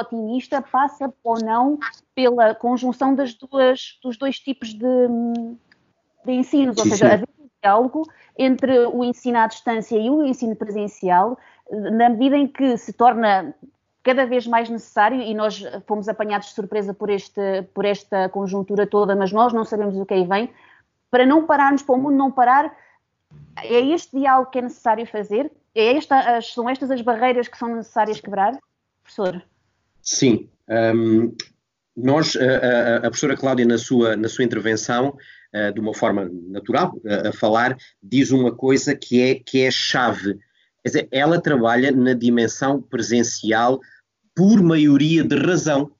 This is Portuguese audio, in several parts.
otimista, passa ou não pela conjunção das duas, dos dois tipos de, de ensinos, ou seja, haver um diálogo entre o ensino à distância e o ensino presencial, na medida em que se torna cada vez mais necessário, e nós fomos apanhados de surpresa por, este, por esta conjuntura toda, mas nós não sabemos o que aí vem, para não pararmos, para o mundo não parar, é este diálogo que é necessário fazer? É esta, são estas as barreiras que são necessárias quebrar, professor? Sim. Um, nós, a, a, professora Cláudia, na sua, na sua intervenção, uh, de uma forma natural, uh, a falar, diz uma coisa que é, que é chave. Quer dizer, ela trabalha na dimensão presencial por maioria de razão.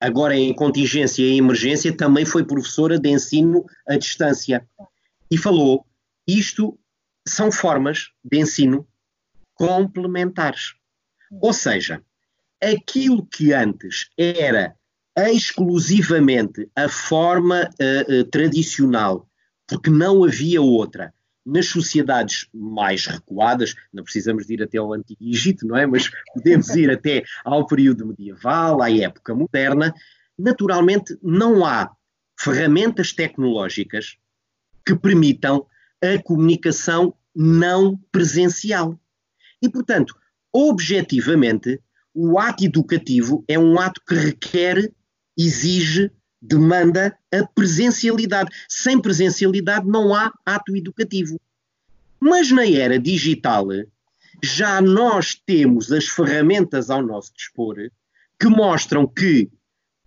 Agora, em contingência e emergência, também foi professora de ensino à distância. E falou: isto são formas de ensino complementares. Ou seja, aquilo que antes era exclusivamente a forma uh, uh, tradicional, porque não havia outra, nas sociedades mais recuadas, não precisamos de ir até ao Antigo Egito, não é? Mas podemos ir até ao período medieval, à época moderna. Naturalmente, não há ferramentas tecnológicas que permitam a comunicação não presencial. E, portanto, objetivamente, o ato educativo é um ato que requer, exige, demanda a presencialidade. Sem presencialidade não há ato educativo. Mas na era digital, já nós temos as ferramentas ao nosso dispor que mostram que,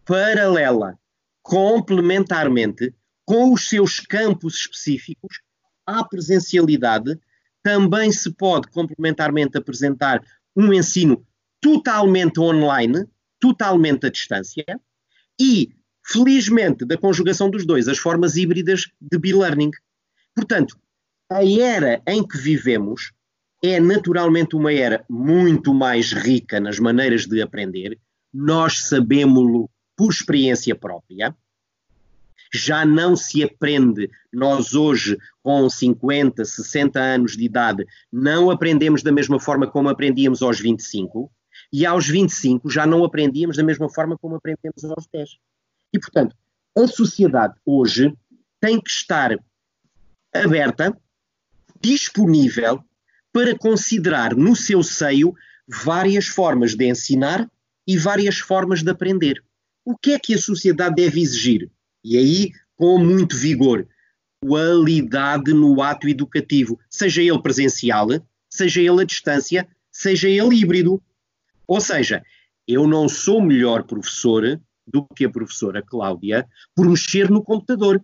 paralela, complementarmente, com os seus campos específicos, à presencialidade, também se pode complementarmente apresentar um ensino totalmente online, totalmente à distância, e, felizmente, da conjugação dos dois, as formas híbridas de e-learning. Portanto, a era em que vivemos é naturalmente uma era muito mais rica nas maneiras de aprender, nós sabemos-lo por experiência própria já não se aprende. Nós hoje, com 50, 60 anos de idade, não aprendemos da mesma forma como aprendíamos aos 25, e aos 25 já não aprendíamos da mesma forma como aprendemos aos 10. E, portanto, a sociedade hoje tem que estar aberta, disponível para considerar no seu seio várias formas de ensinar e várias formas de aprender. O que é que a sociedade deve exigir? E aí, com muito vigor, qualidade no ato educativo, seja ele presencial, seja ele à distância, seja ele híbrido. Ou seja, eu não sou melhor professor do que a professora Cláudia por mexer no computador.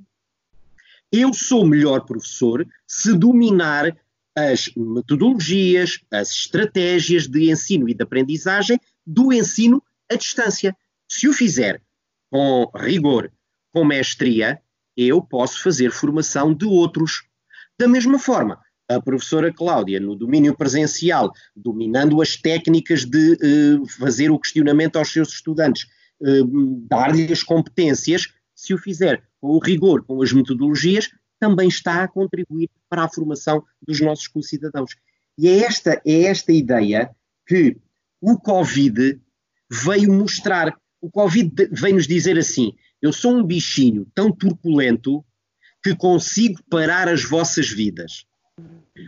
Eu sou melhor professor se dominar as metodologias, as estratégias de ensino e de aprendizagem do ensino à distância. Se o fizer com rigor, com mestria, eu posso fazer formação de outros. Da mesma forma, a professora Cláudia, no domínio presencial, dominando as técnicas de uh, fazer o questionamento aos seus estudantes, uh, dar-lhe as competências, se o fizer com o rigor, com as metodologias, também está a contribuir para a formação dos nossos concidadãos. E é esta, é esta ideia que o Covid veio mostrar. O Covid veio nos dizer assim: eu sou um bichinho tão turbulento que consigo parar as vossas vidas,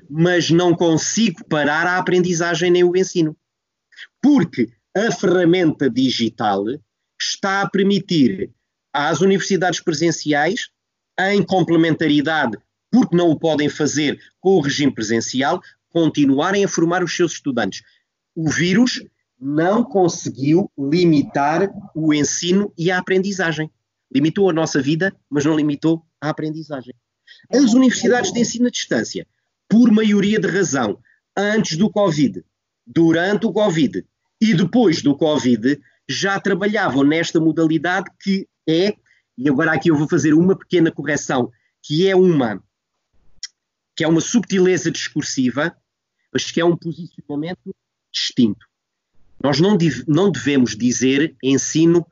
mas não consigo parar a aprendizagem nem o ensino. Porque a ferramenta digital está a permitir às universidades presenciais, em complementaridade, porque não o podem fazer com o regime presencial, continuarem a formar os seus estudantes. O vírus não conseguiu limitar o ensino e a aprendizagem. Limitou a nossa vida, mas não limitou a aprendizagem. As universidades de ensino à distância, por maioria de razão, antes do Covid, durante o Covid e depois do Covid, já trabalhavam nesta modalidade que é, e agora aqui eu vou fazer uma pequena correção, que é uma que é uma subtileza discursiva, mas que é um posicionamento distinto. Nós não, não devemos dizer ensino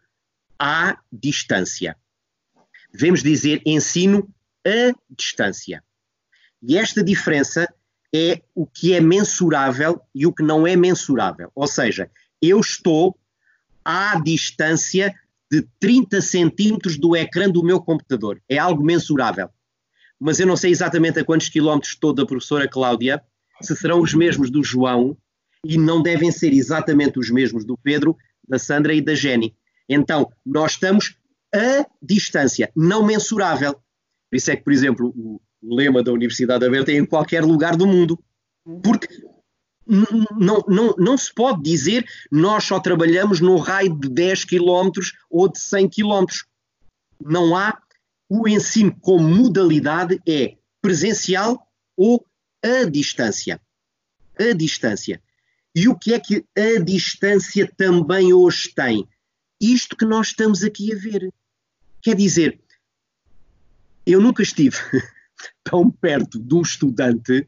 à distância. Devemos dizer ensino a distância. E esta diferença é o que é mensurável e o que não é mensurável. Ou seja, Eu estou à distância de 30 centímetros do ecrã do meu computador. É algo mensurável. Mas eu não sei exatamente a quantos quilómetros estou da professora Cláudia, se serão os mesmos do João, e não devem ser exatamente os mesmos do Pedro, da Sandra e da Jenny. Então, nós estamos a distância, não mensurável. Por isso é que, por exemplo, o lema da Universidade Aberta é em qualquer lugar do mundo. Porque não, não, não se pode dizer nós só trabalhamos no raio de 10 km ou de 100 km. Não há. O ensino como modalidade é presencial ou a distância. A distância. E o que é que a distância também hoje tem? Isto que nós estamos aqui a ver. Quer dizer, eu nunca estive tão perto um estudante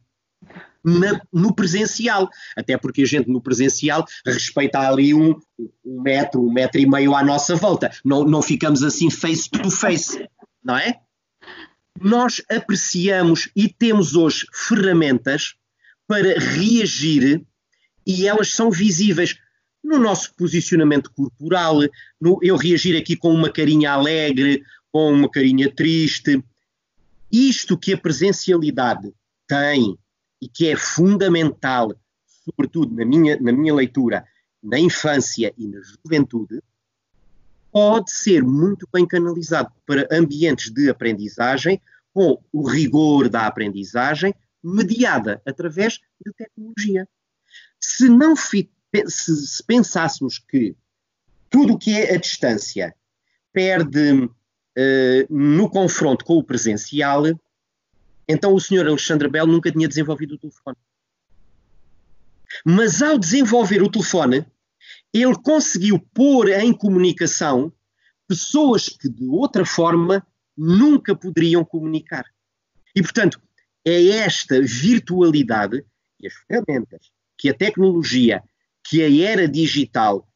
na, no presencial. Até porque a gente no presencial respeita ali um, um, metro, um metro e meio à nossa volta. Não, não ficamos assim face to face, não é? Nós apreciamos e temos hoje ferramentas para reagir e elas são visíveis no nosso posicionamento corporal, no eu reagir aqui com uma carinha alegre, com uma carinha triste. Isto que a presencialidade tem e que é fundamental, sobretudo na minha, na minha leitura, na infância e na juventude, pode ser muito bem canalizado para ambientes de aprendizagem com o rigor da aprendizagem mediada através de tecnologia. Se não se, se pensássemos que tudo o que é a distância perde uh, no confronto com o presencial, então o senhor Alexandre Bell nunca tinha desenvolvido o telefone. Mas ao desenvolver o telefone, ele conseguiu pôr em comunicação pessoas que de outra forma nunca poderiam comunicar. E portanto, é esta virtualidade e as ferramentas que a tecnologia, que a era digital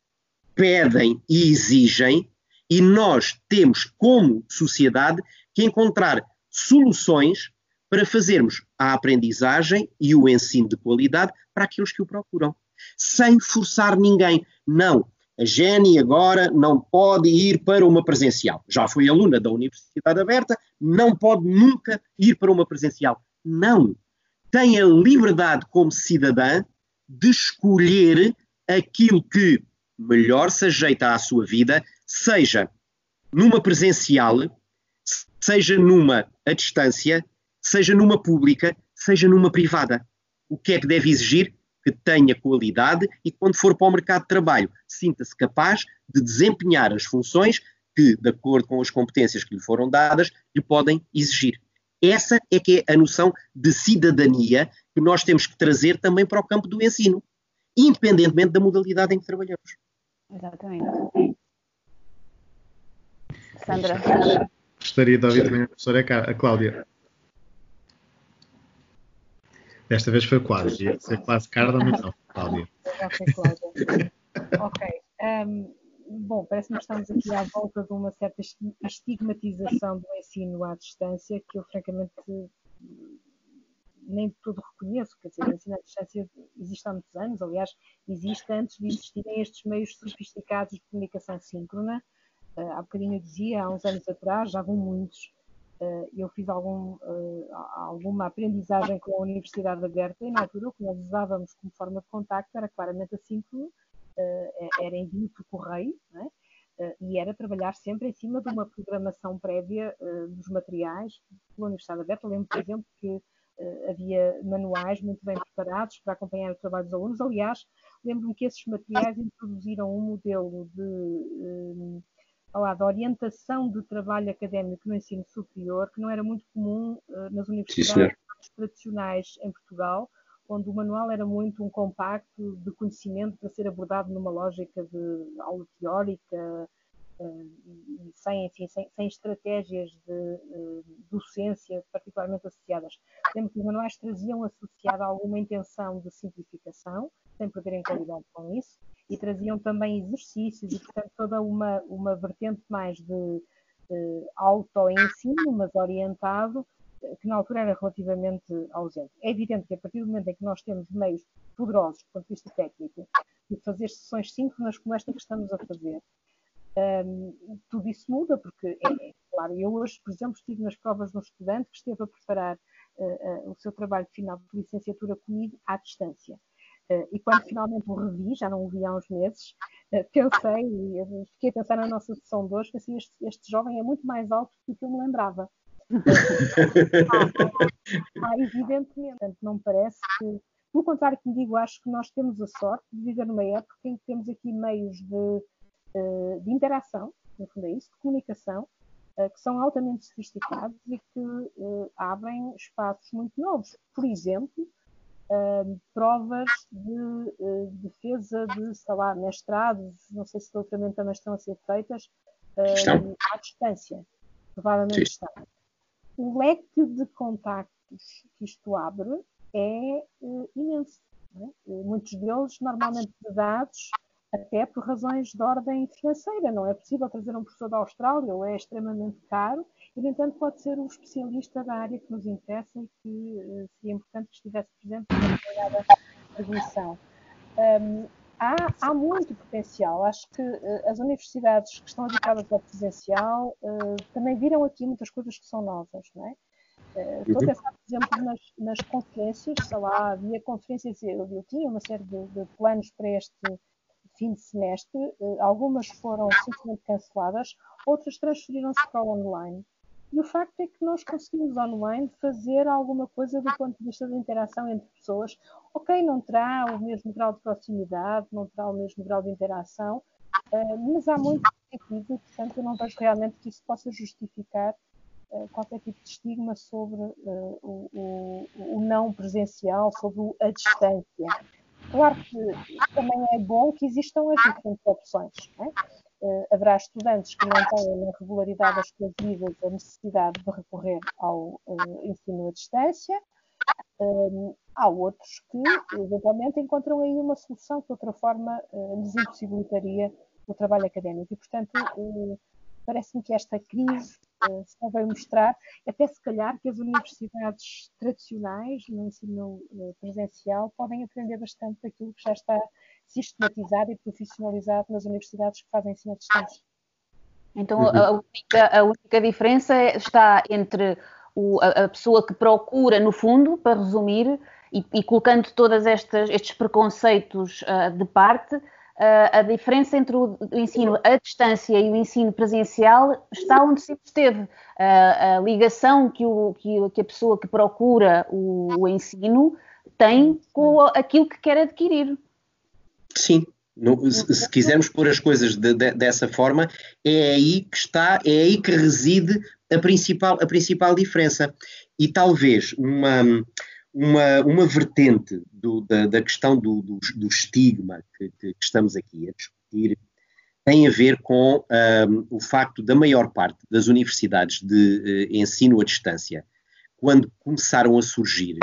pedem e exigem, e nós temos como sociedade que encontrar soluções para fazermos a aprendizagem e o ensino de qualidade para aqueles que o procuram, sem forçar ninguém. Não, a Jenny agora não pode ir para uma presencial. Já foi aluna da Universidade Aberta, não pode nunca ir para uma presencial. Não. Tem a liberdade como cidadã de escolher aquilo que melhor se ajeita à sua vida, seja numa presencial, seja numa à distância, seja numa pública, seja numa privada. O que é que deve exigir? Que tenha qualidade e, quando for para o mercado de trabalho, sinta-se capaz de desempenhar as funções que, de acordo com as competências que lhe foram dadas, lhe podem exigir. Essa é que é a noção de cidadania que nós temos que trazer também para o campo do ensino, independentemente da modalidade em que trabalhamos. Exatamente. Sandra. Gostaria de ouvir também a professora a Cláudia. Desta vez foi quase. Ia ser quase Carla, mas não, Cláudia. ok. Um, bom, parece-me que estamos aqui à volta de uma certa estigmatização do ensino à distância que eu, francamente, nem de todo reconheço. Quer dizer, o ensino à distância existe há muitos anos, aliás, existe antes de existirem estes meios sofisticados de comunicação síncrona. Uh, há bocadinho dizia, há uns anos atrás, já vão muitos, eh, eu fiz algum, eh, alguma aprendizagem com a Universidade Aberta e na altura o que nós usávamos como forma de contacto era claramente assíncrono, eh, era envio por correio, é? e era trabalhar sempre em cima de uma programação prévia dos materiais pela Universidade Aberta. Eu lembro, por exemplo, que havia manuais muito bem preparados para acompanhar o trabalho dos alunos. Aliás, lembro-me que esses materiais introduziram um modelo de falar da orientação de trabalho académico no ensino superior, que não era muito comum uh, nas universidades Sim, tradicionais em Portugal, onde o manual era muito um compacto de conhecimento para ser abordado numa lógica de aula teórica, e sem, sem, sem, estratégias de uh, docência particularmente associadas. Lembro que os manuais traziam associada alguma intenção de simplificação, sem perderem qualidade com isso, e traziam também exercícios e, portanto, toda uma, uma vertente mais de uh, auto-ensino, mas orientado, eh, que na altura era relativamente ausente. É evidente que a partir do momento em que nós temos meios poderosos do ponto de vista técnico de fazer sessões síncronas como esta que estamos a fazer. Um, tudo isso muda, porque, é, é, claro, eu hoje, por exemplo, estive nas provas de um estudante que esteve a preparar uh, uh, o seu trabalho final de licenciatura comigo à distância. Uh, e quando finalmente o revi, já não o vi há uns meses, pensei, e fiquei a pensar na nossa sessão de hoje, pensei, este, este jovem é muito mais alto do que eu me lembrava. ah, evidentemente, não me parece que pelo contrário, como digo, acho que nós temos a sorte de viver numa época em que temos aqui meios de, eh, de interação, no fundo é isso, de comunicação, eh, que são altamente sofisticados e que eh, abrem espaços muito novos. Por exemplo, provas de defesa de, sei lá, mestrados, não sei se doutoramento também estão a ser feitas, estão. à distância. Provavelmente Sim. estão. O leque de contactos que isto abre é imenso. É? Muitos deles normalmente dados até por razões de ordem financeira. Não é possível trazer um professor da Austrália ou é extremamente caro e, no entanto, pode ser um especialista da área que nos interessa e que uh, seria importante que estivesse presente na determinada admissão. Um, há, há, muito potencial. Acho que uh, as universidades que estão dedicadas ao presencial uh, também viram aqui muitas coisas que são novas, não é? Uh, estou a pensar, por exemplo, nas, nas, conferências, sei lá, havia conferências, eu, eu tinha uma série de, de, planos para este fim de semestre, uh, algumas foram simplesmente canceladas, outras transferiram-se para o online. E o facto é que nós conseguimos online fazer alguma coisa do ponto de vista da interação entre pessoas. Ok, não terá o mesmo grau de proximidade, não terá o mesmo grau de interação, uh, mas há muito sentido, portanto, eu não vejo realmente que isso possa justificar uh, qualquer tipo de estigma sobre o, o, o, não presencial, sobre a distância. Claro que também é bom que existam as diferentes opções. É? uh, haverá estudantes que não têm na regularidade das suas vidas a necessidade de recorrer ao uh, ensino à distância. Um, há outros que, eventualmente, encontram aí uma solução que, de outra forma, uh, lhes impossibilitaria o trabalho académico. E, portanto, parece-me que esta crise uh, só vai mostrar, até se calhar, que as universidades tradicionais, no ensino presencial, podem aprender bastante daquilo que já está sistematizado e profissionalizado nas universidades que fazem ensino à distância. Então, uhum. a, única, a, única, diferença é, está entre o, a, a, pessoa que procura, no fundo, para resumir, e, e colocando todos estes preconceitos uh, de parte, uh, a diferença entre o, o, ensino à distância e o ensino presencial está onde sempre esteve. Uh, a ligação que, o, que, que, a pessoa que procura o, ensino tem com aquilo que quer adquirir. Sim, no, se, se, quisermos pôr as coisas de, de, dessa forma, é aí que está, é aí que reside a principal, a principal diferença. E talvez uma, uma, uma vertente do, da, da, questão do, do, do estigma que, que, estamos aqui a discutir tem a ver com um, o facto da maior parte das universidades de uh, ensino à distância, quando começaram a surgir,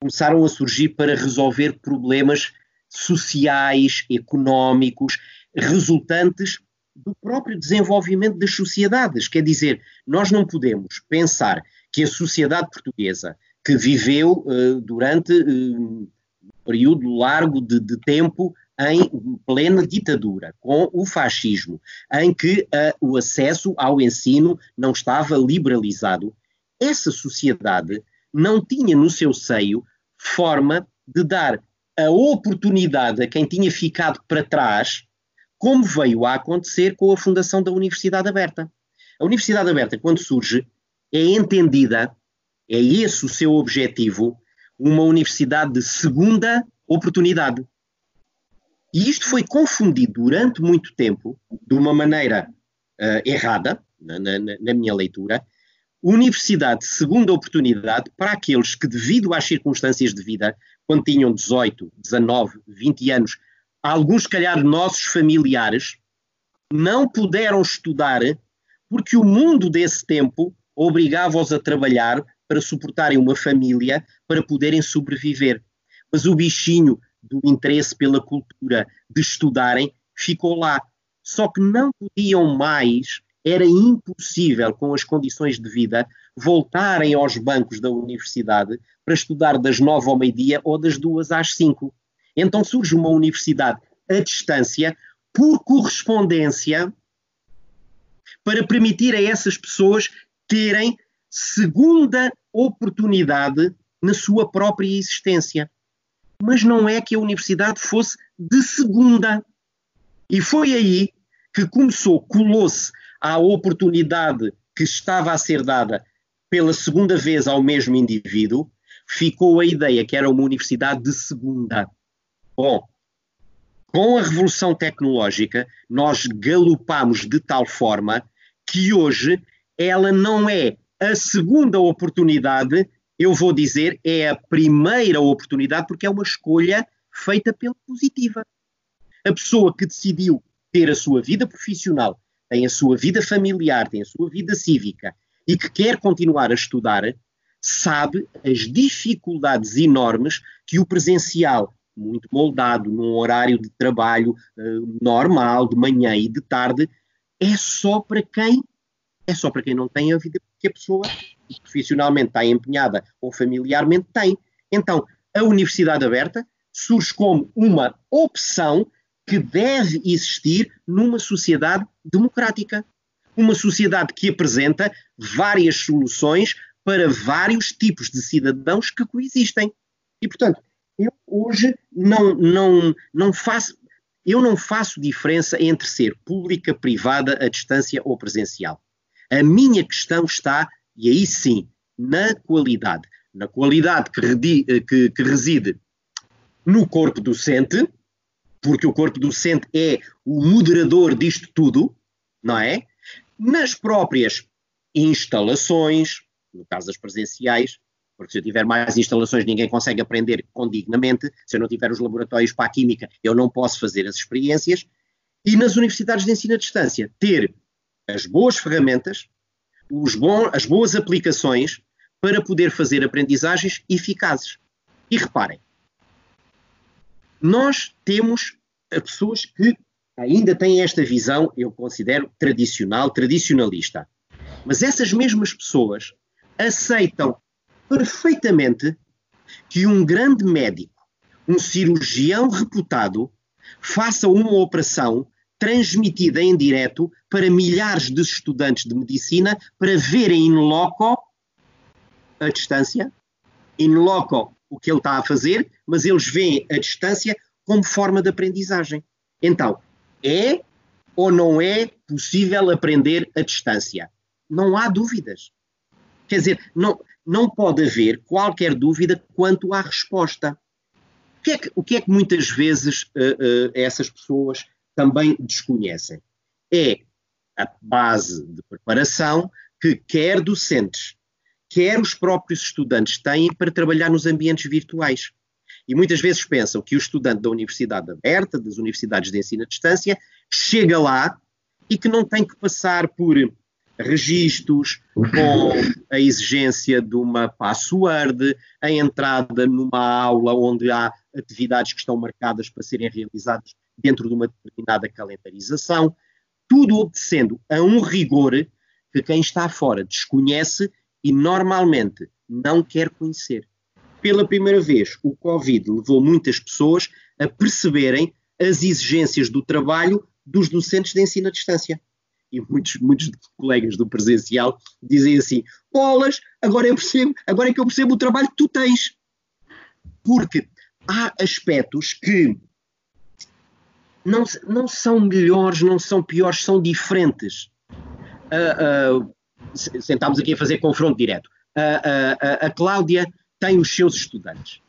começaram a surgir para resolver problemas sociais, económicos, resultantes do próprio desenvolvimento das sociedades. Quer dizer, nós não podemos pensar que a sociedade portuguesa, que viveu uh, durante uh, um período largo de, de, tempo em plena ditadura, com o fascismo, em que uh, o acesso ao ensino não estava liberalizado, essa sociedade não tinha no seu seio forma de dar a oportunidade a quem tinha ficado para trás, como veio a acontecer com a fundação da Universidade Aberta. A Universidade Aberta, quando surge, é entendida, é esse o seu objetivo, uma universidade de segunda oportunidade. E isto foi confundido durante muito tempo, de uma maneira uh, errada, na, na, na minha leitura, universidade de segunda oportunidade para aqueles que, devido às circunstâncias de vida, quando tinham 18, 19, 20 anos, alguns, se calhar, nossos familiares, não puderam estudar porque o mundo desse tempo obrigava-os a trabalhar para suportarem uma família, para poderem sobreviver. Mas o bichinho do interesse pela cultura, de estudarem, ficou lá. Só que não podiam mais, era impossível, com as condições de vida, voltarem aos bancos da universidade para estudar das nove ao meio-dia ou das duas às cinco. Então surge uma universidade à distância, por correspondência, para permitir a essas pessoas terem segunda oportunidade na sua própria existência. Mas não é que a universidade fosse de segunda. E foi aí que começou, colou-se à oportunidade que estava a ser dada pela segunda vez ao mesmo indivíduo, ficou a ideia que era uma universidade de segunda. Bom, com a revolução tecnológica, nós galopamos de tal forma que hoje ela não é a segunda oportunidade, eu vou dizer, é a primeira oportunidade, porque é uma escolha feita pela positiva. A pessoa que decidiu ter a sua vida profissional, tem a sua vida familiar, tem a sua vida cívica e que quer continuar a estudar, sabe as dificuldades enormes que o presencial, muito moldado, num horário de trabalho uh, normal, de manhã e de tarde, é só para quem é só para quem não tem a vida que a pessoa profissionalmente está empenhada ou familiarmente tem. Então, a universidade aberta surge como uma opção que deve existir numa sociedade democrática. Uma sociedade que apresenta várias soluções para vários tipos de cidadãos que coexistem. E, portanto, eu hoje não, não, não faço. Eu não faço diferença entre ser pública, privada, à distância ou presencial. A minha questão está, e aí sim, na qualidade. Na qualidade que, redi, que, que reside no corpo docente, porque o corpo docente é o moderador disto tudo, não é? Nas próprias instalações, no caso das presenciais, porque se eu tiver mais instalações ninguém consegue aprender condignamente, se eu não tiver os laboratórios para a química eu não posso fazer as experiências, e nas universidades de ensino à distância, ter as boas ferramentas, as boas aplicações para poder fazer aprendizagens eficazes. E reparem, nós temos pessoas que ainda têm esta visão, eu considero tradicional, tradicionalista. Mas essas mesmas pessoas aceitam perfeitamente que um grande médico, um cirurgião reputado, faça uma operação transmitida em direto para milhares de estudantes de medicina para verem in loco a distância, in loco o que ele está a fazer, mas eles veem a distância como forma de aprendizagem. Então, é ou não é possível aprender a distância? Não há dúvidas. Quer dizer, não, não pode haver qualquer dúvida quanto à resposta. O que é que, que, é que muitas vezes uh, uh, essas pessoas também desconhecem. É a base de preparação que quer docentes, quer os próprios estudantes têm para trabalhar nos ambientes virtuais. E muitas vezes pensam que o estudante da universidade aberta, das universidades de ensino à distância, chega lá e que não tem que passar por registros com a exigência de uma password, a entrada numa aula onde há atividades que estão marcadas para serem realizadas dentro de uma determinada calendarização, tudo obedecendo a um rigor que quem está fora desconhece e normalmente não quer conhecer. Pela primeira vez, o Covid levou muitas pessoas a perceberem as exigências do trabalho dos docentes de ensino à distância. E muitos, muitos colegas do presencial dizem assim: bolas, agora eu percebo, agora é que eu percebo o trabalho que tu tens. Porque há aspectos que não, não são melhores, não são piores, são diferentes. Uh, uh, sentámos aqui a fazer confronto direto. Uh, a Cláudia tem os seus estudantes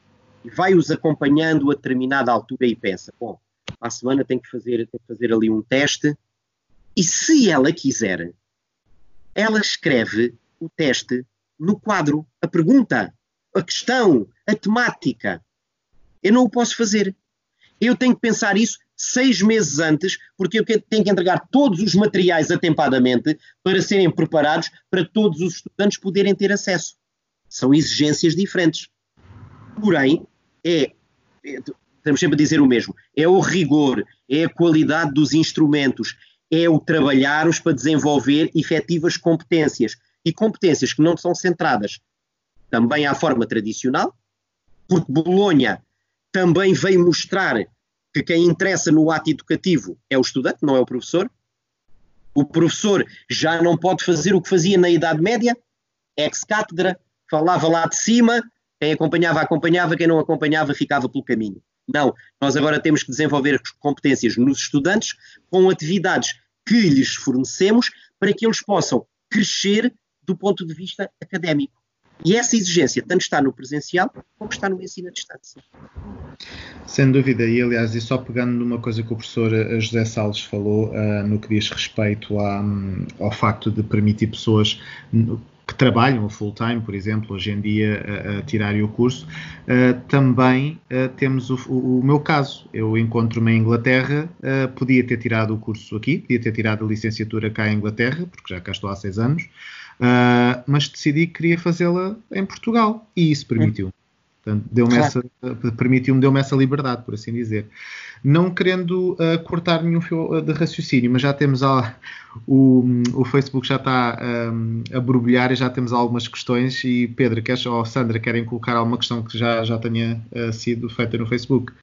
e vai-os acompanhando a determinada altura e pensa: bom, à semana tem que fazer, tem que fazer ali um teste. E se ela quiser, ela escreve o teste no quadro, a pergunta, a questão, a temática. Eu não o posso fazer. Eu tenho que pensar isso seis meses antes, porque eu tenho que entregar todos os materiais atempadamente para serem preparados para todos os estudantes poderem ter acesso. São exigências diferentes. Porém, é, é estamos sempre a dizer o mesmo, é o rigor, é a qualidade dos instrumentos, é o trabalharmos para desenvolver efetivas competências e competências que não são centradas também à forma tradicional, porque Bolonha também veio mostrar que quem interessa no ato educativo é o estudante, não é o professor. O professor já não pode fazer o que fazia na Idade Média, ex-cátedra, falava lá de cima, quem acompanhava, acompanhava, quem não acompanhava, ficava pelo caminho. Não, nós agora temos que desenvolver competências nos estudantes com atividades que lhes fornecemos para que eles possam crescer do ponto de vista académico. E essa exigência tanto está no presencial como está no ensino à distância. Sem dúvida, e aliás, e só pegando numa coisa que o professor eh, José Salles falou, uh, no que diz respeito à, um, ao facto de permitir pessoas que trabalham full time, por exemplo, hoje em dia a, a tirarem o curso, uh, também uh, temos o, o, o, meu caso. Eu encontro-me em Inglaterra, uh, podia ter tirado o curso aqui, podia ter tirado a licenciatura cá em Inglaterra, porque já cá estou há seis anos, mas decidi que queria fazê-la em Portugal e isso permitiu. Portanto, deu-me essa, permitiu-me, deu-me essa liberdade, por assim dizer. Não querendo uh, cortar nenhum fio de raciocínio, mas já temos a, o, o Facebook já está um, a borbulhar e já temos algumas questões. E Pedro, queres, ou Sandra, querem colocar alguma questão que já, já tenha uh, sido feita no Facebook?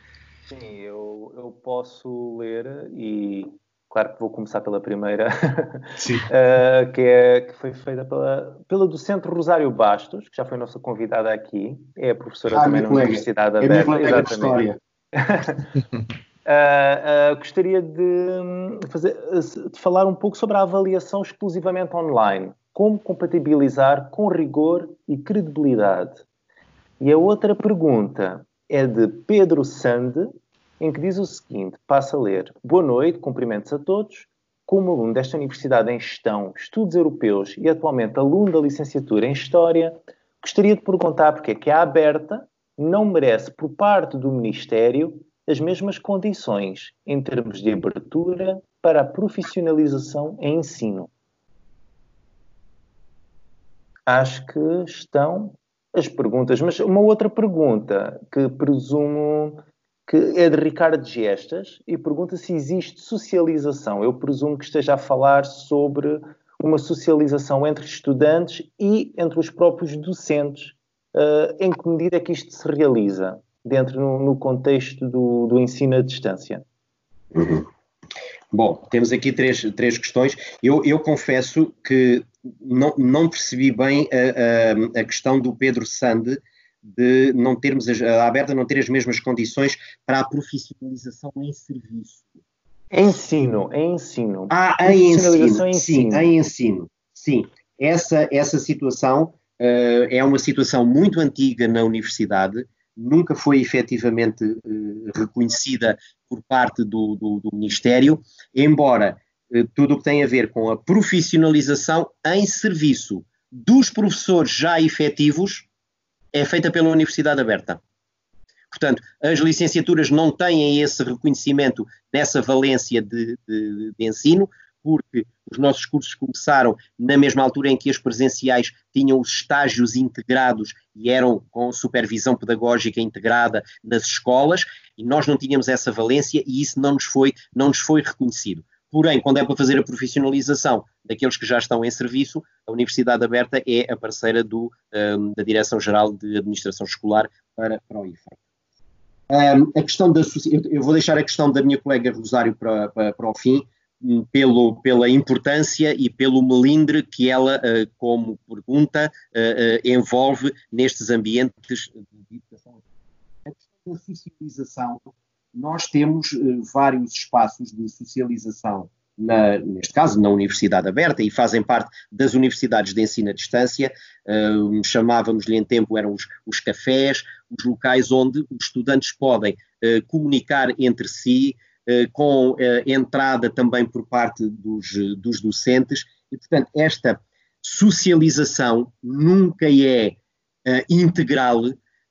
Sim, eu, eu posso ler e claro que vou começar pela primeira, uh, que, é, que foi feita pela, pela docente Rosário Bastos, que já foi nossa convidada aqui, é professora ah, também na colega. Universidade é Aberta. Exatamente. uh, uh, gostaria de, fazer, de falar um pouco sobre a avaliação exclusivamente online. Como compatibilizar com rigor e credibilidade? E a outra pergunta é de Pedro Sande, em que diz o seguinte: passa a ler. Boa noite, cumprimentos a todos. Como aluno desta Universidade em Gestão, Estudos Europeus e atualmente aluno da licenciatura em História, gostaria de perguntar porque é que a aberta não merece, por parte do Ministério, as mesmas condições em termos de abertura para a profissionalização em ensino. Acho que estão as perguntas, mas uma outra pergunta que presumo que é de Ricardo Gestas e pergunta se existe socialização. Eu presumo que esteja a falar sobre uma socialização entre estudantes e entre os próprios docentes. Uh, em que medida é que isto se realiza dentro no, no contexto do, do, ensino à distância? Uhum. Bom, temos aqui três, três questões. Eu, eu confesso que não, não percebi bem a, a, a questão do Pedro Sande de não termos a aberta não ter as mesmas condições para a profissionalização em serviço. Ensino, em ensino. Ah, em ensino, em sim, em ensino. Sim, essa, essa situação uh, é uma situação muito antiga na universidade, nunca foi efetivamente uh, reconhecida por parte do, do, do Ministério, embora uh, tudo o que tem a ver com a profissionalização em serviço dos professores já efetivos é feita pela Universidade Aberta. Portanto, as licenciaturas não têm esse reconhecimento nessa valência de, de, de, ensino, porque os nossos cursos começaram na mesma altura em que as presenciais tinham os estágios integrados e eram com supervisão pedagógica integrada nas escolas, e nós não tínhamos essa valência e isso não nos foi, não nos foi reconhecido. Porém, quando é para fazer a profissionalização daqueles que já estão em serviço, a Universidade Aberta é a parceira do, um, da Direção-Geral de Administração Escolar para, para o IFA. Um, a questão da, eu vou deixar a questão da minha colega Rosário para, para, para o fim, hum, pelo, pela importância e pelo melindre que ela, uh, como pergunta, uh, uh, envolve nestes ambientes de educação. A questão da socialização nós temos uh, vários espaços de socialização, na, neste caso na Universidade Aberta, e fazem parte das universidades de ensino à distância, uh, chamávamos-lhe em tempo, eram os, os, cafés, os locais onde os estudantes podem uh, comunicar entre si, com entrada também por parte dos, dos docentes, e portanto esta socialização nunca é integral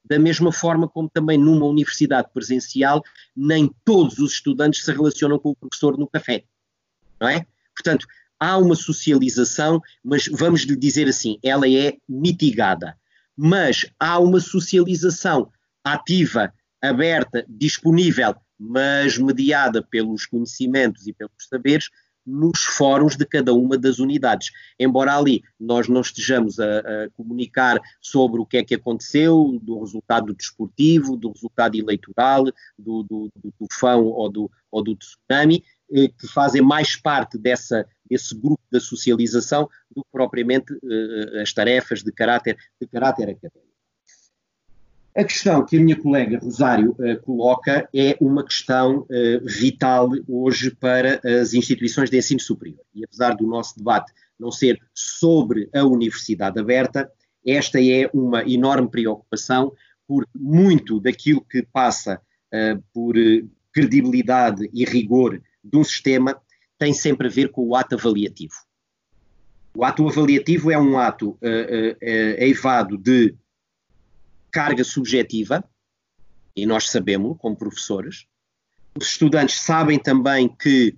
da mesma forma como também numa universidade presencial, nem todos os estudantes se relacionam com o professor no café, não é? Portanto, há uma socialização, mas vamos lhe dizer assim, ela é mitigada. Mas há uma socialização ativa, aberta, disponível, mas mediada pelos conhecimentos e pelos saberes nos fóruns de cada uma das unidades. Embora ali nós não estejamos a, a, comunicar sobre o que é que aconteceu, do resultado desportivo, do resultado eleitoral, do, do, do tufão ou do, ou do tsunami, eh, que fazem mais parte dessa, desse grupo da socialização do que propriamente eh, as tarefas de caráter, de caráter académico. A questão que a minha colega Rosário uh, coloca é uma questão uh, vital hoje para as instituições de ensino superior. E apesar do nosso debate não ser sobre a universidade aberta, esta é uma enorme preocupação, porque muito daquilo que passa uh, por credibilidade e rigor de um sistema tem sempre a ver com o ato avaliativo. O ato avaliativo é um ato eivado de carga subjetiva, e nós sabemos, como professores. Os estudantes sabem também que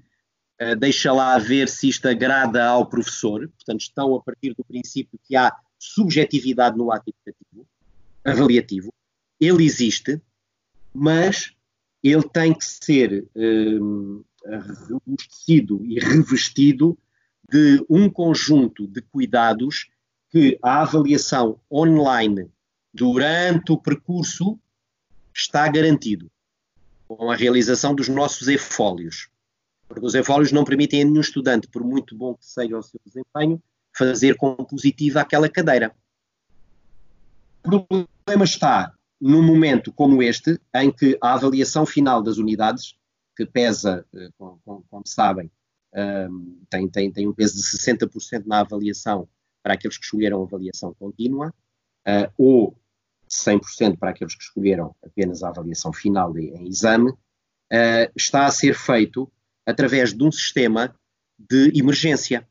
uh, deixa lá ver se isto agrada ao professor, portanto, estão a partir do princípio que há subjetividade no ato educativo, avaliativo. Ele existe, mas ele tem que ser um, robustecido e revestido de um conjunto de cuidados que a avaliação online durante o percurso está garantido com a realização dos nossos e-fólios. Porque os e-fólios não permitem a nenhum estudante, por muito bom que seja o seu desempenho, fazer com positiva aquela cadeira. O problema está num momento como este, em que a avaliação final das unidades, que pesa, eh, como, como sabem, um, tem, tem, tem um peso de 60% na avaliação para aqueles que escolheram avaliação contínua, uh, ou 100% para aqueles que escolheram apenas a avaliação final em exame, uh, está a ser feito através de um sistema de emergência.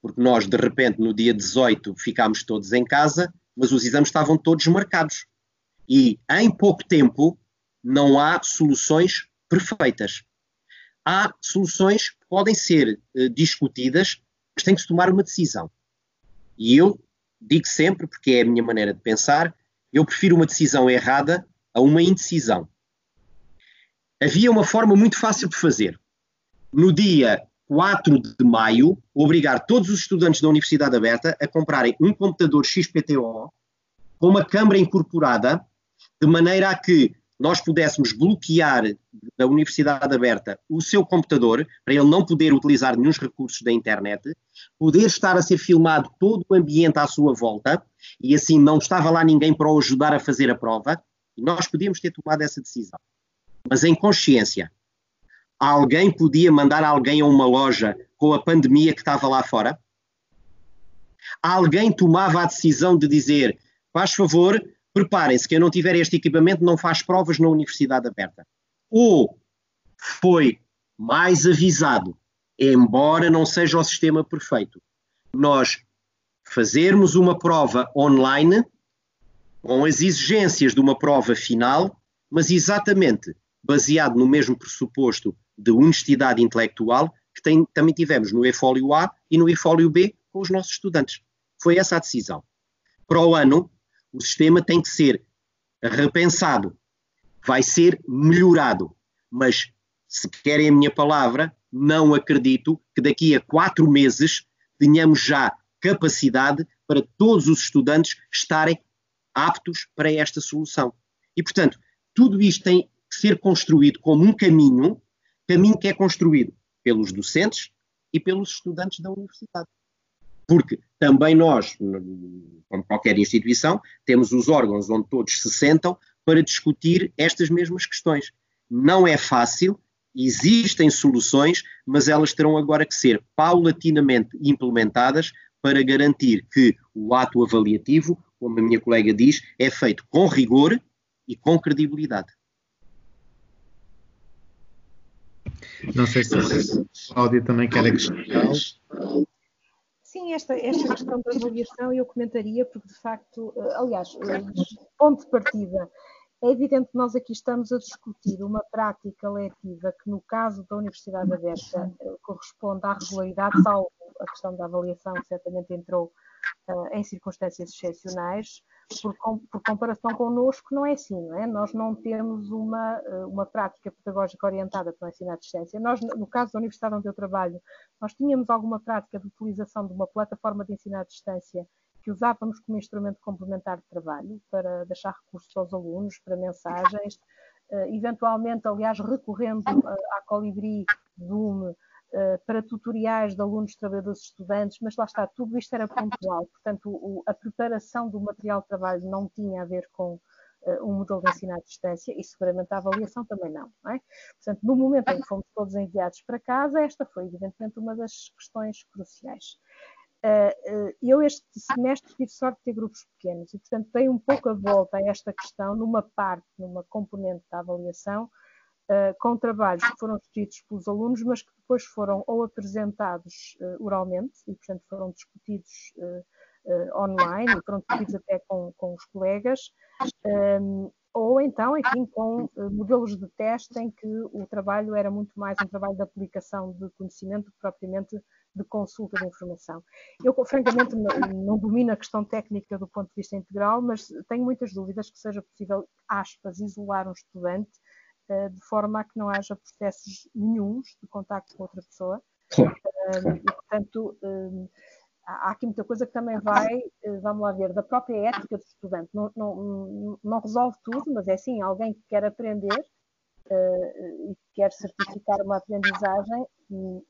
Porque nós, de repente, no dia 18, ficámos todos em casa, mas os exames estavam todos marcados. E em pouco tempo não há soluções perfeitas. Há soluções que podem ser uh, discutidas, mas tem que se tomar uma decisão. E eu digo sempre, porque é a minha maneira de pensar, eu prefiro uma decisão errada a uma indecisão. Havia uma forma muito fácil de fazer. No dia 4 de maio, obrigar todos os estudantes da Universidade Aberta a comprarem um computador XPTO com uma câmara incorporada, de maneira a que nós pudéssemos bloquear da Universidade Aberta o seu computador, para ele não poder utilizar nenhum recursos da internet, poder estar a ser filmado todo o ambiente à sua volta, e assim não estava lá ninguém para o ajudar a fazer a prova, nós podíamos ter tomado essa decisão. Mas em consciência, alguém podia mandar alguém a uma loja com a pandemia que estava lá fora? Alguém tomava a decisão de dizer, faz favor, preparem-se, quem não tiver este equipamento não faz provas na Universidade Aberta. Ou foi mais avisado, embora não seja o sistema perfeito, nós fazermos uma prova online com as exigências de uma prova final, mas exatamente baseado no mesmo pressuposto de honestidade intelectual que tem, também tivemos no e-fólio A e no e-fólio B com os nossos estudantes. Foi essa a decisão. Para o ano, o sistema tem que ser repensado, vai ser melhorado. Mas, se querem a minha palavra, não acredito que daqui a quatro meses tenhamos já capacidade para todos os estudantes estarem aptos para esta solução. E, portanto, tudo isto tem que ser construído como um caminho, caminho que é construído pelos docentes e pelos estudantes da universidade. Porque também nós, como qualquer instituição, temos os órgãos onde todos se sentam para discutir estas mesmas questões. Não é fácil, existem soluções, mas elas terão agora que ser paulatinamente implementadas para garantir que o ato avaliativo, como a minha colega diz, é feito com rigor e com credibilidade. Não sei se a Cláudia também quer acrescentar. Esta, esta questão da avaliação eu comentaria, porque de facto, eh, aliás, ponto de partida, é evidente que nós aqui estamos a discutir uma prática letiva que, no caso da Universidade Aberta, eh, corresponde à regularidade, salvo a questão da avaliação, que certamente entrou uh, em circunstâncias excepcionais, por, por comparação connosco, não é assim, não é? Nós não temos uma, eh, uma prática pedagógica orientada para o ensino à distância. Nós, no caso da universidade onde eu trabalho, nós tínhamos alguma prática de utilização de uma plataforma de ensino à distância que usávamos como instrumento complementar de trabalho para deixar recursos aos alunos, para mensagens, eh, eventualmente, aliás, recorrendo à Colibri, Zoom, eh, para tutoriais de alunos, trabalhadores estudantes, mas lá está, tudo isto era pontual, portanto, o, a preparação do material de trabalho não tinha a ver com uh, um modelo de ensino à distância e seguramente a avaliação também não, não é? Portanto, no momento em que fomos todos enviados para casa, esta foi evidentemente uma das questões cruciais. Uh, uh, eu este semestre tive sorte de ter grupos pequenos e, portanto, dei um pouco a volta a esta questão numa parte, numa componente da avaliação, uh, com trabalhos que foram escritos pelos alunos, mas que depois foram ou apresentados uh, oralmente e, portanto, foram discutidos uh, online e foram discutidos até com, com os colegas, um, ou então, enfim, com modelos de teste em que o trabalho era muito mais um trabalho de aplicação de conhecimento propriamente de consulta de informação. Eu, francamente, não, não, domino a questão técnica do ponto de vista integral, mas tenho muitas dúvidas que seja possível, aspas, isolar um estudante eh, de forma a que não haja processos nenhums de contacto com outra pessoa. Claro. e, portanto, há aqui muita coisa que também vai, eh, vamos lá ver, da própria ética do estudante. Não, não, não resolve tudo, mas é assim, alguém que quer aprender e quer certificar uma aprendizagem, eh,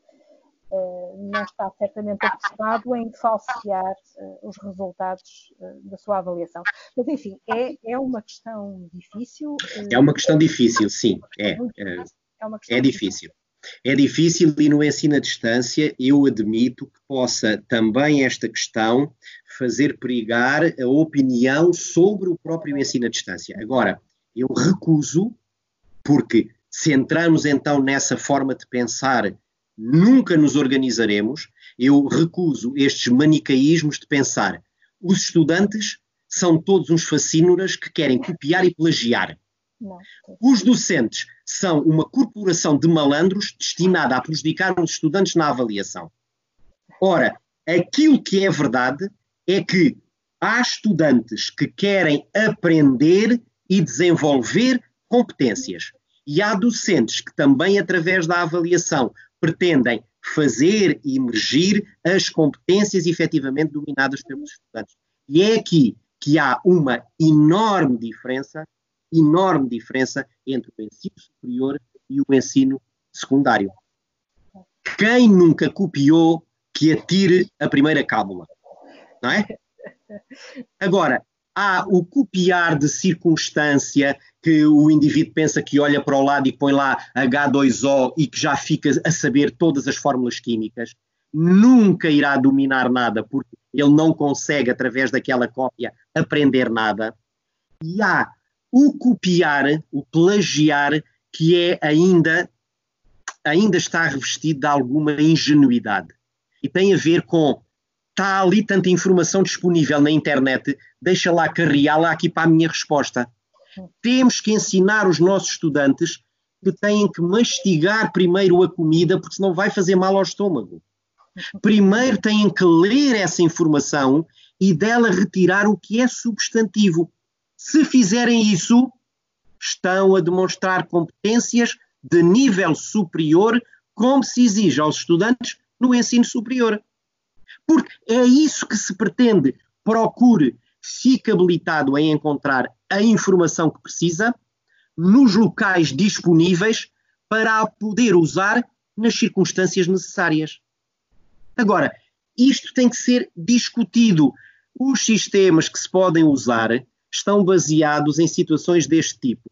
não está certamente apressado em falsear uh, os resultados uh, da sua avaliação. Mas, enfim, é, é uma questão difícil. É uma questão difícil, sim. É, é, é, é difícil. É difícil e no ensino à distância eu admito que possa também esta questão fazer perigar a opinião sobre o próprio ensino à distância. Agora, eu recuso, porque se entrarmos então nessa forma de pensar nunca nos organizaremos. Eu recuso estes manicaísmos de pensar. Os estudantes são todos uns facínoras que querem copiar e plagiar. Os docentes são uma corporação de malandros destinada a prejudicar os estudantes na avaliação. Ora, aquilo que é verdade é que há estudantes que querem aprender e desenvolver competências. E há docentes que também, através da avaliação, pretendem fazer emergir as competências efetivamente dominadas pelos estudantes. E é aqui que há uma enorme diferença, enorme diferença entre o ensino superior e o ensino secundário. Quem nunca copiou que atire a primeira cábula, não é? Agora, há o copiar de circunstância que o indivíduo pensa que olha para o lado e põe lá H2O e que já fica a saber todas as fórmulas químicas, nunca irá dominar nada porque ele não consegue, através daquela cópia, aprender nada. E há o copiar, o plagiar, que é ainda, ainda está revestido de alguma ingenuidade. E tem a ver com está ali tanta informação disponível na internet, deixa lá carreá-la aqui para a minha resposta. Temos que ensinar os nossos estudantes que têm que mastigar primeiro a comida, porque senão vai fazer mal ao estômago. Primeiro têm que ler essa informação e dela retirar o que é substantivo. Se fizerem isso, estão a demonstrar competências de nível superior, como se exige aos estudantes no ensino superior. Porque é isso que se pretende. Procure, fique habilitado em encontrar a informação que precisa nos locais disponíveis para a poder usar nas circunstâncias necessárias. Agora, isto tem que ser discutido. Os sistemas que se podem usar estão baseados em situações deste tipo.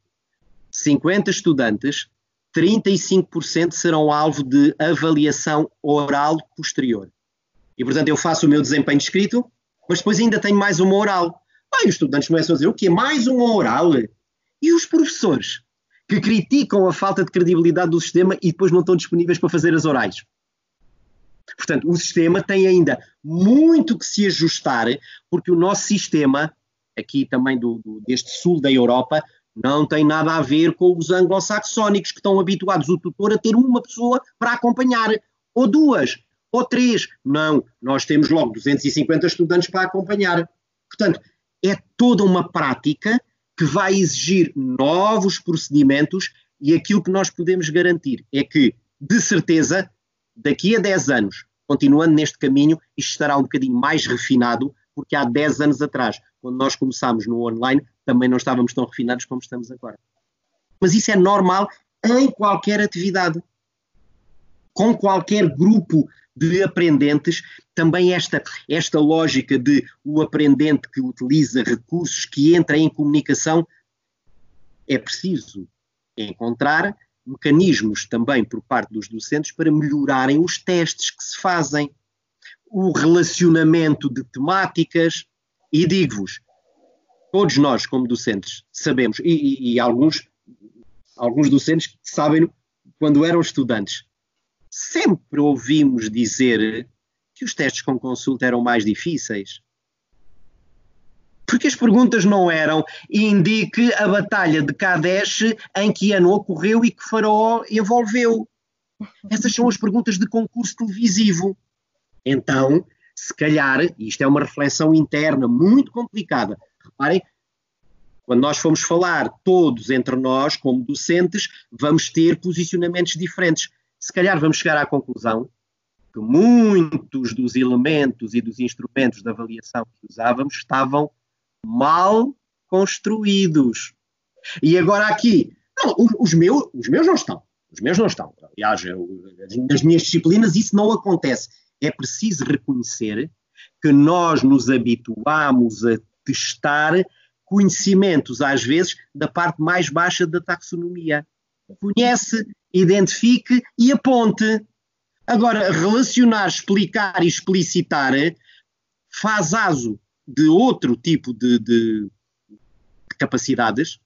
50 estudantes, 35% serão alvo de avaliação oral posterior. E, portanto, eu faço o meu desempenho escrito, mas depois ainda tenho mais uma oral. Os estudantes começam a dizer, o quê? Mais uma oral? E os professores? Que criticam a falta de credibilidade do sistema e depois não estão disponíveis para fazer as orais. Portanto, o sistema tem ainda muito que se ajustar, porque o nosso sistema, aqui também do, do, deste sul da Europa, não tem nada a ver com os anglo-saxónicos, que estão habituados o tutor a ter uma pessoa para acompanhar, ou duas ou três. Não, nós temos logo 250 estudantes para acompanhar. Portanto, é toda uma prática que vai exigir novos procedimentos e aquilo que nós podemos garantir é que, de certeza, daqui a 10 anos, continuando neste caminho, isto estará um bocadinho mais refinado, porque há 10 anos atrás, quando nós começámos no online, também não estávamos tão refinados como estamos agora. Mas isso é normal em qualquer atividade. Com qualquer grupo de aprendentes, também esta, esta lógica de o aprendente que utiliza recursos, que entra em comunicação, é preciso encontrar mecanismos também por parte dos docentes para melhorarem os testes que se fazem, o relacionamento de temáticas, e digo-vos, todos nós, como docentes, sabemos, e, e, e alguns, alguns docentes sabem quando eram estudantes, sempre ouvimos dizer que os testes com consulta eram mais difíceis. Porque as perguntas não eram indique a batalha de Kadesh em que ano ocorreu e que faraó envolveu. Essas são as perguntas de concurso televisivo. Então, se calhar, isto é uma reflexão interna muito complicada. Reparem, quando nós formos falar todos entre nós, como docentes, vamos ter posicionamentos diferentes se calhar vamos chegar à conclusão que muitos dos elementos e dos instrumentos de avaliação que usávamos estavam mal construídos. E agora aqui, não, os, os, meus, os meus não estão. Os meus não estão. Aliás, eu, nas minhas disciplinas isso não acontece. É preciso reconhecer que nós nos habituamos a testar conhecimentos, às vezes, da parte mais baixa da taxonomia. Conhece identifique e aponte. Agora, relacionar, explicar e explicitar faz aso de outro tipo de, de, de capacidades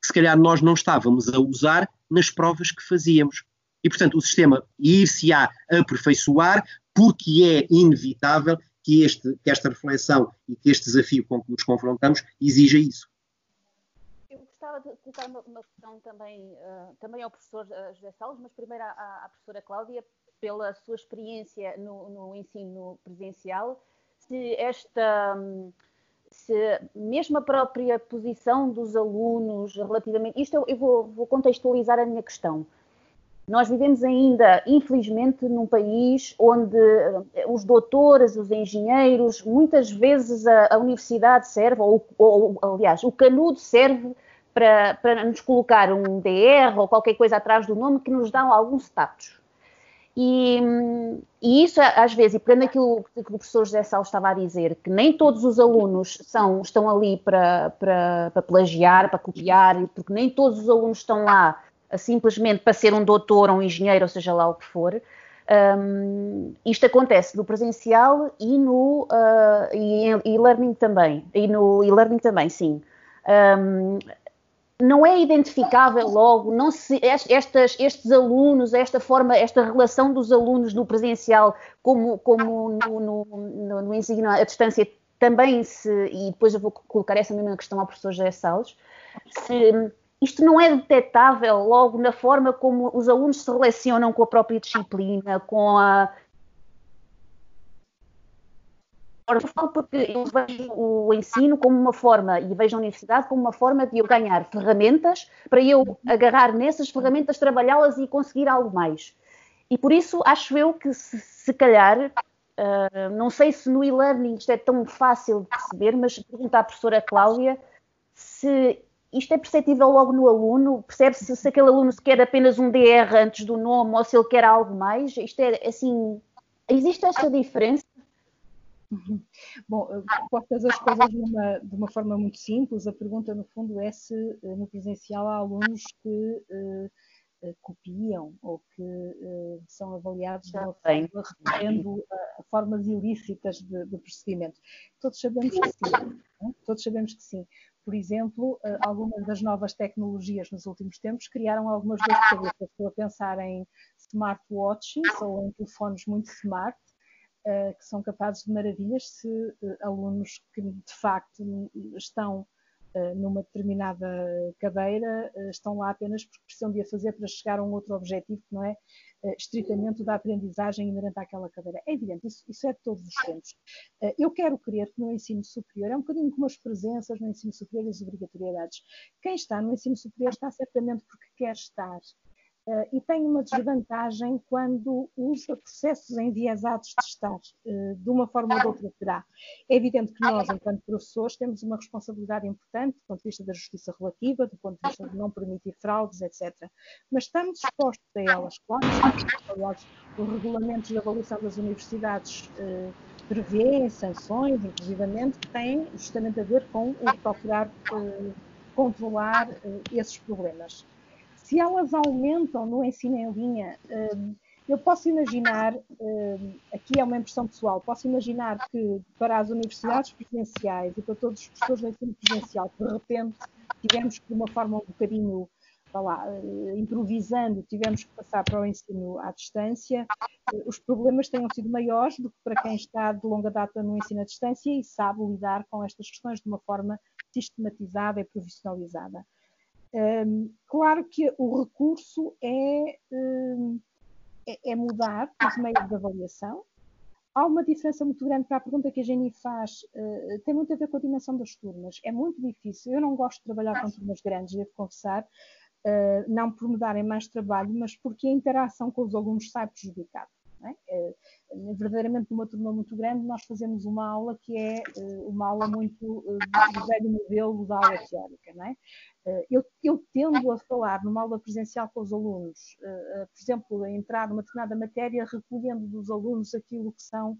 que se calhar nós não estávamos a usar nas provas que fazíamos. E, portanto, o sistema ir-se-á aperfeiçoar porque é inevitável que, este, que esta reflexão e que este desafio com que nos confrontamos exija isso gostava de colocar uma, uma questão também, uh, também ao professor uh, José Salles, mas primeiro à, à, professora Cláudia, pela sua experiência no, no ensino presencial, se esta. Se mesmo a própria posição dos alunos relativamente. Isto eu, eu vou, vou contextualizar a minha questão. Nós vivemos ainda, infelizmente, num país onde eh, os doutores, os engenheiros, muitas vezes a, a universidade serve, ou, ou, aliás, o canudo serve para, para nos colocar um DR ou qualquer coisa atrás do nome que nos dão algum status. E, e, isso, às vezes, e pegando aquilo que o professor José Sal estava a dizer, que nem todos os alunos são, estão ali para, para, para plagiar, para copiar, porque nem todos os alunos estão lá simplesmente para ser um doutor ou um engenheiro, ou seja lá o que for. Um, isto acontece no presencial e no uh, e-learning também, e no e-learning também, sim. Um, não é identificável logo, não se, estas, estes alunos, esta forma, esta relação dos alunos no presencial como, como no, no, no, no ensino à distância também se, e depois eu vou colocar essa mesma questão ao professor José Salles, se isto não é detectável logo na forma como os alunos se relacionam com a própria disciplina, com a Ora, eu falo porque eu vejo o ensino como uma forma, e vejo a universidade como uma forma de eu ganhar ferramentas para eu agarrar nessas ferramentas, trabalhá-las e conseguir algo mais. E por isso acho eu que se, se calhar, uh, não sei se no e-learning isto é tão fácil de perceber, mas perguntar à professora Cláudia se isto é perceptível logo no aluno, percebe-se se aquele aluno se quer apenas um DR antes do nome ou se ele quer algo mais, isto é assim, existe esta diferença? Uhum. Bom, postas as coisas numa, de uma forma muito simples, a pergunta no fundo é se eh, no presencial há alunos que uh, copiam ou que uh, são avaliados de uma forma recorrendo a, formas ilícitas de, de, procedimento. Todos sabemos que sim. Não? Todos sabemos que sim. Por exemplo, uh, algumas das novas tecnologias nos últimos tempos criaram algumas dores de cabeça. Estou a pensar em smartwatches ou em telefones muito smart que são capazes de maravilhas se uh, alunos que de facto estão uh, numa determinada cadeira estão lá apenas porque precisam de a fazer para chegar a um outro objetivo que não é estritamente da aprendizagem inerente àquela cadeira. É evidente, isso, isso é de todos os tempos. eu quero crer que no ensino superior, é um bocadinho como as presenças no ensino superior e as obrigatoriedades. Quem está no ensino superior está certamente porque quer estar. Uh, e tem uma desvantagem quando usa processos enviesados de estar, uh, de uma forma ou de outra terá. É evidente que nós, enquanto professores, temos uma responsabilidade importante do ponto de vista da justiça relativa, do ponto de vista de não permitir fraudes, etc. Mas estamos expostos a elas, claro, aliás, os regulamentos de avaliação das universidades uh, prevêem sanções, inclusivamente, que têm justamente a ver com o procurar controlar esses problemas se elas aumentam no ensino em linha, hum, eu posso imaginar, hum, aqui é uma impressão pessoal, posso imaginar que para as universidades presenciais e para todos os professores do ensino presencial, de repente tivemos que de uma forma um bocadinho, lá, eh, improvisando, tivemos que passar para o ensino à distância, os problemas tenham sido maiores do que para quem está de longa data no ensino à distância e sabe lidar com estas questões de uma forma sistematizada e profissionalizada. Um, claro que o recurso é, um, é, é, mudar os meios de avaliação. Há uma diferença muito grande para a pergunta que a Jenny faz, uh, tem muito a ver com a dimensão das turmas. É muito difícil. Eu não gosto de trabalhar com turmas grandes, devo confessar, uh, não por me darem mais trabalho, mas porque a interação com os alunos sai prejudicada. É? É, verdadeiramente numa turma muito grande nós fazemos uma aula que é uh, uma aula muito uh, do velho modelo da aula teórica. Não é? uh, eu, eu, tendo a falar numa aula presencial com os alunos, por exemplo, a entrar numa determinada matéria recolhendo dos alunos aquilo que são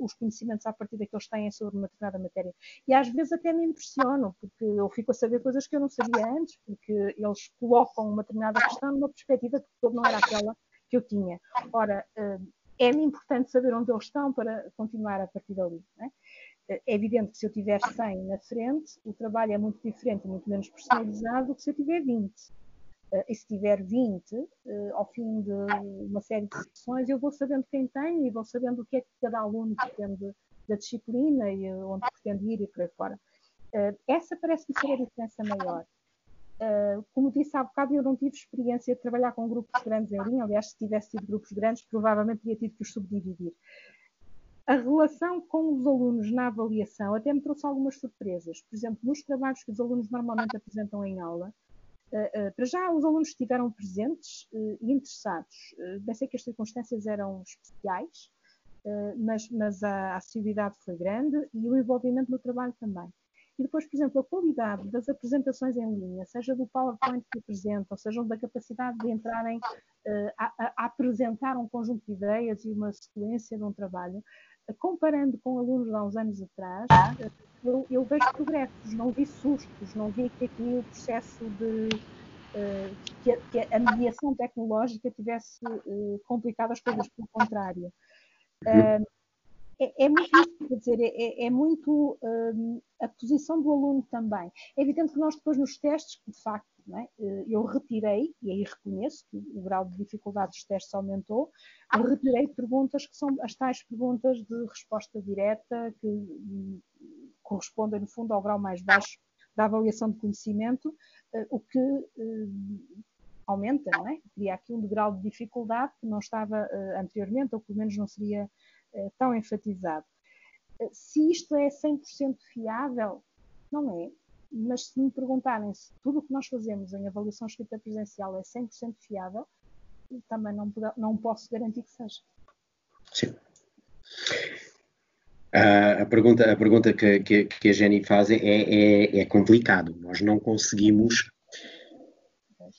os conhecimentos à partida que eles têm sobre uma determinada matéria. E às vezes até me impressionam, porque eu fico a saber coisas que eu não sabia antes, porque eles colocam uma determinada questão numa perspectiva que não era aquela que eu tinha. Ora, é-me importante saber onde eles estão para continuar a partir dali. É? é evidente que se eu tiver 100 na frente, o trabalho é muito diferente, muito menos personalizado do que se eu tiver 20. Eh, e se tiver 20, eh, ao fim de uma série de sessões, eu vou sabendo quem tem e vou sabendo o que é que cada aluno pretende da disciplina e onde pretende ir e por aí fora. Eh, essa parece-me ser a diferença maior. Uh, como disse há bocado, eu não tive experiência de trabalhar com grupos grandes em linha. Aliás, se tivesse tido grupos grandes, provavelmente teria tido que os subdividir. A relação com os alunos na avaliação até me trouxe algumas surpresas. Por exemplo, nos trabalhos que os alunos normalmente apresentam em aula, uh, uh, para já os alunos estiveram presentes e interessados. Bem sei que as circunstâncias eram especiais, mas, mas a, a assiduidade foi grande e o envolvimento no trabalho também. E depois, por exemplo, a qualidade das apresentações em linha, seja do PowerPoint que apresentam, seja da capacidade de entrarem uh, a, a, apresentar um conjunto de ideias e uma sequência de um trabalho, uh, comparando com alunos de há uns anos atrás, uh, eu, eu, vejo progressos, não vi sustos, não vi que aqui o processo de. Que a, que, a, mediação tecnológica tivesse complicado as coisas, pelo contrário. Uh, é, é muito isso, quer dizer, é, é, é muito um, a posição do aluno também. É evidente que nós depois nos testes, de facto, é? Eh, eu retirei, e aí reconheço que o grau de dificuldade dos testes aumentou, retirei perguntas que são as tais perguntas de resposta direta, que hum, correspondem, no fundo, ao grau mais baixo da avaliação de conhecimento, uh, o que uh, aumenta, não é? Cria aqui um grau de dificuldade que não estava uh, anteriormente, ou pelo menos não seria eh, tão enfatizado. Eh, se isto é 100% fiável, não é. Mas se me perguntarem se tudo o que nós fazemos em avaliação escrita presencial é 100% fiável, também não, não posso garantir que seja. Sim. A pergunta, a pergunta que, que, que a Jenny faz é, é, é, complicado. Nós não conseguimos,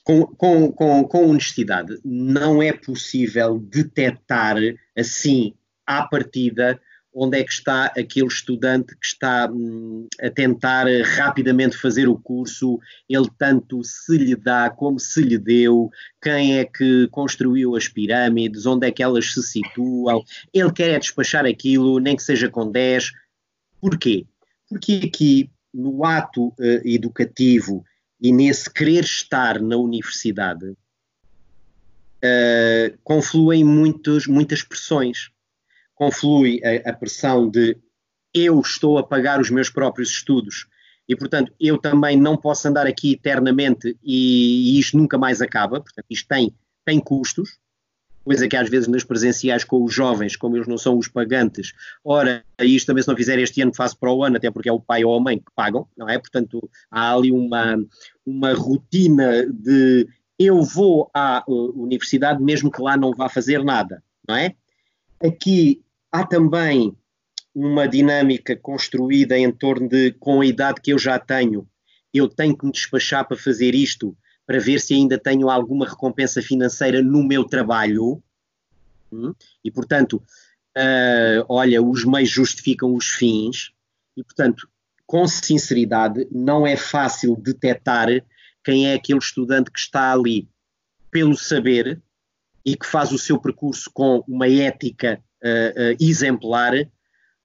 com, com, com, com honestidade, não é possível detectar assim à partida, onde é que está aquele estudante que está hum, a tentar rapidamente fazer o curso, ele tanto se lhe dá como se lhe deu, quem é que construiu as pirâmides, onde é que elas se situam, ele quer é despachar aquilo, nem que seja com 10. Porquê? Porque aqui, no ato uh, educativo e nesse querer estar na universidade, uh, confluem muitos, muitas pressões conflui a, a pressão de eu estou a pagar os meus próprios estudos e, portanto, eu também não posso andar aqui eternamente e, e isto nunca mais acaba, portanto, isto tem, tem custos, coisa que às vezes nas presenciais com os jovens, como eles não são os pagantes, ora, isto também se não fizer este ano faço para o ano, até porque é o pai ou a mãe que pagam, não é? Portanto, há ali uma, uma rotina de eu vou à uh, universidade mesmo que lá não vá fazer nada, não é? Aqui há também uma dinâmica construída em torno de, com a idade que eu já tenho, eu tenho que me despachar para fazer isto, para ver se ainda tenho alguma recompensa financeira no meu trabalho. Hum? E, portanto, uh, olha, os meios justificam os fins, e, portanto, com sinceridade, não é fácil detectar quem é aquele estudante que está ali pelo saber e que faz o seu percurso com uma ética uh, uh, exemplar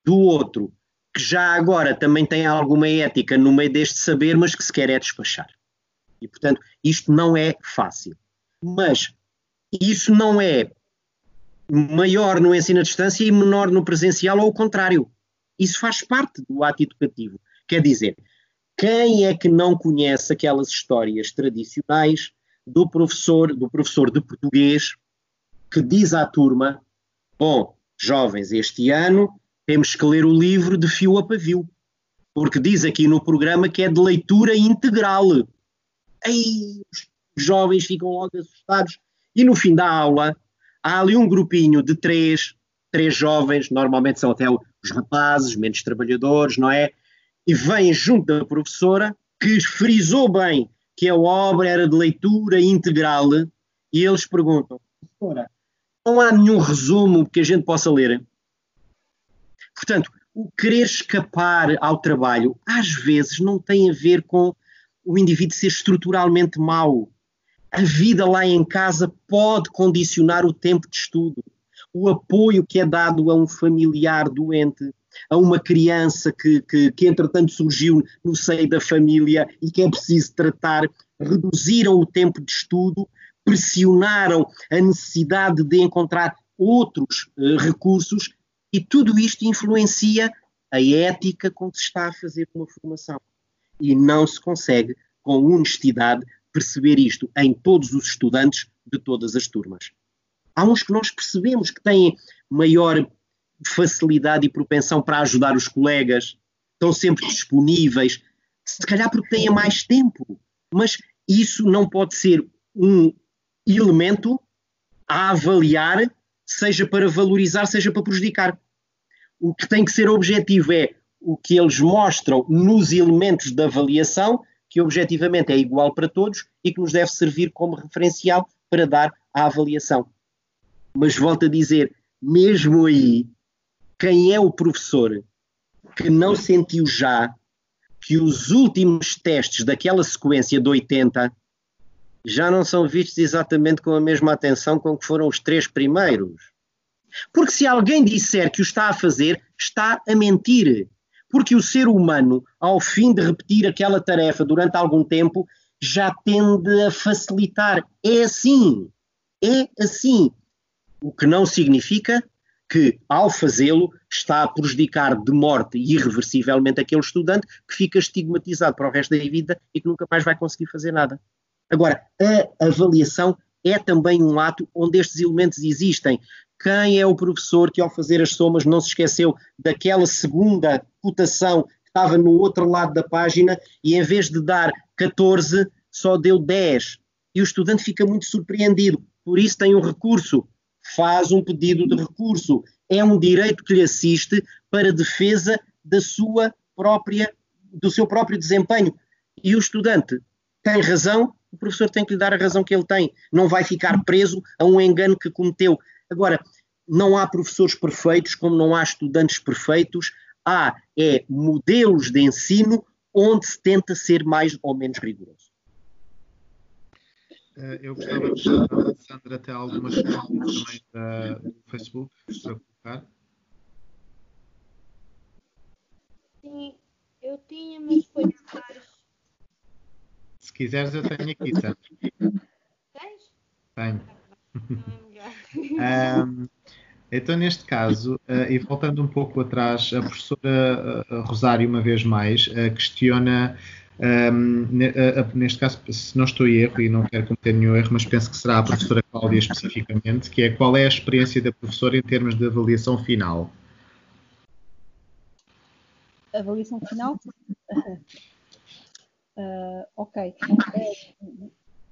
do outro, que já agora também tem alguma ética no meio deste saber, mas que se quer é despachar. E, portanto, isto não é fácil. Mas isso não é maior no ensino à distância e menor no presencial, ou o contrário. Isso faz parte do ato educativo. Quer dizer, quem é que não conhece aquelas histórias tradicionais do professor, do professor de português que diz à turma: Bom, jovens, este ano temos que ler o livro de fio a pavio, porque diz aqui no programa que é de leitura integral. Aí os jovens ficam logo assustados. E no fim da aula, há ali um grupinho de três, três jovens, normalmente são até os rapazes, menos trabalhadores, não é? E vêm junto da professora, que frisou bem que a obra era de leitura integral, e eles perguntam, professora, não há nenhum resumo que a gente possa ler? Portanto, o querer escapar ao trabalho às vezes não tem a ver com o indivíduo ser estruturalmente mau. A vida lá em casa pode condicionar o tempo de estudo. O apoio que é dado a um familiar doente, a uma criança que, que, que entretanto surgiu no seio da família e que é preciso tratar, reduziram o tempo de estudo, pressionaram a necessidade de encontrar outros uh, recursos e tudo isto influencia a ética com que se está a fazer uma formação. E não se consegue, com honestidade, perceber isto em todos os estudantes de todas as turmas. Há uns que nós percebemos que têm maior facilidade e propensão para ajudar os colegas, estão sempre disponíveis, se calhar porque têm mais tempo, mas isso não pode ser um elemento a avaliar seja para valorizar, seja para prejudicar. O que tem que ser objetivo é o que eles mostram nos elementos da avaliação, que objetivamente é igual para todos e que nos deve servir como referencial para dar a avaliação. Mas volto a dizer, mesmo aí, quem é o professor que não sentiu já que os últimos testes daquela sequência de 80 já não são vistos exatamente com a mesma atenção com que foram os três primeiros. Porque se alguém disser que o está a fazer, está a mentir. Porque o ser humano, ao fim de repetir aquela tarefa durante algum tempo, já tende a facilitar. É assim. É assim. O que não significa que, ao fazê-lo, está a prejudicar de morte irreversivelmente aquele estudante que fica estigmatizado para o resto da vida e que nunca mais vai conseguir fazer nada. Agora, a avaliação é também um ato onde estes elementos existem. Quem é o professor que, ao fazer as somas, não se esqueceu daquela segunda cotação que estava no outro lado da página e, em vez de dar 14, só deu 10? E o estudante fica muito surpreendido. Por isso, tem um recurso, faz um pedido de recurso. É um direito que lhe assiste para defesa da sua própria, do seu próprio desempenho. E o estudante tem razão o professor tem que lhe dar a razão que ele tem. Não vai ficar preso a um engano que cometeu. Agora, não há professores perfeitos, como não há estudantes perfeitos. Há é modelos de ensino onde se tenta ser mais ou menos rigoroso. Eh, eu gostava de chamar, Sandra, até algumas questões também da, do Facebook para colocar. Sim, eu tinha, mas foi demais. Se quiseres, eu tenho aqui, Sandra. Tens? Tenho. um, Então, neste caso, uh, e voltando um pouco atrás, a professora uh, Rosário, uma vez mais, uh, questiona, um, neste caso, se não estou em erro e não quero cometer nenhum erro, mas penso que será a professora Cláudia especificamente, que é qual é a experiência da professora em termos de avaliação final? Avaliação final? Ok.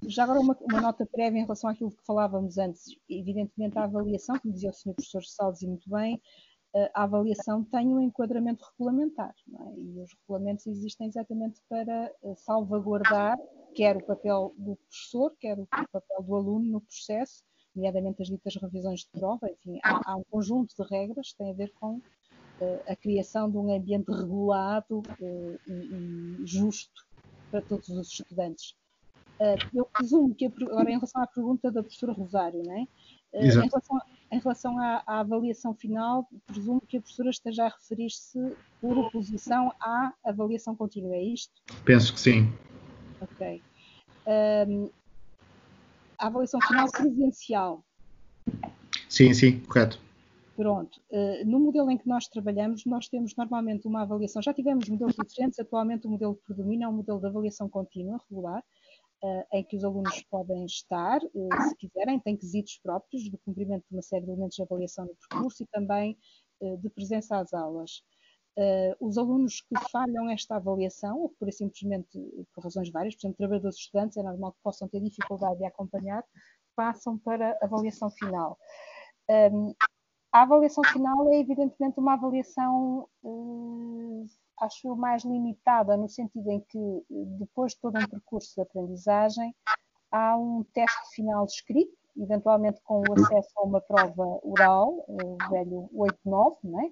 Já agora uma, uma, nota prévia em relação àquilo que falávamos antes. Evidentemente a avaliação, como dizia o Sr. Professor Salles e muito bem, eh, a avaliação tem um enquadramento regulamentar é? e os regulamentos existem exatamente para eh, salvaguardar quer o papel do professor, quer o papel do aluno no processo, nomeadamente as ditas revisões de prova, enfim, há, há um conjunto de regras que têm a ver com uh, a criação de um ambiente regulado uh, e, e justo para todos os estudantes. Uh, eu presumo que, agora em relação à pergunta da professora Rosário, não é? Uh, em relação, em relação à, à, avaliação final, presumo que a professora esteja a referir-se por oposição à avaliação contínua, é isto? Penso que sim. Ok. Um, a avaliação final presencial. Sim, sim, correto. Pronto. Uh, no modelo em que nós trabalhamos, nós temos normalmente uma avaliação. Já tivemos modelos diferentes, atualmente o modelo que predomina é o modelo de avaliação contínua, regular, uh, em que os alunos podem estar, uh, se quiserem, têm quesitos próprios de cumprimento de uma série de elementos de avaliação no percurso e também de presença às aulas. os alunos que falham esta avaliação, ou por simplesmente por razões várias, por exemplo, trabalhadores estudantes, é normal que possam ter dificuldade de acompanhar, passam para a avaliação final. A avaliação final é evidentemente uma avaliação acho mais limitada, no sentido em que, depois de todo um percurso de aprendizagem, há um teste final escrito, eventualmente com o acesso a uma prova oral, o velho 8-9, não é?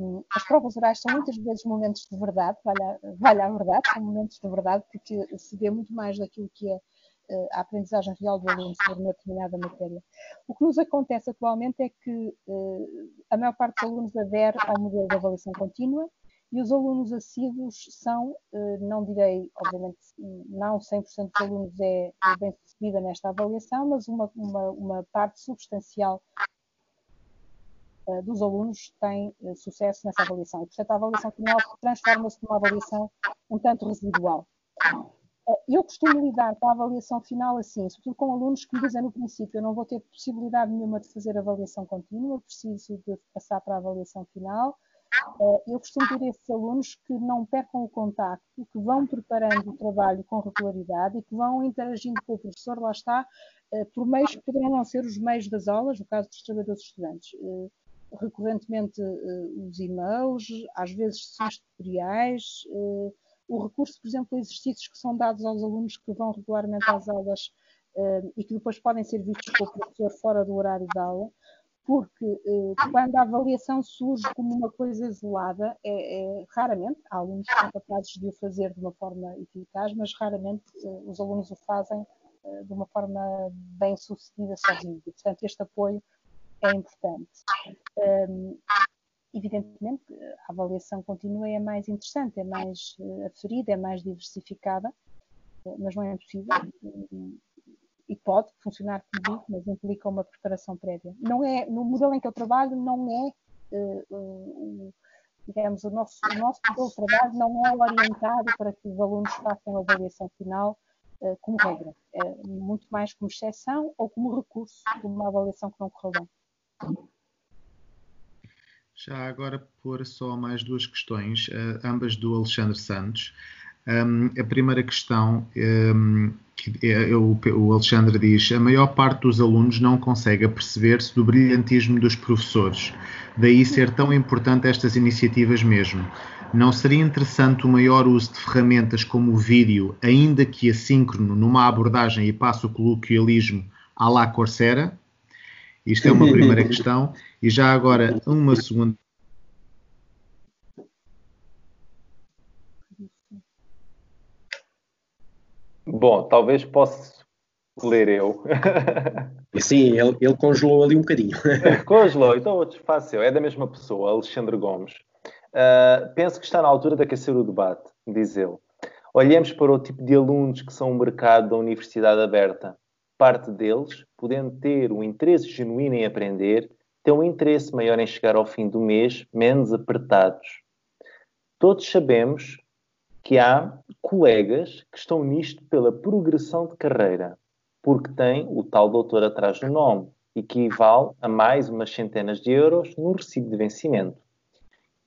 Um, as provas orais são muitas vezes momentos de verdade, vale a, vale a verdade, são momentos de verdade, porque se vê muito mais daquilo que é a aprendizagem real do aluno sobre uma determinada matéria. O que nos acontece atualmente é que uh, a maior parte dos alunos adere ao modelo de avaliação contínua, e os alunos assíduos são, eh, não direi, obviamente, não 100% dos alunos é, é bem sucedida nesta avaliação, mas uma, uma, uma parte substancial eh, dos alunos tem eh, sucesso nessa avaliação. E, portanto, a avaliação final transforma-se numa avaliação um tanto residual. Eu costumo lidar com a avaliação final assim, sobretudo com alunos que me dizem no princípio eu não vou ter possibilidade nenhuma de fazer avaliação contínua, preciso de passar para a avaliação final, eh, eu costumo ter esses alunos que não percam o contacto, que vão preparando o trabalho com regularidade e que vão interagindo com o professor, lá está, eh, por meios que poderão não ser os meios das aulas, no caso dos trabalhadores estudantes. Eh, recorrentemente os e-mails, às vezes sessões tutoriais, o recurso, por exemplo, a exercícios que são dados aos alunos que vão regularmente às aulas e que depois podem ser vistos pelo professor fora do horário de aula porque eh, quando a avaliação surge como uma coisa isolada, é, é, raramente, há alunos que são capazes de o fazer de uma forma eficaz, mas raramente eh, os alunos o fazem de uma forma bem sucedida sozinhos. Portanto, este apoio é importante. Um, evidentemente, a avaliação contínua é mais interessante, é mais uh, aferida, é mais diversificada, mas não é impossível e pode funcionar como mas implica uma preparação prévia. Não é, no modelo em que eu trabalho, não é, uh, digamos, o nosso, o nosso modelo de trabalho não é orientado para que os alunos façam a avaliação final uh, como regra. É muito mais como exceção ou como recurso de uma avaliação que não correu bem. Já agora por só mais duas questões, ambas do Alexandre Santos. Um, a primeira questão, um, que é, o, o Alexandre diz, a maior parte dos alunos não consegue perceber-se do brilhantismo dos professores, daí ser tão importante estas iniciativas mesmo. Não seria interessante o maior uso de ferramentas como o vídeo, ainda que assíncrono, numa abordagem e passo o coloquialismo à la Coursera? Isto é uma primeira questão. E já agora, uma segunda Bom, talvez possa ler eu. Sim, ele, ele, congelou ali um bocadinho. congelou, então outro fácil. É da mesma pessoa, Alexandre Gomes. Uh, penso que está na altura de aquecer o debate, diz ele. Olhemos para o tipo de alunos que são o mercado da universidade aberta. Parte deles, podendo ter um interesse genuíno em aprender, têm um interesse maior em chegar ao fim do mês menos apertados. Todos sabemos que há colegas que estão nisto pela progressão de carreira, porque têm o tal doutor atrás do nome, e que equivale a mais umas centenas de euros no recibo de vencimento.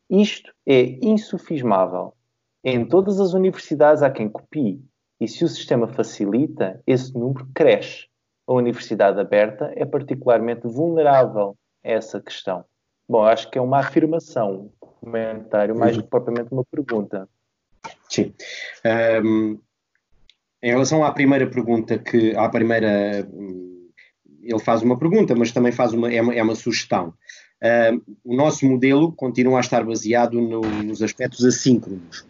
Isto é insufismável. Em todas as universidades há quem copie, e se o sistema facilita, esse número cresce. A universidade aberta é particularmente vulnerável a essa questão. Bom, acho que é uma afirmação, um comentário, mais que propriamente uma pergunta. Sim. Um, em relação à primeira pergunta, que à primeira ele faz uma pergunta, mas também faz uma, é, uma, é uma sugestão. O nosso modelo continua a estar baseado no, nos aspectos assíncronos,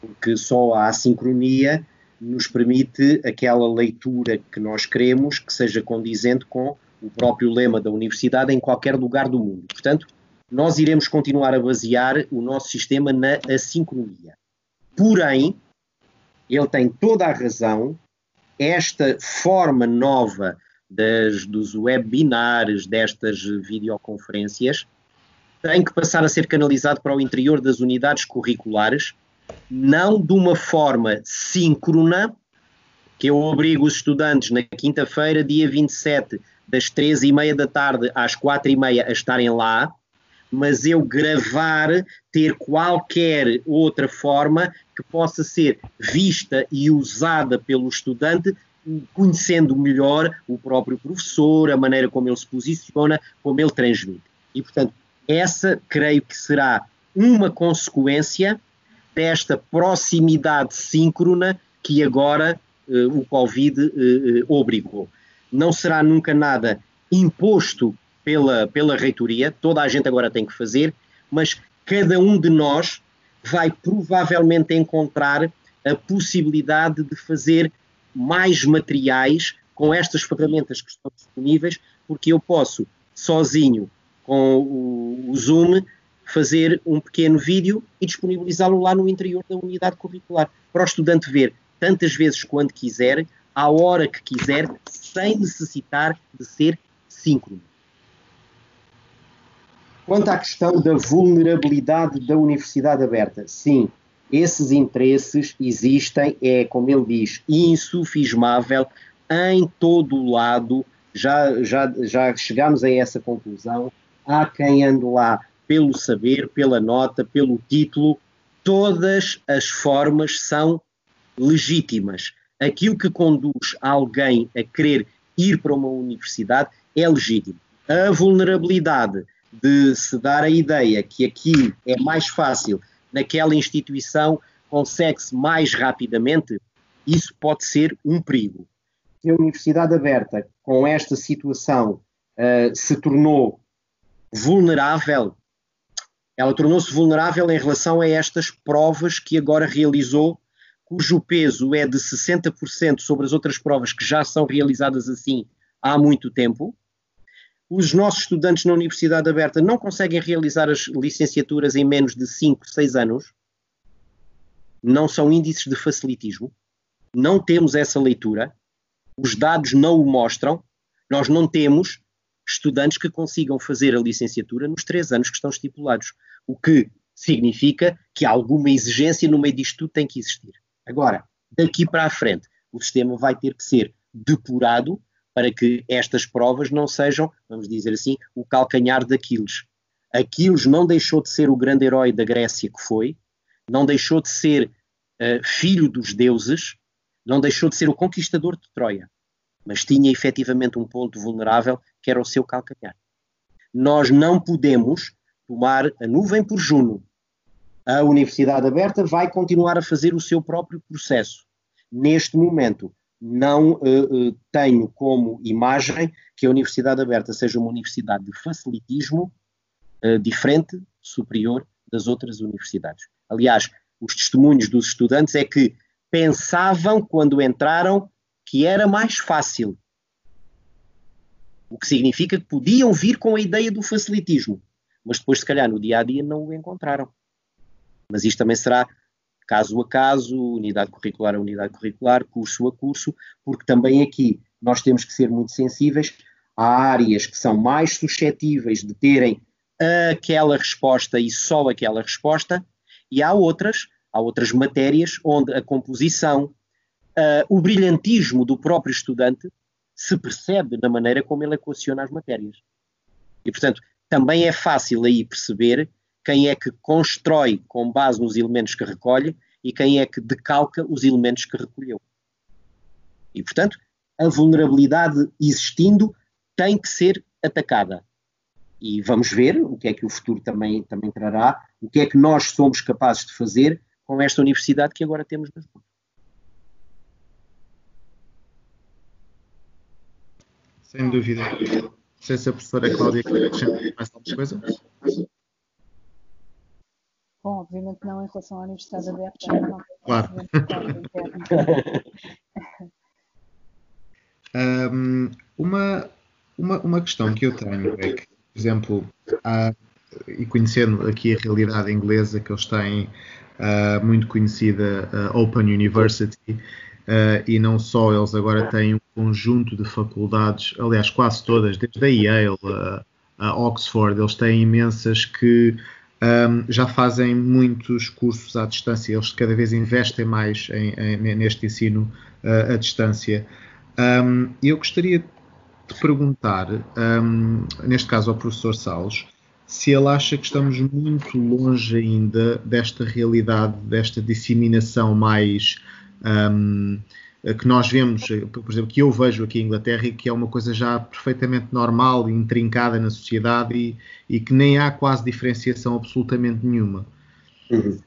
porque só a assincronia nos permite aquela leitura que nós queremos que seja condizente com o próprio lema da universidade em qualquer lugar do mundo. Portanto, nós iremos continuar a basear o nosso sistema na assincronia. Porém, ele tem toda a razão, esta forma nova das, dos webinars, destas videoconferências, tem que passar a ser canalizado para o interior das unidades curriculares, não de uma forma síncrona, que eu obrigo os estudantes na quinta-feira, dia 27, das 13 e meia da tarde às 4 e meia a estarem lá, mas eu gravar, ter qualquer outra forma que possa ser vista e usada pelo estudante conhecendo melhor o próprio professor, a maneira como ele se posiciona, como ele transmite. E, portanto, essa creio que será uma consequência desta proximidade síncrona que agora uh, o Covid uh, obrigou. Não será nunca nada imposto pela, pela reitoria, toda a gente agora tem que fazer, mas cada um de nós vai provavelmente encontrar a possibilidade de fazer mais materiais com estas ferramentas que estão disponíveis, porque eu posso, sozinho, com o Zoom, fazer um pequeno vídeo e disponibilizá-lo lá no interior da unidade curricular, para o estudante ver tantas vezes quando quiser, à hora que quiser, sem necessitar de ser síncrono. Quanto à questão da vulnerabilidade da universidade aberta, sim, esses interesses existem, é, como ele diz, insufismável em todo o lado. Já, já, já chegamos a essa conclusão. Há quem ande lá pelo saber, pela nota, pelo título. Todas as formas são legítimas. Aquilo que conduz alguém a querer ir para uma universidade é legítimo. A vulnerabilidade de se dar a ideia que aqui é mais fácil naquela instituição consegue-se mais rapidamente, isso pode ser um perigo. Se a Universidade Aberta, com esta situação, uh, se tornou vulnerável, ela tornou-se vulnerável em relação a estas provas que agora realizou, cujo peso é de 60% sobre as outras provas que já são realizadas assim há muito tempo, os nossos estudantes na Universidade Aberta não conseguem realizar as licenciaturas em menos de 5, 6 anos. Não são índices de facilitismo. Não temos essa leitura. Os dados não o mostram. Nós não temos estudantes que consigam fazer a licenciatura nos três anos que estão estipulados. O que significa que alguma exigência no meio disto tudo tem que existir. Agora, daqui para a frente, o sistema vai ter que ser depurado para que estas provas não sejam, vamos dizer assim, o calcanhar daqueles. Aquiles não deixou de ser o grande herói da Grécia que foi, não deixou de ser uh, filho dos deuses, não deixou de ser o conquistador de Troia, mas tinha efetivamente um ponto vulnerável que era o seu calcanhar. Nós não podemos tomar a nuvem por Juno. A Universidade Aberta vai continuar a fazer o seu próprio processo. Neste momento, não uh, uh, tenho como imagem que a Universidade Aberta seja uma universidade de facilitismo uh, diferente, superior das outras universidades. Aliás, os testemunhos dos estudantes é que pensavam quando entraram que era mais fácil. O que significa que podiam vir com a ideia do facilitismo, mas depois, se calhar, no dia a dia não o encontraram. Mas isto também será caso a caso, unidade curricular a unidade curricular, curso a curso, porque também aqui nós temos que ser muito sensíveis há áreas que são mais suscetíveis de terem aquela resposta e só aquela resposta, e há outras, há outras matérias onde a composição, uh, o brilhantismo do próprio estudante se percebe na maneira como ele equaciona as matérias. E, portanto, também é fácil aí perceber quem é que constrói com base nos elementos que recolhe e quem é que decalca os elementos que recolheu. E, portanto, a vulnerabilidade existindo tem que ser atacada. E vamos ver o que é que o futuro também, também trará, o que é que nós somos capazes de fazer com esta universidade que agora temos nas mãos. Sem dúvida. Não sei se a professora Cláudia quer acrescentar mais alguma coisa. Bom, obviamente não em relação à Universidade Aberta. Não, claro. um, uma, uma, uma questão que eu tenho é que, por exemplo, há, e conhecendo aqui a realidade inglesa que eles têm uh, muito conhecida uh, Open University, uh, e não só, eles agora têm um conjunto de faculdades, aliás, quase todas, desde a Yale a Oxford, eles têm imensas que um, já fazem muitos cursos à distância, eles cada vez investem mais em, em, neste ensino uh, à distância. Um, eu gostaria de perguntar, um, neste caso ao professor Salles, se ele acha que estamos muito longe ainda desta realidade, desta disseminação mais eh, que nós vemos, eh, por exemplo, que eu vejo aqui em Inglaterra e que é uma coisa já perfeitamente normal e intrincada na sociedade e, e que nem há quase diferenciação absolutamente nenhuma. Uhum.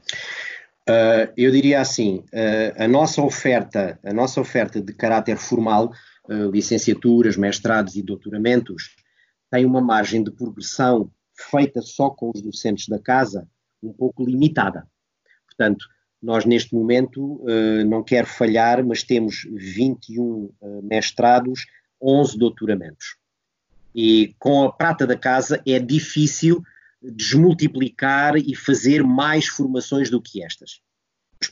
Uh, eu diria assim, uh, a nossa oferta, a nossa oferta de caráter formal, uh, licenciaturas, mestrados e doutoramentos, tem uma margem de progressão feita só com os docentes da casa um pouco limitada. Portanto, nós, neste momento, eh, não quero falhar, mas temos 21 eh, mestrados, 11 doutoramentos. E com a prata da casa é difícil desmultiplicar e fazer mais formações do que estas.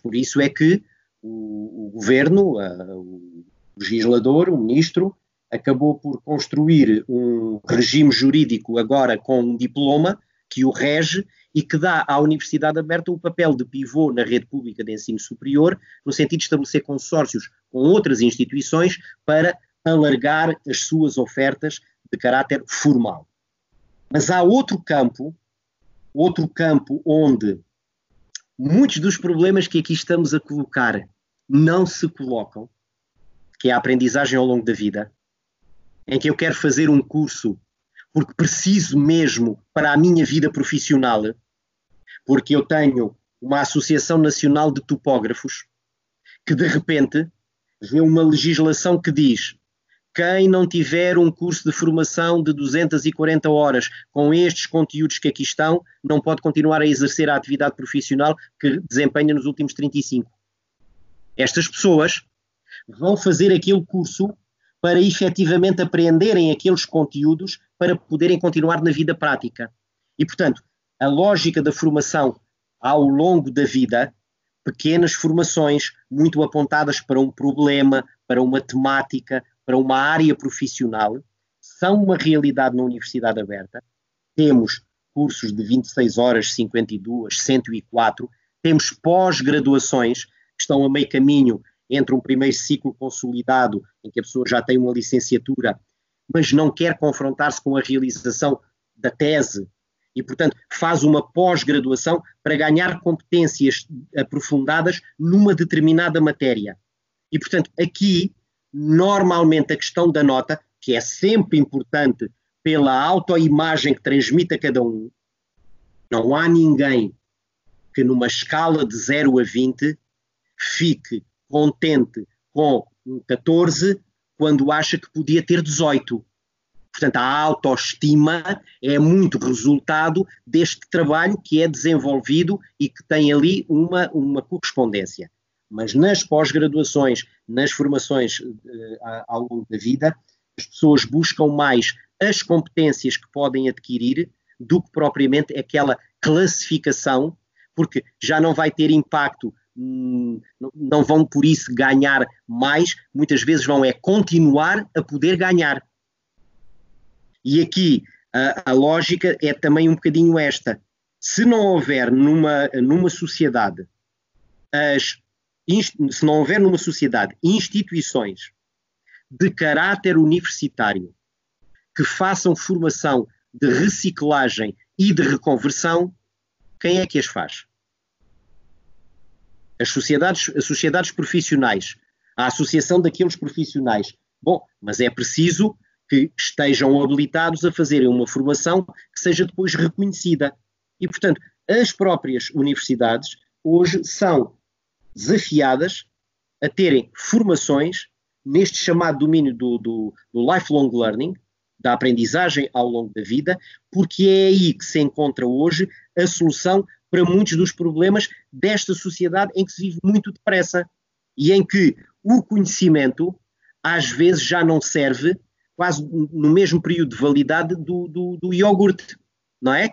Por isso é que o, o governo, a, o legislador, o ministro, acabou por construir um regime jurídico agora com um diploma que o rege e que dá à Universidade Aberta o papel de pivô na rede pública de ensino superior, no sentido de estabelecer consórcios com outras instituições para alargar as suas ofertas de caráter formal. Mas há outro campo, outro campo onde muitos dos problemas que aqui estamos a colocar não se colocam, que é a aprendizagem ao longo da vida, em que eu quero fazer um curso porque preciso mesmo para a minha vida profissional, porque eu tenho uma Associação Nacional de Topógrafos que de repente vê uma legislação que diz quem não tiver um curso de formação de 240 horas com estes conteúdos que aqui estão, não pode continuar a exercer a atividade profissional que desempenha nos últimos 35. Estas pessoas vão fazer aquele curso para efetivamente aprenderem aqueles conteúdos para poderem continuar na vida prática. E, portanto, a lógica da formação ao longo da vida, pequenas formações muito apontadas para um problema, para uma temática, para uma área profissional, são uma realidade na Universidade Aberta. Temos cursos de 26 horas, 52, 104, temos pós-graduações que estão a meio caminho entre um primeiro ciclo consolidado, em que a pessoa já tem uma licenciatura, mas não quer confrontar-se com a realização da tese, e, portanto, faz uma pós-graduação para ganhar competências aprofundadas numa determinada matéria. E, portanto, aqui, normalmente, a questão da nota, que é sempre importante pela autoimagem que transmite a cada um, não há ninguém que numa escala de 0 a 20 fique contente com um 14 quando acha que podia ter 18. Portanto, a autoestima é muito resultado deste trabalho que é desenvolvido e que tem ali uma, uma correspondência. Mas nas pós-graduações, nas formações uh, ao longo da vida, as pessoas buscam mais as competências que podem adquirir do que propriamente aquela classificação, porque já não vai ter impacto não vão por isso ganhar mais, muitas vezes vão é continuar a poder ganhar. E aqui a, a lógica é também um bocadinho esta. Se não houver numa, numa sociedade as, se não houver numa sociedade instituições de caráter universitário que façam formação de reciclagem e de reconversão, quem é que as faz? As sociedades, as sociedades profissionais, a associação daqueles profissionais. Bom, mas é preciso que estejam habilitados a fazerem uma formação que seja depois reconhecida. E, portanto, as próprias universidades hoje são desafiadas a terem formações neste chamado domínio do, do, do lifelong learning, da aprendizagem ao longo da vida, porque é aí que se encontra hoje a solução para muitos dos problemas desta sociedade em que se vive muito depressa e em que o conhecimento às vezes já não serve quase no mesmo período de validade do, do, do iogurte, não é?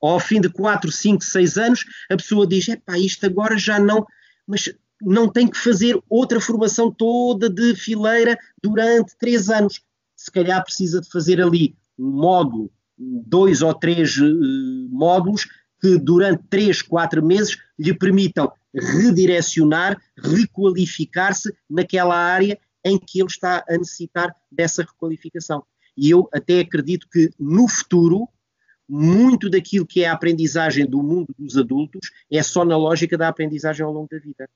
Ao fim de 4, 5, 6 anos, a pessoa diz: é pá, isto agora já não. Mas não tem que fazer outra formação toda de fileira durante 3 anos se calhar precisa de fazer ali um módulo, dois ou três uh, módulos que durante três, quatro meses lhe permitam redirecionar, requalificar-se naquela área em que ele está a necessitar dessa requalificação. E eu até acredito que no futuro, muito daquilo que é a aprendizagem do mundo dos adultos é só na lógica da aprendizagem ao longo da vida.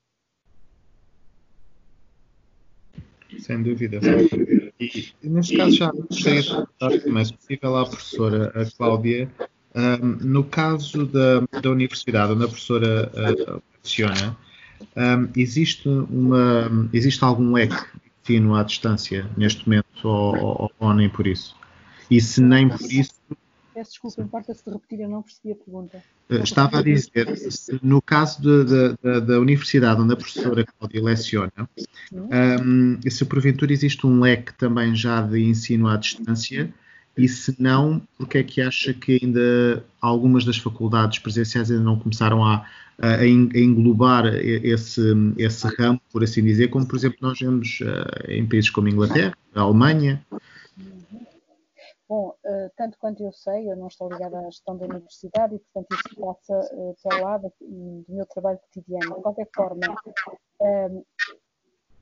Sem dúvida. E, neste caso já gostaria de perguntar se possível, à professora a Cláudia, um, no caso da, da universidade onde a professora uh, leciona, um, existe, uma, existe algum leque de ensino à distância neste momento ou, ou, ou nem por isso? E se nem por isso, Peço desculpa, importa-se de repetir, eu não percebi a pergunta. Eh, estava a dizer, no caso de, de, de, da universidade onde a professora Cláudia leciona, um, se porventura existe um leque também já de ensino à distância, e se não, porque é que acha que ainda algumas das faculdades presenciais ainda não começaram a, a, englobar esse, esse ramo, por assim dizer, como por exemplo nós vemos uh, em países como a Inglaterra, a Alemanha, Bom, uh, tanto quanto eu sei, eu não estou ligada à gestão da universidade e, portanto, isso passa uh, pelo lado do meu trabalho cotidiano. De qualquer forma,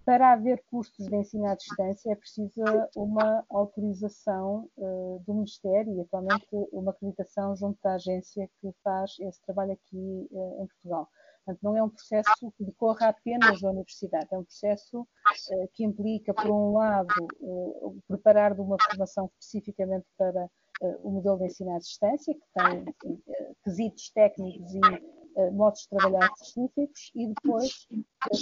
para haver cursos de ensino à distância é preciso uma autorização uh, do Ministério e, atualmente, uma acreditação junto da agência que faz esse trabalho aqui em Portugal. Portanto, não é um processo que decorra apenas da universidade, é um processo uh, que implica, por um lado, uh, preparar de uma formação especificamente para uh, o modelo de ensino à distância, que tem enfim, quesitos técnicos e modos de trabalhar específicos, e depois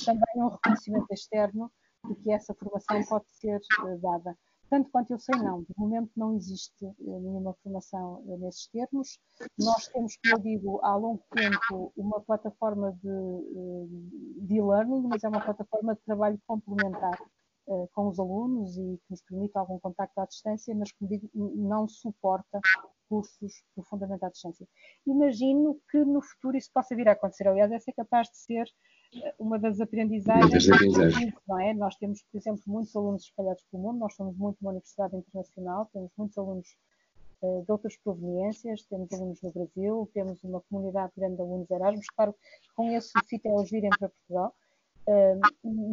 também um reconhecimento externo de que essa formação pode ser dada. Tanto quanto eu sei, não. De momento não existe eh, nenhuma formação eh, nesses termos. Nós temos, como eu digo, há longo tempo uma plataforma de, eh, de e-learning, mas é uma plataforma de trabalho complementar com os alunos e que nos permite algum contacto à distância, mas, como digo, não suporta cursos profundamente à distância. Imagino que no futuro isso possa vir a acontecer. Aliás, essa é capaz de ser uma das aprendizagens, não é? Nós temos, por exemplo, muitos alunos espalhados pelo mundo, nós somos muito uma universidade internacional, temos muitos alunos uh, de outras proveniências, temos alunos no Brasil, temos uma comunidade grande de alunos Erasmus, claro, com esse solicito é eles virem para Portugal,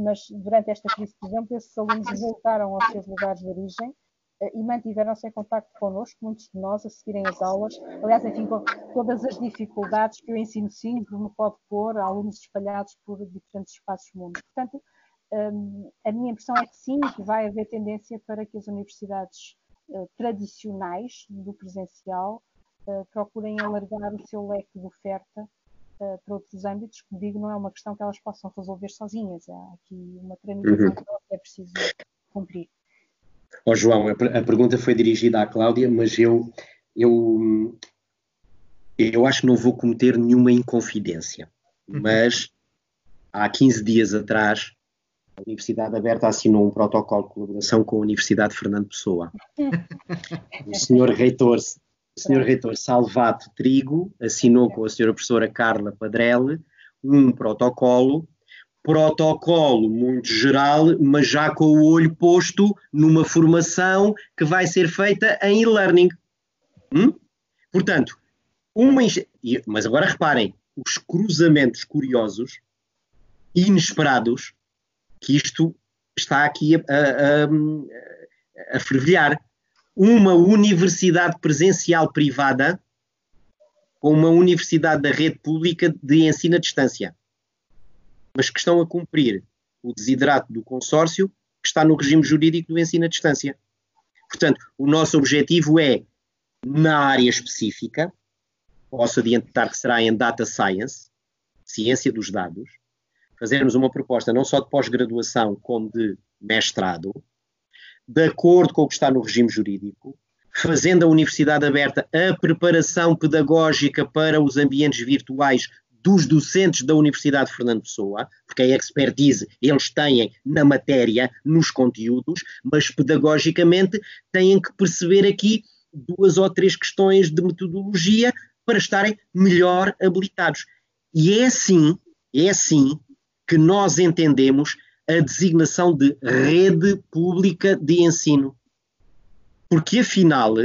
mas durante esta crise, por exemplo, esses alunos voltaram aos seus lugares de origem, eh, e mantiveram-se em contato connosco, muitos de nós, a seguirem as aulas. Aliás, enfim, com todas as dificuldades que o ensino síncrono pode pôr alunos espalhados por diferentes espaços do mundo. Portanto, um, a minha impressão é que sim, que vai haver tendência para que as universidades tradicionais do presencial procurem alargar o seu leque de oferta para outros âmbitos. Como digo, não é uma questão que elas possam resolver sozinhas. Há aqui uma tramitação uhum. que é preciso cumprir. Ó oh, João, a, a, pergunta foi dirigida à Cláudia, mas eu, eu, eu acho que não vou cometer nenhuma inconfidência. Uhum. Mas há 15 dias atrás, a Universidade Aberta assinou um protocolo de colaboração com a Universidade Fernando Pessoa. o senhor reitor, o senhor reitor Salvato Trigo assinou com a senhora professora Carla Padrelli um protocolo protocolo muito geral, mas já com o olho posto numa formação que vai ser feita em e-learning. Hum? Portanto, uma, mas agora reparem, os cruzamentos curiosos, inesperados, que isto está aqui a, a, a, a fervilhar. Uma universidade presencial privada com uma universidade da rede pública de ensino à distância, mas que estão a cumprir o desidrato do consórcio que está no regime jurídico do ensino à distância. Portanto, o nosso objetivo é, na área específica, posso adiantar que será em Data Science, ciência dos dados, fazermos uma proposta não só de pós-graduação, como de mestrado, de acordo com o que está no regime jurídico, fazendo a Universidade Aberta a preparação pedagógica para os ambientes virtuais dos docentes da Universidade Fernando Pessoa, porque a expertise eles têm na matéria, nos conteúdos, mas pedagogicamente têm que perceber aqui duas ou três questões de metodologia para estarem melhor habilitados. E é assim, é assim que nós entendemos a designação de rede pública de ensino. Porque afinal,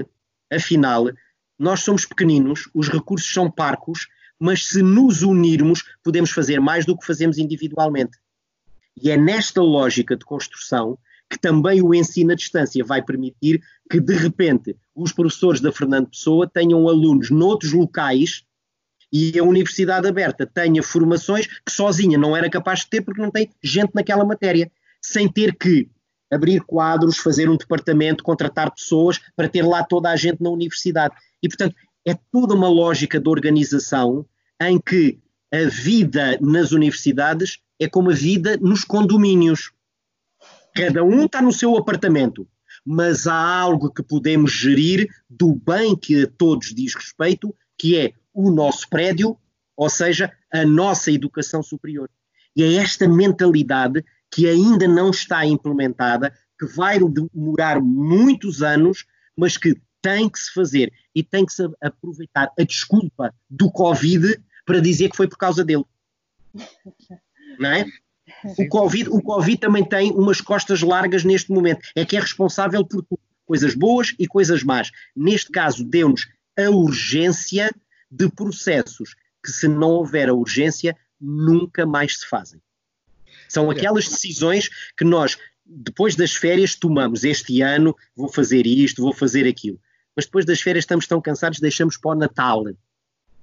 afinal, nós somos pequeninos, os recursos são parcos, mas se nos unirmos, podemos fazer mais do que fazemos individualmente. E é nesta lógica de construção que também o ensino à distância vai permitir que, de repente, os professores da Fernando Pessoa tenham alunos noutros locais e a Universidade Aberta tenha formações que sozinha não era capaz de ter porque não tem gente naquela matéria, sem ter que abrir quadros, fazer um departamento, contratar pessoas para ter lá toda a gente na universidade. E, portanto, é toda uma lógica de organização em que a vida nas universidades é como a vida nos condomínios. Cada um está no seu apartamento, mas há algo que podemos gerir do bem que a todos diz respeito, que é o nosso prédio, ou seja, a nossa educação superior. E é esta mentalidade que ainda não está implementada, que vai demorar muitos anos, mas que tem que se fazer e tem que se aproveitar a desculpa do Covid para dizer que foi por causa dele. Não é? O COVID, o COVID também tem umas costas largas neste momento. É que é responsável por coisas boas e coisas más. Neste caso, deu-nos a urgência de processos que, se não houver a urgência, nunca mais se fazem. São aquelas decisões que nós, depois das férias, tomamos. Este ano vou fazer isto, vou fazer aquilo. Mas depois das férias estamos tão cansados, deixamos para o Natal.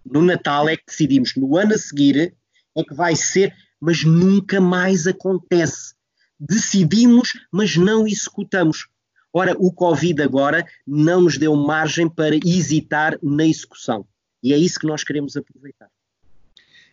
No Natal é que decidimos, no ano a seguir é que vai ser, mas nunca mais acontece. Decidimos, mas não executamos. Ora, o Covid agora não nos deu margem para hesitar na execução. E é isso que nós queremos aproveitar.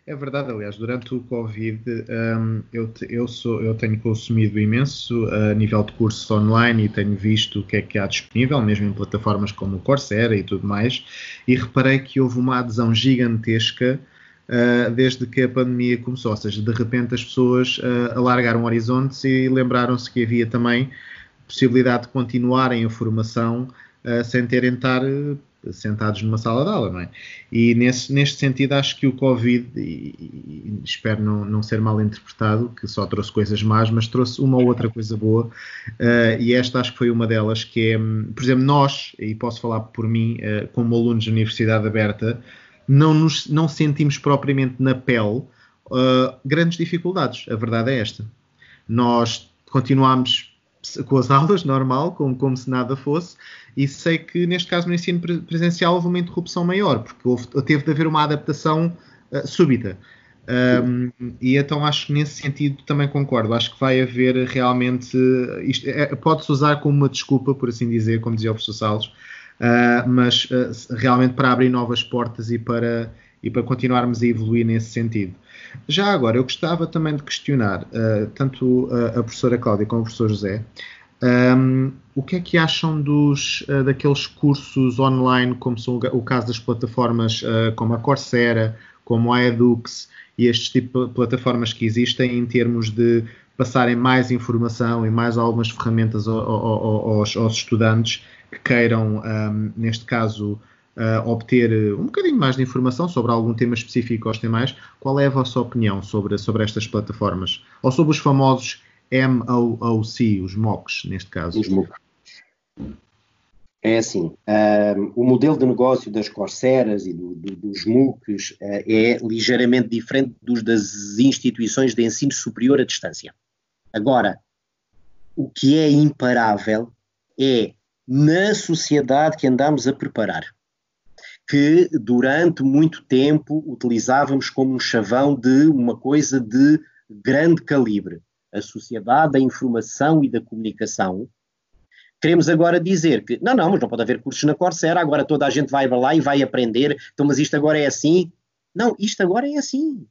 É verdade, aliás, durante o Covid um, eu, eu, sou, eu tenho consumido imenso a nível de cursos online e tenho visto o que é que há disponível, mesmo em plataformas como o Coursera e tudo mais, e reparei que houve uma adesão gigantesca uh, desde que a pandemia começou, ou seja, de repente as pessoas uh, alargaram horizontes e lembraram-se que havia também possibilidade de continuarem a formação uh, sem terem de estar sentados numa sala de aula, não é? E nesse, neste sentido acho que o Covid, e, e, espero não, não ser mal interpretado, que só trouxe coisas más, mas trouxe uma ou outra coisa boa, uh, e esta acho que foi uma delas, que é, por exemplo, nós, e posso falar por mim, uh, como alunos de Universidade Aberta, não, nos, não sentimos propriamente na pele uh, grandes dificuldades, a verdade é esta. Nós continuamos com as aulas normal, como, como se nada fosse, e sei que neste caso no ensino presencial houve uma interrupção maior, porque houve, teve de haver uma adaptação uh, súbita. Um, e então acho que nesse sentido também concordo. Acho que vai haver realmente. é, Pode-se usar como uma desculpa, por assim dizer, como dizia o professor Salles, uh, mas uh, realmente para abrir novas portas e para, e para continuarmos a evoluir nesse sentido. Já agora, eu gostava também de questionar uh, tanto a, a professora Cláudia como o professor José um, o que é que acham dos, uh, daqueles cursos online, como são o caso das plataformas uh, como a Coursera, como a Edux e estes tipos de plataformas que existem em termos de passarem mais informação e mais algumas ferramentas aos, aos, aos estudantes que queiram, um, neste caso, uh, obter um bocadinho mais de informação sobre algum tema específico gostem mais, qual é a vossa opinião sobre, sobre estas plataformas? Ou sobre os famosos MOOC, os MOOCs, neste caso? Os MOOCs. É assim, um, o modelo de negócio das Corseras e do, do, dos MOOCs uh, é ligeiramente diferente dos das instituições de ensino superior à distância. Agora, o que é imparável é na sociedade que andamos a preparar, que durante muito tempo utilizávamos como um chavão de uma coisa de grande calibre, a sociedade da informação e da comunicação, Queremos agora dizer que, não, não, mas não pode haver cursos na Coursera, agora toda a gente vai lá e vai aprender, então, mas isto agora é assim. Não, isto agora é assim.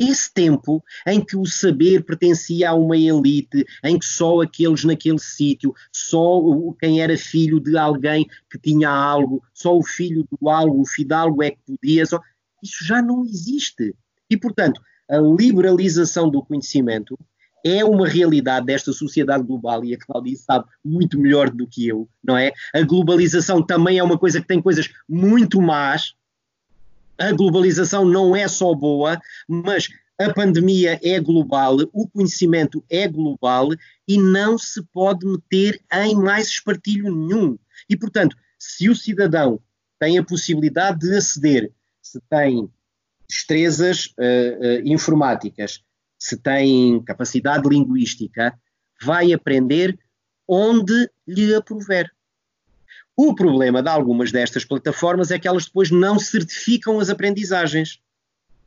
Esse tempo em que o saber pertencia a uma elite, em que só aqueles naquele sítio, só quem era filho de alguém que tinha algo, só o filho do algo, o fidalgo é que podia, só... isso já não existe. E, portanto, a liberalização do conhecimento é uma realidade desta sociedade global e a Claudia sabe muito melhor do que eu, não é? A globalização também é uma coisa que tem coisas muito más. A globalização não é só boa, mas a pandemia é global, o conhecimento é global e não se pode meter em mais espartilho nenhum. E, portanto, se o cidadão tem a possibilidade de aceder, se tem destrezas uh, uh, informáticas, se tem capacidade linguística, vai aprender onde lhe aprover. O problema de algumas destas plataformas é que elas depois não certificam as aprendizagens.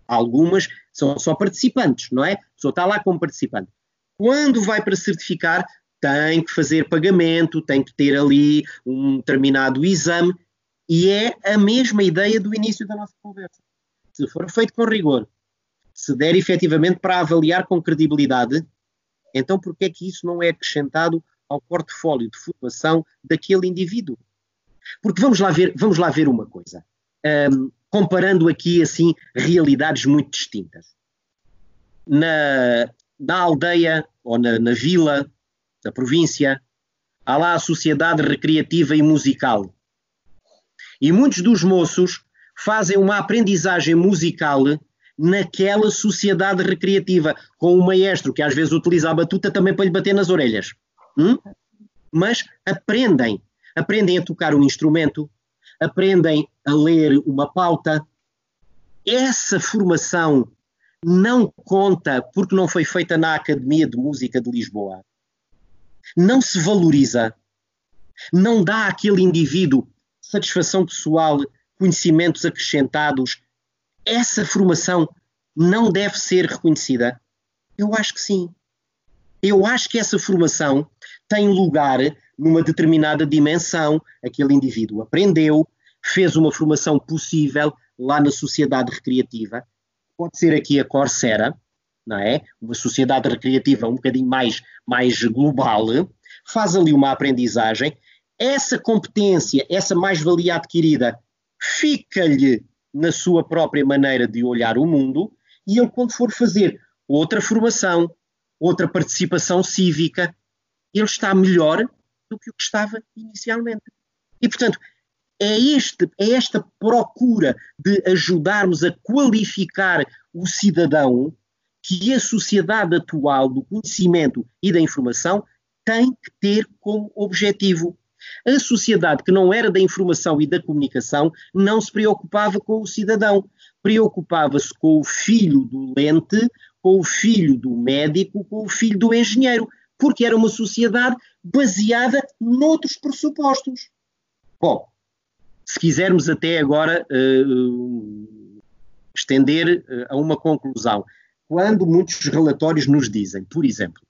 Algumas são só participantes, não é? A pessoa está lá como participante. Quando vai para certificar, tem que fazer pagamento, tem que ter ali um determinado exame, e é a mesma ideia do início da nossa conversa. Se for feito com rigor, se der efetivamente para avaliar com credibilidade, então por que é que isso não é acrescentado ao portfólio de formação daquele indivíduo? Porque vamos lá ver, vamos lá ver uma coisa, um, comparando aqui assim realidades muito distintas. Na, na aldeia ou na, na vila, na província, há lá a sociedade recreativa e musical. E muitos dos moços fazem uma aprendizagem musical naquela sociedade recreativa, com o maestro que às vezes utiliza a batuta também para lhe bater nas orelhas. Hum? Mas aprendem, aprendem a tocar um instrumento, aprendem a ler uma pauta. Essa formação não conta porque não foi feita na Academia de Música de Lisboa. Não se valoriza, não dá àquele indivíduo satisfação pessoal, conhecimentos acrescentados, essa formação não deve ser reconhecida? Eu acho que sim. Eu acho que essa formação tem lugar numa determinada dimensão. Aquele indivíduo aprendeu, fez uma formação possível lá na sociedade recreativa. Pode ser aqui a Coursera, não é? Uma sociedade recreativa um bocadinho mais, mais global. Faz ali uma aprendizagem. Essa competência, essa mais-valia adquirida, fica-lhe na sua própria maneira de olhar o mundo e ele, quando for fazer outra formação, outra participação cívica, ele está melhor do que o que estava inicialmente. E, portanto, é, este, é esta procura de ajudarmos a qualificar o cidadão que a sociedade atual do conhecimento e da informação tem que ter como objetivo. A sociedade que não era da informação e da comunicação não se preocupava com o cidadão, preocupava-se com o filho do lente, com o filho do médico, com o filho do engenheiro, porque era uma sociedade baseada noutros pressupostos. Bom, se quisermos até agora uh, estender uh, a uma conclusão, quando muitos relatórios nos dizem, por exemplo,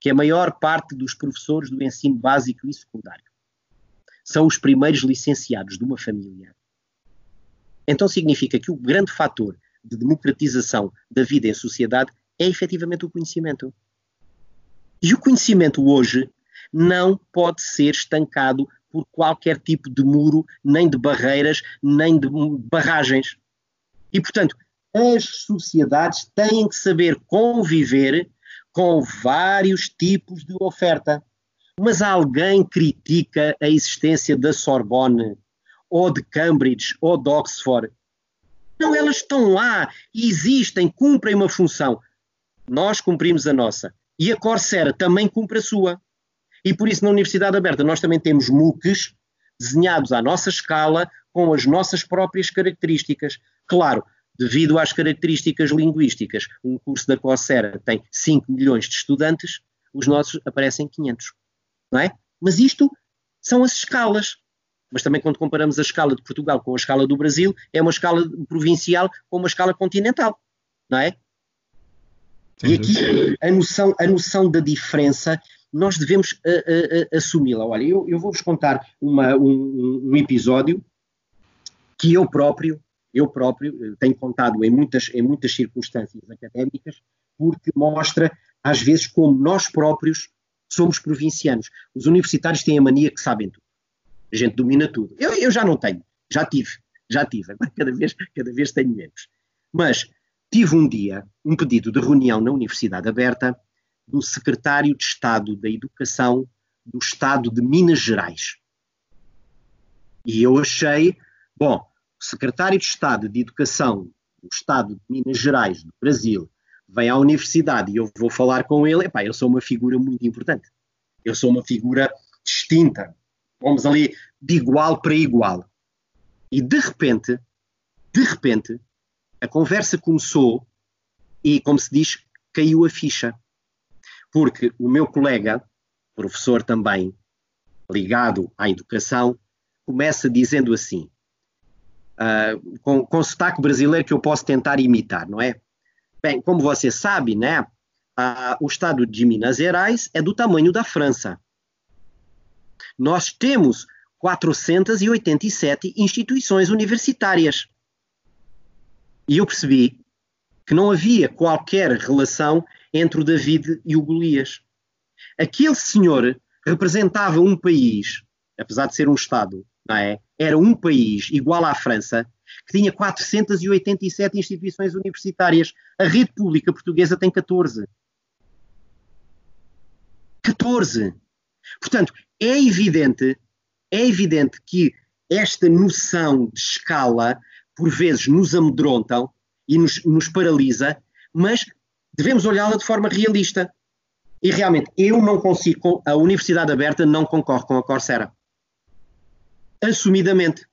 que a maior parte dos professores do ensino básico e secundário são os primeiros licenciados de uma família, então significa que o grande fator de democratização da vida em sociedade é efetivamente o conhecimento. E o conhecimento hoje não pode ser estancado por qualquer tipo de muro, nem de barreiras, nem de barragens. E, portanto, as sociedades têm que saber conviver com vários tipos de oferta. Mas alguém critica a existência da Sorbonne ou de Cambridge, ou de Oxford. Não, elas estão lá, existem, cumprem uma função. Nós cumprimos a nossa. E a Coursera também cumpre a sua. E por isso, na Universidade Aberta, nós também temos MOOCs desenhados à nossa escala, com as nossas próprias características. Claro, devido às características linguísticas, um curso da Coursera tem 5 milhões de estudantes, os nossos aparecem 500. Não é? Mas isto são as escalas. Mas também quando comparamos a escala de Portugal com a escala do Brasil, é uma escala provincial com uma escala continental. Não é? E aqui a noção, a noção da diferença nós devemos assumi-la. Olha, eu, eu vou-vos contar uma, um, um, episódio que eu próprio, eu próprio tenho contado em muitas, em muitas circunstâncias académicas, porque mostra às vezes como nós próprios somos provincianos. Os universitários têm a mania que sabem tudo. A gente domina tudo. Eu, eu já não tenho, já tive, já tive, agora cada vez, cada vez tenho menos. Mas tive um dia um pedido de reunião na Universidade Aberta do secretário de Estado da Educação do Estado de Minas Gerais. E eu achei, bom, o secretário de Estado de Educação do Estado de Minas Gerais, do Brasil, vem à universidade e eu vou falar com ele, epá, eu sou uma figura muito importante. Eu sou uma figura distinta. Vamos ali de igual para igual. E de repente, de repente, a conversa começou e, como se diz, caiu a ficha porque o meu colega, professor também, ligado à educação, começa dizendo assim, uh, com, com sotaque brasileiro que eu posso tentar imitar, não é? Bem, como você sabe, né, uh, o estado de Minas Gerais é do tamanho da França. Nós temos 487 instituições universitárias. E eu percebi que não havia qualquer relação entre o David e o Golias. Aquele senhor representava um país, apesar de ser um Estado, não é? Era um país igual à França, que tinha 487 instituições universitárias. A rede pública portuguesa tem 14. 14. Portanto, é evidente, é evidente que esta noção de escala, por vezes, nos amedrontam e nos, nos paralisa, mas devemos olhá-la de forma realista. E realmente, eu não consigo, a Universidade Aberta não concorre com a Coursera. Assumidamente.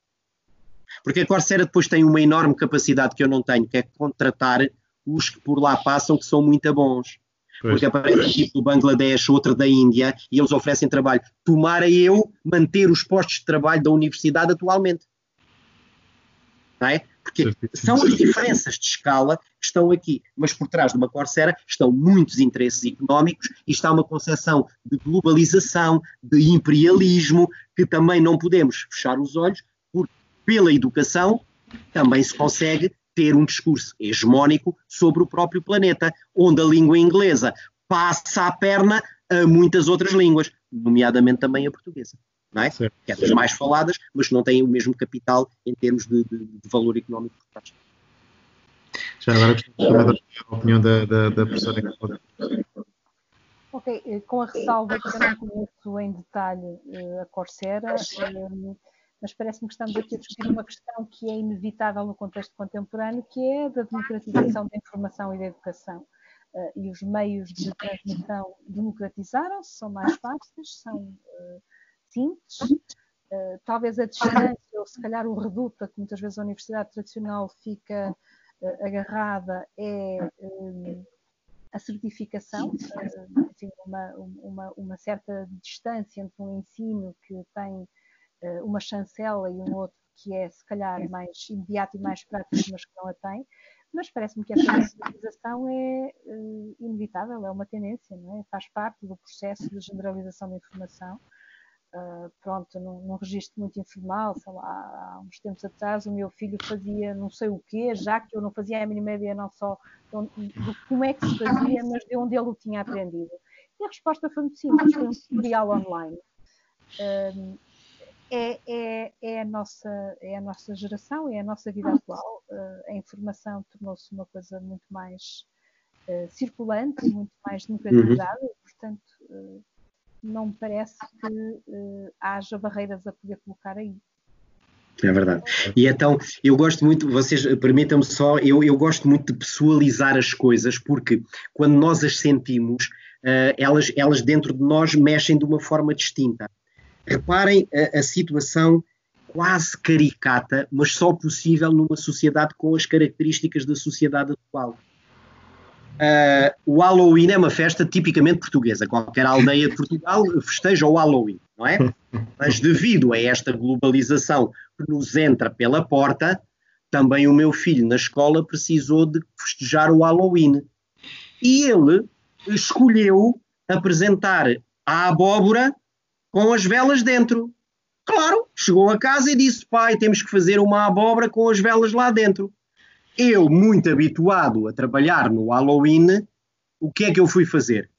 Porque a Coursera depois tem uma enorme capacidade que eu não tenho, que é contratar os que por lá passam, que são muito bons. Pois. Porque aparece um tipo do Bangladesh, outro da Índia, e eles oferecem trabalho. Tomara eu manter os postos de trabalho da universidade atualmente. Não é? Porque são as diferenças de escala que estão aqui, mas por trás de uma Coursera estão muitos interesses económicos e está uma concepção de globalização, de imperialismo, que também não podemos fechar os olhos, porque pela educação também se consegue ter um discurso hegemónico sobre o próprio planeta, onde a língua inglesa passa a perna a muitas outras línguas, nomeadamente também a portuguesa não é? Certo. Que é das mais faladas, mas que não têm o mesmo capital em termos de, de, de valor económico por trás. Já agora gostava de a opinião da, da, da professora Ok, eh, com a ressalva que eu não conheço em detalhe eh, a Coursera, eh, mas parece-me que estamos aqui a discutir uma questão que é inevitável no contexto contemporâneo, que é a da democratização da informação e da educação. E os meios de transmissão democratizaram-se, são mais fáceis, são simples. Uh, talvez a distância, ou se calhar o reduto que muitas vezes a universidade tradicional fica uh, agarrada, é um, a certificação, uh, assim, uma, uma, uma, certa distância entre um ensino que tem uma chancela e um outro que é, se calhar, mais imediato e mais prático, mas que não a tem. Mas parece-me que a generalização é inevitável, é uma tendência, é? faz parte do processo de generalização da informação Uh, pronto, num, num registro muito informal, sei lá, há uns tempos atrás o meu filho fazia não sei o quê, já que eu não fazia a mínima ideia não só de, como é que se fazia, mas de onde ele o tinha aprendido. E a resposta foi muito simples, foi um tutorial online. Uh, é, é, é, a nossa, é a nossa geração, é a nossa vida atual. Uh, a informação tornou-se uma coisa muito mais circulante, muito mais democratizada, uhum. portanto não me parece que uh, haja barreiras a poder colocar aí. É verdade. E então, eu gosto muito, vocês permitam-me só, eu, eu gosto muito de pessoalizar as coisas, porque quando nós as sentimos, uh, elas, elas dentro de nós mexem de uma forma distinta. Reparem a, a situação quase caricata, mas só possível numa sociedade com as características da sociedade atual. Uh, o Halloween é uma festa tipicamente portuguesa. Qualquer aldeia de Portugal festeja o Halloween, não é? Mas devido a esta globalização que nos entra pela porta, também o meu filho na escola precisou de festejar o Halloween. E ele escolheu apresentar a abóbora com as velas dentro. Claro, chegou a casa e disse: Pai, temos que fazer uma abóbora com as velas lá dentro. Eu, muito habituado a trabalhar no Halloween, o que é que eu fui fazer?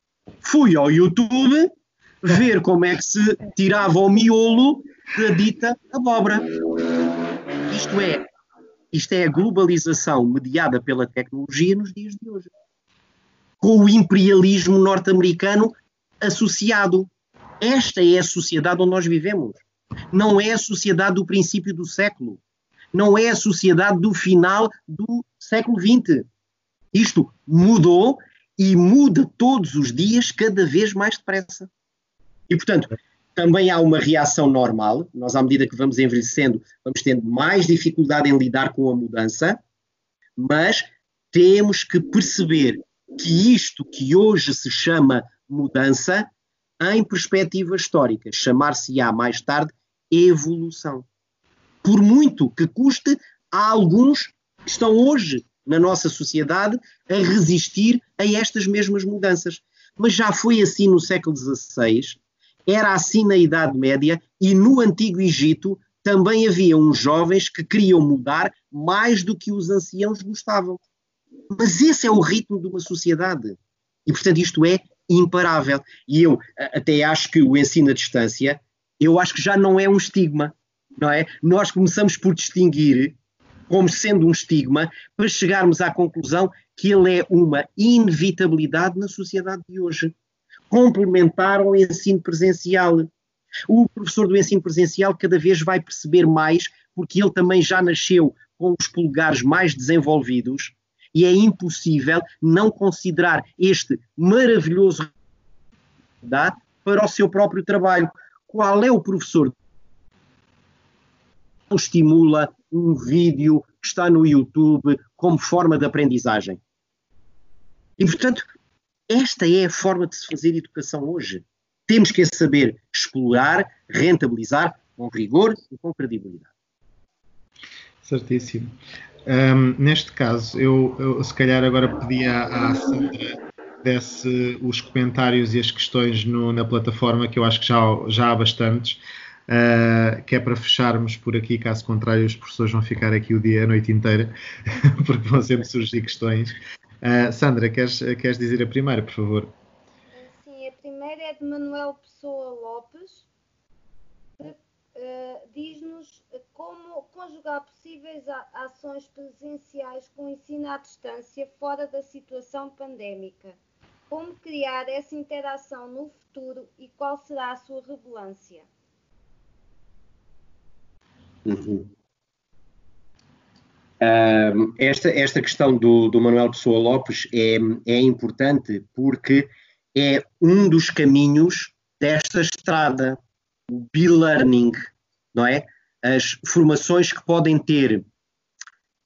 Fui ao YouTube ver como é que se tirava o miolo da dita abóbora. Isto é, isto é a globalização mediada pela tecnologia nos dias de hoje. Com o imperialismo norte-americano associado. Esta é a sociedade onde nós vivemos. Não é a sociedade do princípio do século não é a sociedade do final do século XX. Isto mudou e muda todos os dias, cada vez mais depressa. E, portanto, também há uma reação normal. Nós, à medida que vamos envelhecendo, vamos tendo mais dificuldade em lidar com a mudança, mas temos que perceber que isto que hoje se chama mudança, em perspectiva histórica, chamar-se-á mais tarde evolução por muito que custe, há alguns que estão hoje na nossa sociedade a resistir a estas mesmas mudanças. Mas já foi assim no século XVI, era assim na Idade Média e no Antigo Egito também havia uns jovens que queriam mudar mais do que os anciãos gostavam. Mas esse é o ritmo de uma sociedade. E, portanto, isto é imparável. E eu até acho que o ensino à distância, eu acho que já não é um estigma não é? Nós começamos por distinguir como sendo um estigma para chegarmos à conclusão que ele é uma inevitabilidade na sociedade de hoje, complementar ao ensino presencial. O professor do ensino presencial cada vez vai perceber mais, porque ele também já nasceu com os polegares mais desenvolvidos, e é impossível não considerar este maravilhoso para o seu próprio trabalho. Qual é o professor estimula um vídeo que está no YouTube como forma de aprendizagem. E, portanto, esta é a forma de se fazer educação hoje. Temos que saber explorar, rentabilizar com rigor e com credibilidade. Certíssimo. Um, neste caso, eu, eu, se calhar agora pedia à Sandra desse os comentários e as questões no, na plataforma, que eu acho que já, já há bastantes uh, que é para fecharmos por aqui, caso contrário, os professores vão ficar aqui o dia, a noite inteira, porque vão sempre surgir questões. Uh, Sandra, queres, queres dizer a primeira, por favor? Sim, a primeira é de Manuel Pessoa Lopes, uh, diz-nos como conjugar possíveis ações presenciais com ensino à distância fora da situação pandémica. Como criar essa interação no futuro e qual será a sua relevância? Uhum. Um, esta, esta questão do, do Manuel Pessoa Lopes é, é importante porque é um dos caminhos desta estrada, o e-learning, não é? As formações que podem ter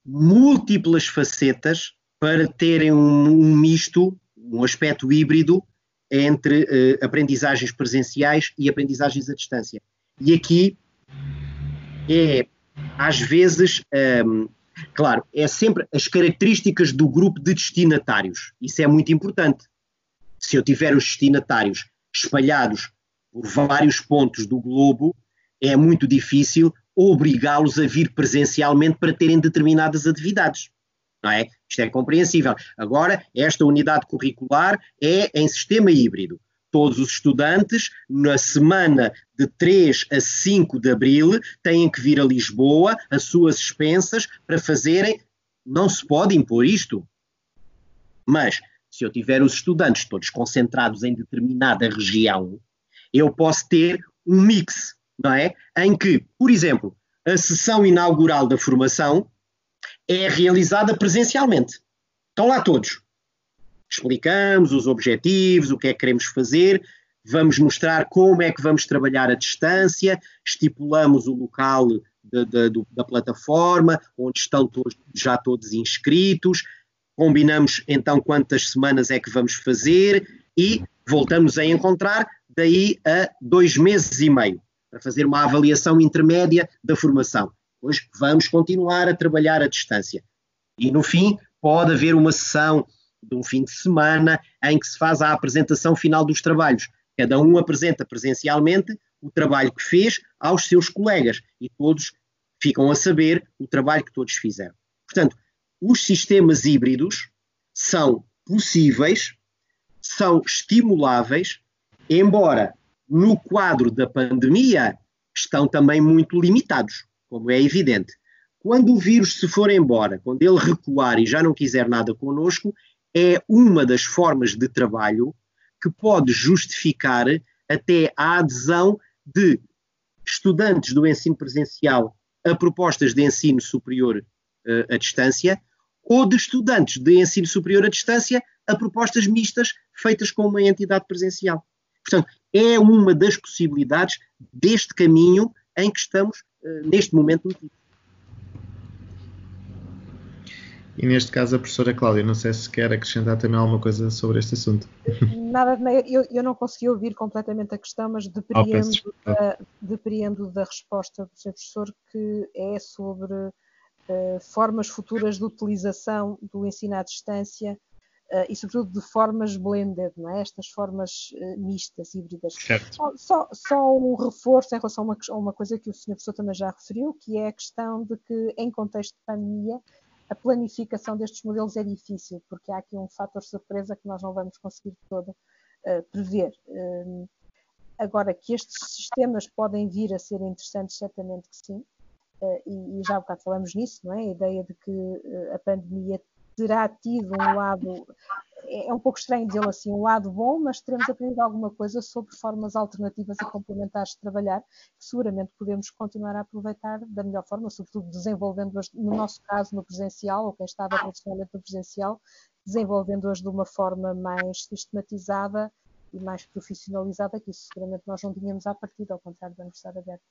múltiplas facetas para terem um, um misto, um aspecto híbrido entre uh, aprendizagens presenciais e aprendizagens à distância. E aqui é, às vezes, um, claro, é sempre as características do grupo de destinatários. Isso é muito importante. Se eu tiver os destinatários espalhados por vários pontos do globo, é muito difícil obrigá-los a vir presencialmente para terem determinadas atividades. Não é? Isto é compreensível. Agora, esta unidade curricular é em sistema híbrido todos os estudantes, na semana de 3 a 5 de abril, têm que vir a Lisboa, as suas expensas, para fazerem. Não se pode impor isto. Mas, se eu tiver os estudantes todos concentrados em determinada região, eu posso ter um mix, não é? Em que, por exemplo, a sessão inaugural da formação é realizada presencialmente. Estão lá todos. Explicamos os objetivos, o que é que queremos fazer, vamos mostrar como é que vamos trabalhar à distância, estipulamos o local de, de, da plataforma, onde estão todos, já todos inscritos, combinamos então quantas semanas é que vamos fazer e voltamos a encontrar daí a dois meses e meio para fazer uma avaliação intermédia da formação. Depois vamos continuar a trabalhar à distância. E no fim pode haver uma sessão de um fim de semana em que se faz a apresentação final dos trabalhos. Cada um apresenta presencialmente o trabalho que fez aos seus colegas e todos ficam a saber o trabalho que todos fizeram. Portanto, os sistemas híbridos são possíveis, são estimuláveis, embora no quadro da pandemia estão também muito limitados, como é evidente. Quando o vírus se for embora, quando ele recuar e já não quiser nada connosco, é uma das formas de trabalho que pode justificar até a adesão de estudantes do ensino presencial a propostas de ensino superior uh, à distância ou de estudantes de ensino superior à distância a propostas mistas feitas com uma entidade presencial. Portanto, é uma das possibilidades deste caminho em que estamos uh, neste momento metidos. E neste caso a professora Cláudia, não sei se quer acrescentar também alguma coisa sobre este assunto. Nada, eu, eu não consegui ouvir completamente a questão, mas depreendo, oh, da, depreendo da resposta do Sr. Professor que é sobre uh, formas futuras de utilização do ensino à distância uh, e sobretudo de formas blended, não é? estas formas uh, mistas, híbridas. Só, só, só, um reforço em relação a uma, a uma coisa que o Sr. Professor também já referiu, que é a questão de que em contexto de pandemia a planificação destes modelos é difícil, porque há aqui um fator surpresa que nós não vamos conseguir todo uh, prever. Uh, agora, que estes sistemas podem vir a ser interessantes, certamente que sim, uh, e, e, já há bocado falamos nisso, não é? A ideia de que a pandemia terá tido um lado é, é um pouco estranho dizê-lo assim, um lado bom, mas teremos aprendido alguma coisa sobre formas alternativas e complementares de trabalhar, que seguramente podemos continuar a aproveitar da melhor forma, sobretudo desenvolvendo-as, no nosso caso, no presencial, ou quem estava tradicionalmente no presencial, desenvolvendo-as de uma forma mais sistematizada e mais profissionalizada, que isso seguramente nós não tínhamos à partida, ao contrário da Universidade Aberta.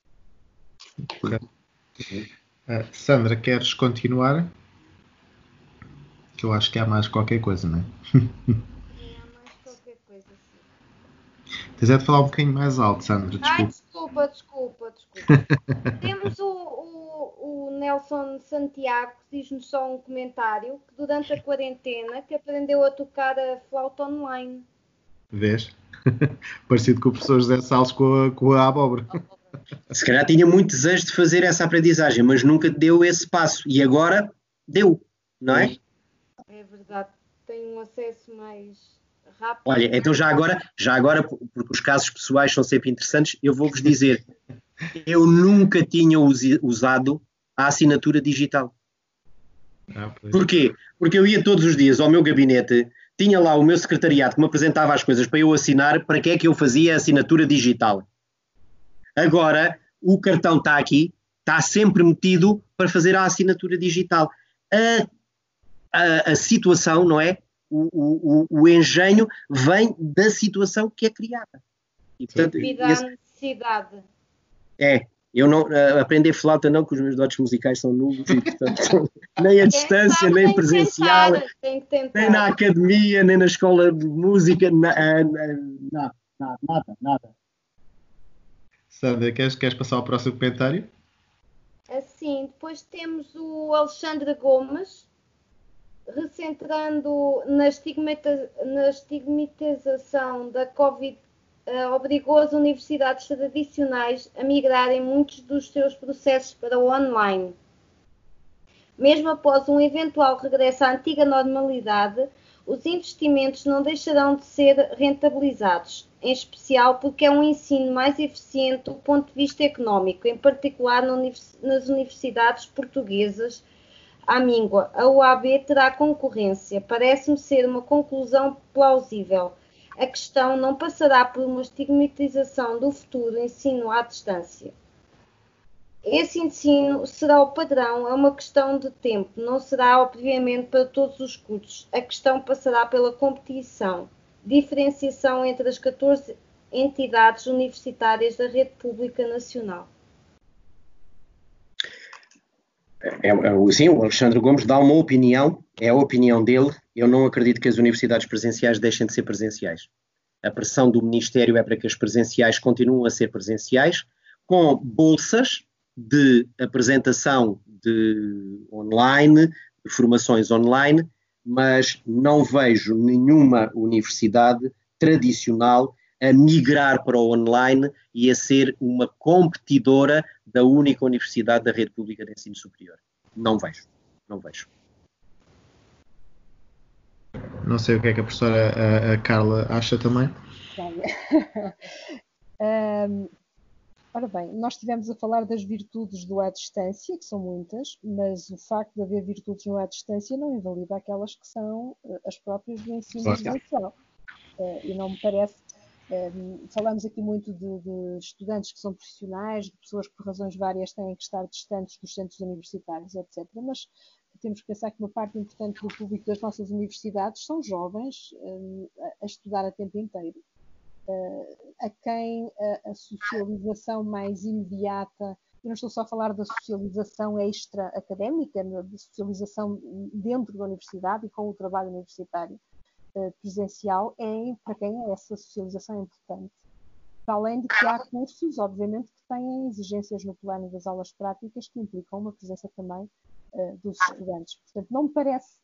Uh, Sandra, queres continuar? Que eu acho que há mais qualquer coisa, não é? há mais qualquer coisa, sim. Tens é de falar um bocadinho mais alto, Sandra, desculpa. Ai, desculpa, desculpa, desculpa. Temos o, o, o, Nelson Santiago, que diz-nos só um comentário, que durante a quarentena que aprendeu a tocar a flauta online. Vês? Parecido com o professor José Salles com a, com a abóbora. Se calhar tinha muito desejo de fazer essa aprendizagem, mas nunca deu esse passo. E agora deu, não é? Verdade, tem um acesso mais rápido. Olha, então já agora, já agora, porque os casos pessoais são sempre interessantes, eu vou-vos dizer, eu nunca tinha usado a assinatura digital. Ah, Porquê? Porque eu ia todos os dias ao meu gabinete, tinha lá o meu secretariado que me apresentava as coisas para eu assinar, para que é que eu fazia a assinatura digital? Agora, o cartão está aqui, está sempre metido para fazer a assinatura digital. A a, a situação, não é? O, o, o, engenho vem da situação que é criada. E, portanto, esse... necessidade. É, eu não uh, aprender flauta não, que os meus dotes musicais são nulos e portanto nem a distância, nem presencial, tentar, nem na academia, nem na escola de música, na, uh, nada, nada, nada, nada. Sandra, queres, queres passar ao próximo comentário? Assim, depois temos o Alexandre Gomes, recentrando na, estigmata, na estigmatização da Covid, uh, obrigou as universidades tradicionais a migrarem muitos dos seus processos para o online. Mesmo após um eventual regresso à antiga normalidade, os investimentos não deixarão de ser rentabilizados, em especial porque é um ensino mais eficiente do ponto de vista económico, em particular nas universidades portuguesas à míngua. A UAB terá concorrência. Parece-me ser uma conclusão plausível. A questão não passará por uma estigmatização do futuro ensino à distância. esse ensino será o padrão, é uma questão de tempo, não será obviamente para todos os cursos. A questão passará pela competição, diferenciação entre as 14 entidades universitárias da rede pública nacional. É, é, sim, o Alexandre Gomes dá uma opinião, é a opinião dele. Eu não acredito que as universidades presenciais deixem de ser presenciais. A pressão do Ministério é para que as presenciais continuem a ser presenciais, com bolsas de apresentação de online, de formações online, mas não vejo nenhuma universidade tradicional a migrar para o online e a ser uma competidora da única universidade da rede pública de ensino superior. Não vejo, não vejo. Não sei o que é que a professora a, a Carla acha também. um, ora bem, nós estivemos a falar das virtudes do à distância, que são muitas, mas o facto de haver virtudes no à distância não invalida aquelas que são uh, as próprias do ensino presencial. Uh, e não me parece falamos aqui muito de, de, estudantes que são profissionais, de pessoas que por razões várias têm que estar distantes dos centros universitários, etc. Mas temos que pensar que uma parte importante do público das nossas universidades são jovens a estudar a tempo inteiro, uh, a quem a, a, socialização mais imediata, eu não estou só a falar da socialização extra-académica, da socialização dentro da universidade e com o trabalho universitário, presencial é, para quem essa socialização é importante. Para além de que há cursos, obviamente, que têm exigências no plano das aulas práticas que implicam uma presença também uh, dos estudantes. Portanto, não me parece,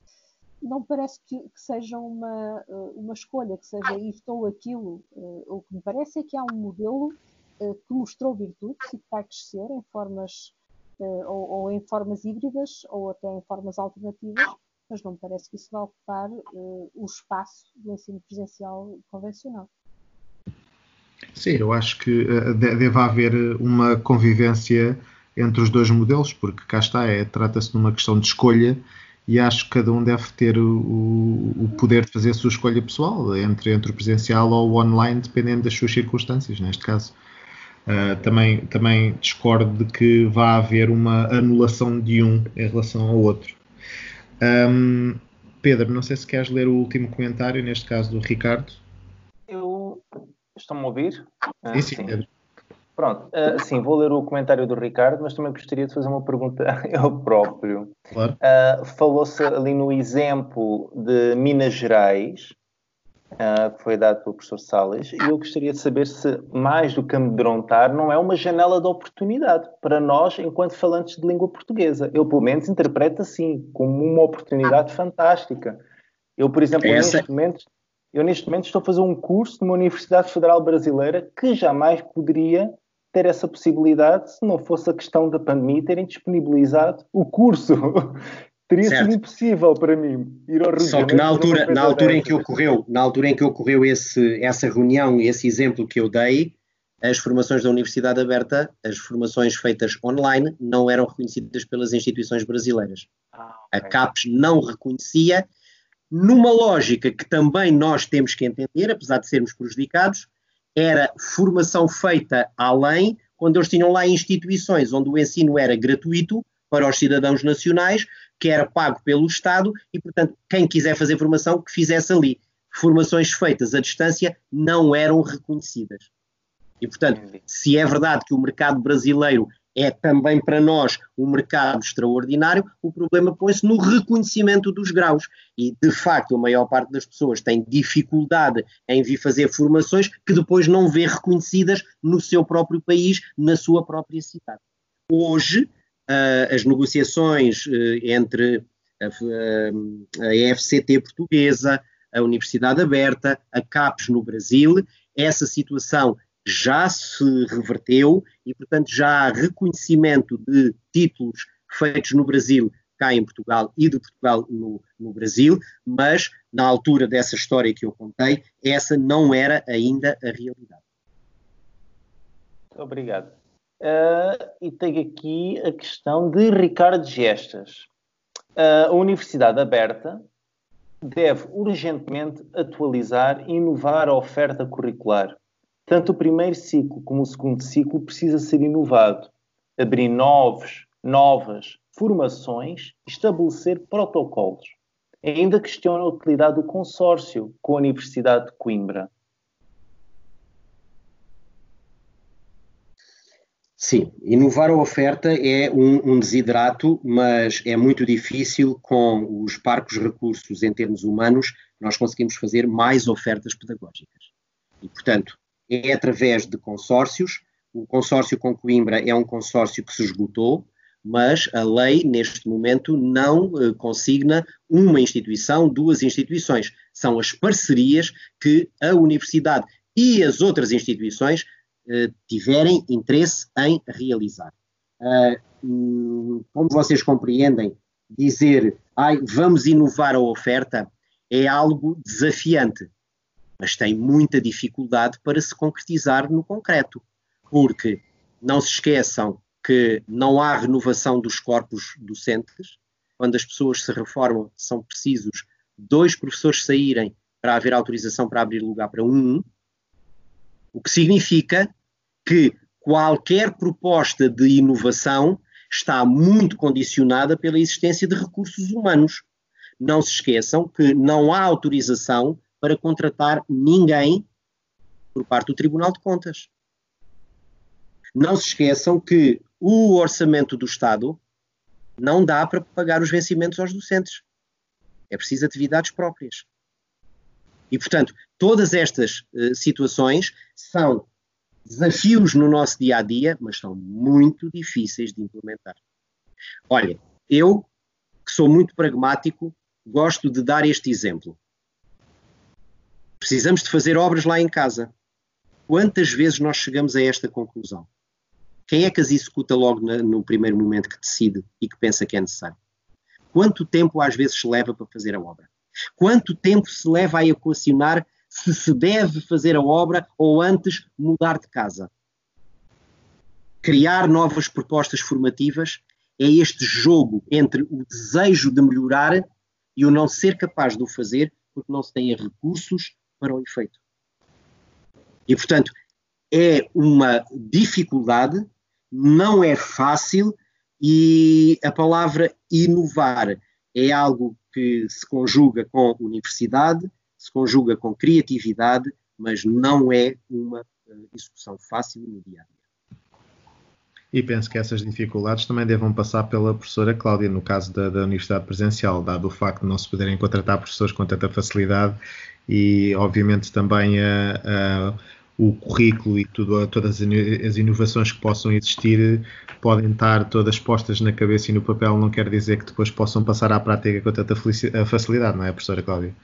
não me parece que, que seja uma, uh, uma escolha, que seja isto ou aquilo. Uh, o que me parece é que há um modelo que mostrou virtudes e que está a crescer em formas, ou, ou em formas híbridas, ou até em formas alternativas, mas não me parece que isso vá ocupar uh, o espaço do ensino presencial convencional. Sim, eu acho que uh, deve haver uma convivência entre os dois modelos, porque cá está, é, trata-se de uma questão de escolha e acho que cada um deve ter o, o, poder de fazer a sua escolha pessoal entre, entre o presencial ou o online, dependendo das suas circunstâncias, neste caso. Uh, também, também discordo de que vá haver uma anulação de um em relação ao outro. Um, Pedro, não sei se queres ler o último comentário, neste caso do Ricardo. Eu. Estão-me a ouvir? Sim, ah, sim, Pedro. Pronto, uh, sim, vou ler o comentário do Ricardo, mas também gostaria de fazer uma pergunta eu próprio. Claro. Uh, Falou-se ali no exemplo de Minas Gerais, uh, que foi dado pelo professor Salles, e eu gostaria de saber se, mais do que amedrontar, não é uma janela de oportunidade para nós, enquanto falantes de língua portuguesa. Eu, pelo menos, interpreto assim, como uma oportunidade fantástica. Eu, por exemplo, Essa... neste momento, eu neste momento estou a fazer um curso numa Universidade Federal Brasileira que jamais poderia ter essa possibilidade se não fosse a questão da pandemia terem disponibilizado o curso. Teria certo. sido impossível para mim ir ao Rio Só que na altura, na altura em que ocorreu, na altura em que ocorreu esse, essa reunião, esse exemplo que eu dei, as formações da Universidade Aberta, as formações feitas online, não eram reconhecidas pelas instituições brasileiras. Ah, okay. A CAPES não reconhecia, numa lógica que também nós temos que entender, apesar de sermos prejudicados, era formação feita além, quando eles tinham lá instituições onde o ensino era gratuito para os cidadãos nacionais, que era pago pelo Estado e, portanto, quem quiser fazer formação, que fizesse ali. Formações feitas à distância não eram reconhecidas. E, portanto, se é verdade que o mercado brasileiro é também para nós um mercado extraordinário, o problema põe-se no reconhecimento dos graus. E, de facto, a maior parte das pessoas tem dificuldade em vir fazer formações que depois não vê reconhecidas no seu próprio país, na sua própria cidade. Hoje, as negociações uh, entre a, EFCT portuguesa, a Universidade Aberta, a CAPES no Brasil, essa situação já se reverteu e, portanto, já há reconhecimento de títulos feitos no Brasil, cá em Portugal e de Portugal no, no, Brasil, mas na altura dessa história que eu contei, essa não era ainda a realidade. Obrigado. Uh, e tenho aqui a questão de Ricardo Gestas. Uh, a Universidade Aberta deve urgentemente atualizar e inovar a oferta curricular. Tanto o primeiro ciclo como o segundo ciclo precisa ser inovado. abrir novos, novas formações estabelecer protocolos. Ainda questiona a utilidade do consórcio com a Universidade de Coimbra. Sim, inovar a oferta é um, um desidrato, mas é muito difícil com os parcos recursos em termos humanos, nós conseguimos fazer mais ofertas pedagógicas. E, portanto, é através de consórcios. O consórcio com Coimbra é um consórcio que se esgotou, mas a lei, neste momento, não uh, consigna uma instituição, duas instituições. São as parcerias que a universidade e as outras instituições tiverem interesse em realizar. Uh, como vocês compreendem, dizer ai, vamos inovar a oferta é algo desafiante mas tem muita dificuldade para se concretizar no concreto, porque não se esqueçam que não há renovação dos corpos docentes, quando as pessoas se reformam, são precisos dois professores saírem para haver autorização para abrir lugar para um, o que significa que qualquer proposta de inovação está muito condicionada pela existência de recursos humanos. Não se esqueçam que não há autorização para contratar ninguém por parte do Tribunal de Contas. Não se esqueçam que o orçamento do Estado não dá para pagar os vencimentos aos docentes. É preciso atividades próprias. E, portanto, todas estas uh, situações são desafios no nosso dia a dia, mas são muito difíceis de implementar. Olha, eu, que sou muito pragmático, gosto de dar este exemplo. Precisamos de fazer obras lá em casa. Quantas vezes nós chegamos a esta conclusão? Quem é que as executa logo na, no primeiro momento que decide e que pensa que é necessário? Quanto tempo às vezes se leva para fazer a obra? Quanto tempo se leva a equacionar se se deve fazer a obra ou antes mudar de casa? Criar novas propostas formativas é este jogo entre o desejo de melhorar e o não ser capaz de o fazer porque não se tem recursos para o efeito. E, portanto, é uma dificuldade, não é fácil e a palavra inovar é algo que se conjuga com universidade, se conjuga com criatividade, mas não é uma eh, execução fácil no dia a dia. E penso que essas dificuldades também devam passar pela professora Cláudia, no caso da, da Universidade Presencial, dado o facto de não se poderem contratar professores com tanta facilidade e, obviamente, também a, a, o currículo e tudo, todas as inovações que possam existir podem estar todas postas na cabeça e no papel, não quer dizer que depois possam passar à prática com tanta facilidade, não é, professora Cláudia?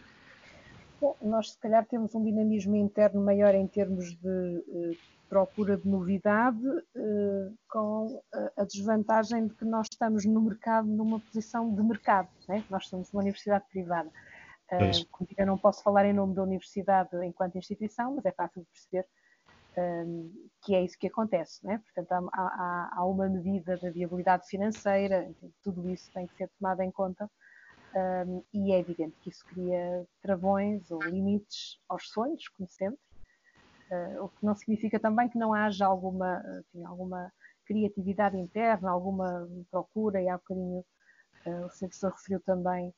Bom, nós se calhar temos um dinamismo interno maior em termos de uh, procura de novidade, uh, com a desvantagem de que nós estamos no mercado numa posição de mercado, né? nós somos uma universidade privada. Uh, eu não posso falar em nome da universidade enquanto instituição, mas é fácil de perceber um, que é isso que acontece. Né? Portanto, há, há, há, uma medida da viabilidade financeira, tudo isso tem que ser tomado em conta um, e é evidente que isso cria travões ou limites aos sonhos, como sempre, uh, o que não significa também que não haja alguma, enfim, alguma criatividade interna, alguma procura, e há bocadinho uh, o professor referiu também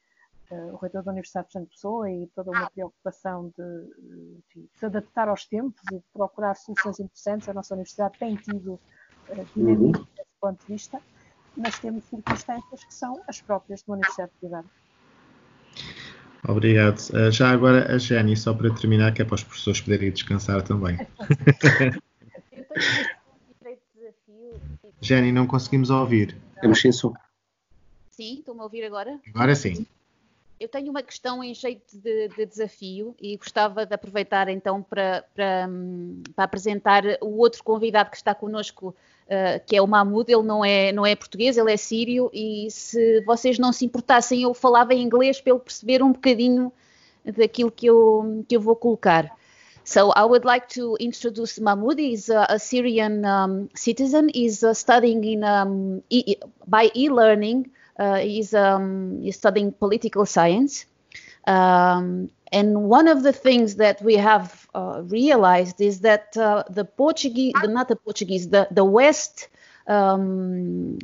uh, o reitor da Universidade de Santo Pessoa e toda uma preocupação de, de, se adaptar aos tempos e de procurar soluções interessantes. A nossa universidade tem tido dinamismo uhum. desse ponto de vista, mas temos circunstâncias que são as próprias de uma universidade privada. Obrigado. Uh, já agora a Jenny, só para terminar, que é para os professores poderem descansar também. Jenny, não conseguimos ouvir. Temos sem som. Sim, estão-me a ouvir agora? Agora sim. Eu tenho uma questão em jeito de, de desafio e gostava de aproveitar então para, para, para, apresentar o outro convidado que está connosco, uh, que é o Mahmoud. Ele não é, não é português, ele é sírio e se vocês não se importassem, eu falava em inglês para ele perceber um bocadinho daquilo que eu, que eu vou colocar. So I would like to introduce Mahmoud. He's a, a Syrian um, citizen. He's uh, studying in um, e by e-learning he's, um, he's studying political science. Um, and one of the things that we have uh, realized is that uh, the Portuguese, the, not the Portuguese, the, the West um,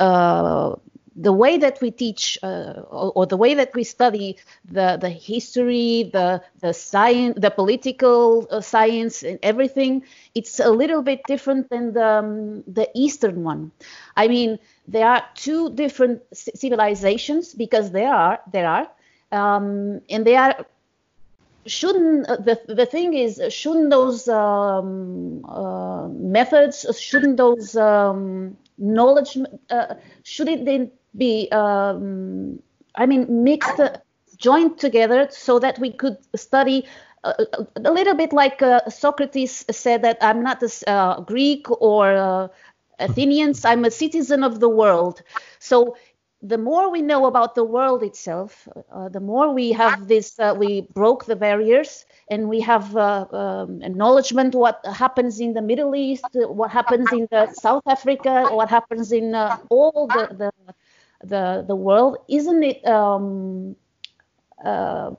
uh, the way that we teach uh, or, or, the way that we study the, the history, the, the science, the political uh, science and everything, it's a little bit different than the, um, the Eastern one. I mean, there are two different civilizations because there are, there are, um, and they are shouldn't uh, the the thing is shouldn't those um, uh, methods shouldn't those um, knowledge uh, shouldn't then be, um, I mean, mixed, joined together so that we could study a, uh, a little bit like uh, Socrates said that I'm not a uh, Greek or uh, Athenians, I'm a citizen of the world. So the more we know about the world itself, uh, the more we have this, uh, we broke the barriers and we have um, acknowledgement what happens in the Middle East, what happens in South Africa, what happens in all the, the the the world isn't it um, uh,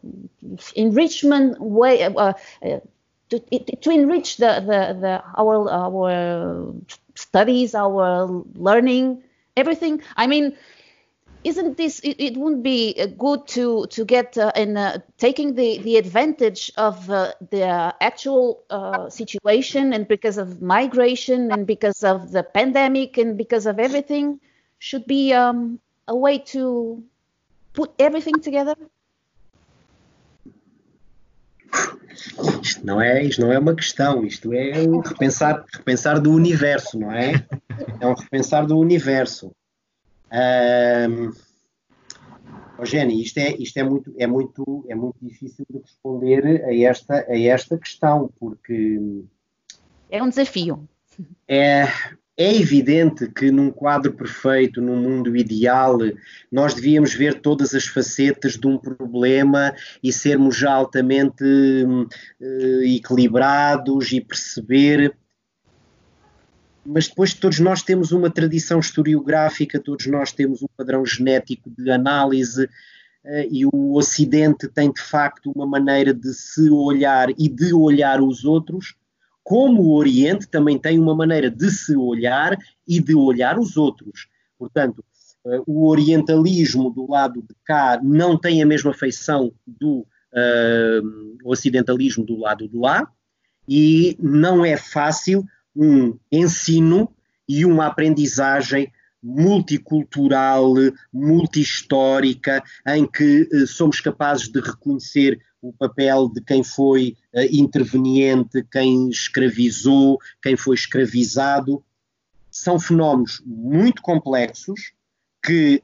enrichment way uh, uh to, to enrich the, the, the our our studies our learning everything. I mean isn't this it, it wouldn't be uh, good to to get uh, in uh, taking the the advantage of uh, the actual uh, situation and because of migration and because of the pandemic and because of everything should be um, a way to put everything together? Isto não é, isto não é uma questão, isto é um repensar, repensar do universo, não é? É um repensar do universo. Um, Jenny, isto, é, isto é, muito, é, muito, é muito difícil de responder a esta, a esta questão, porque. É um desafio. É, é evidente que num quadro perfeito, num mundo ideal, nós devíamos ver todas as facetas de um problema e sermos já altamente uh, equilibrados e perceber. Mas depois todos nós temos uma tradição historiográfica, todos nós temos um padrão genético de análise uh, e o Ocidente tem de facto uma maneira de se olhar e de olhar os outros como o Oriente também tem uma maneira de se olhar e de olhar os outros. Portanto, uh, o orientalismo do lado de cá não tem a mesma feição do uh, ocidentalismo do lado de lá, e não é fácil um ensino e uma aprendizagem multicultural, multihistórica, em que uh, somos capazes de reconhecer o papel de quem foi uh, interveniente, quem escravizou, quem foi escravizado. São fenómenos muito complexos que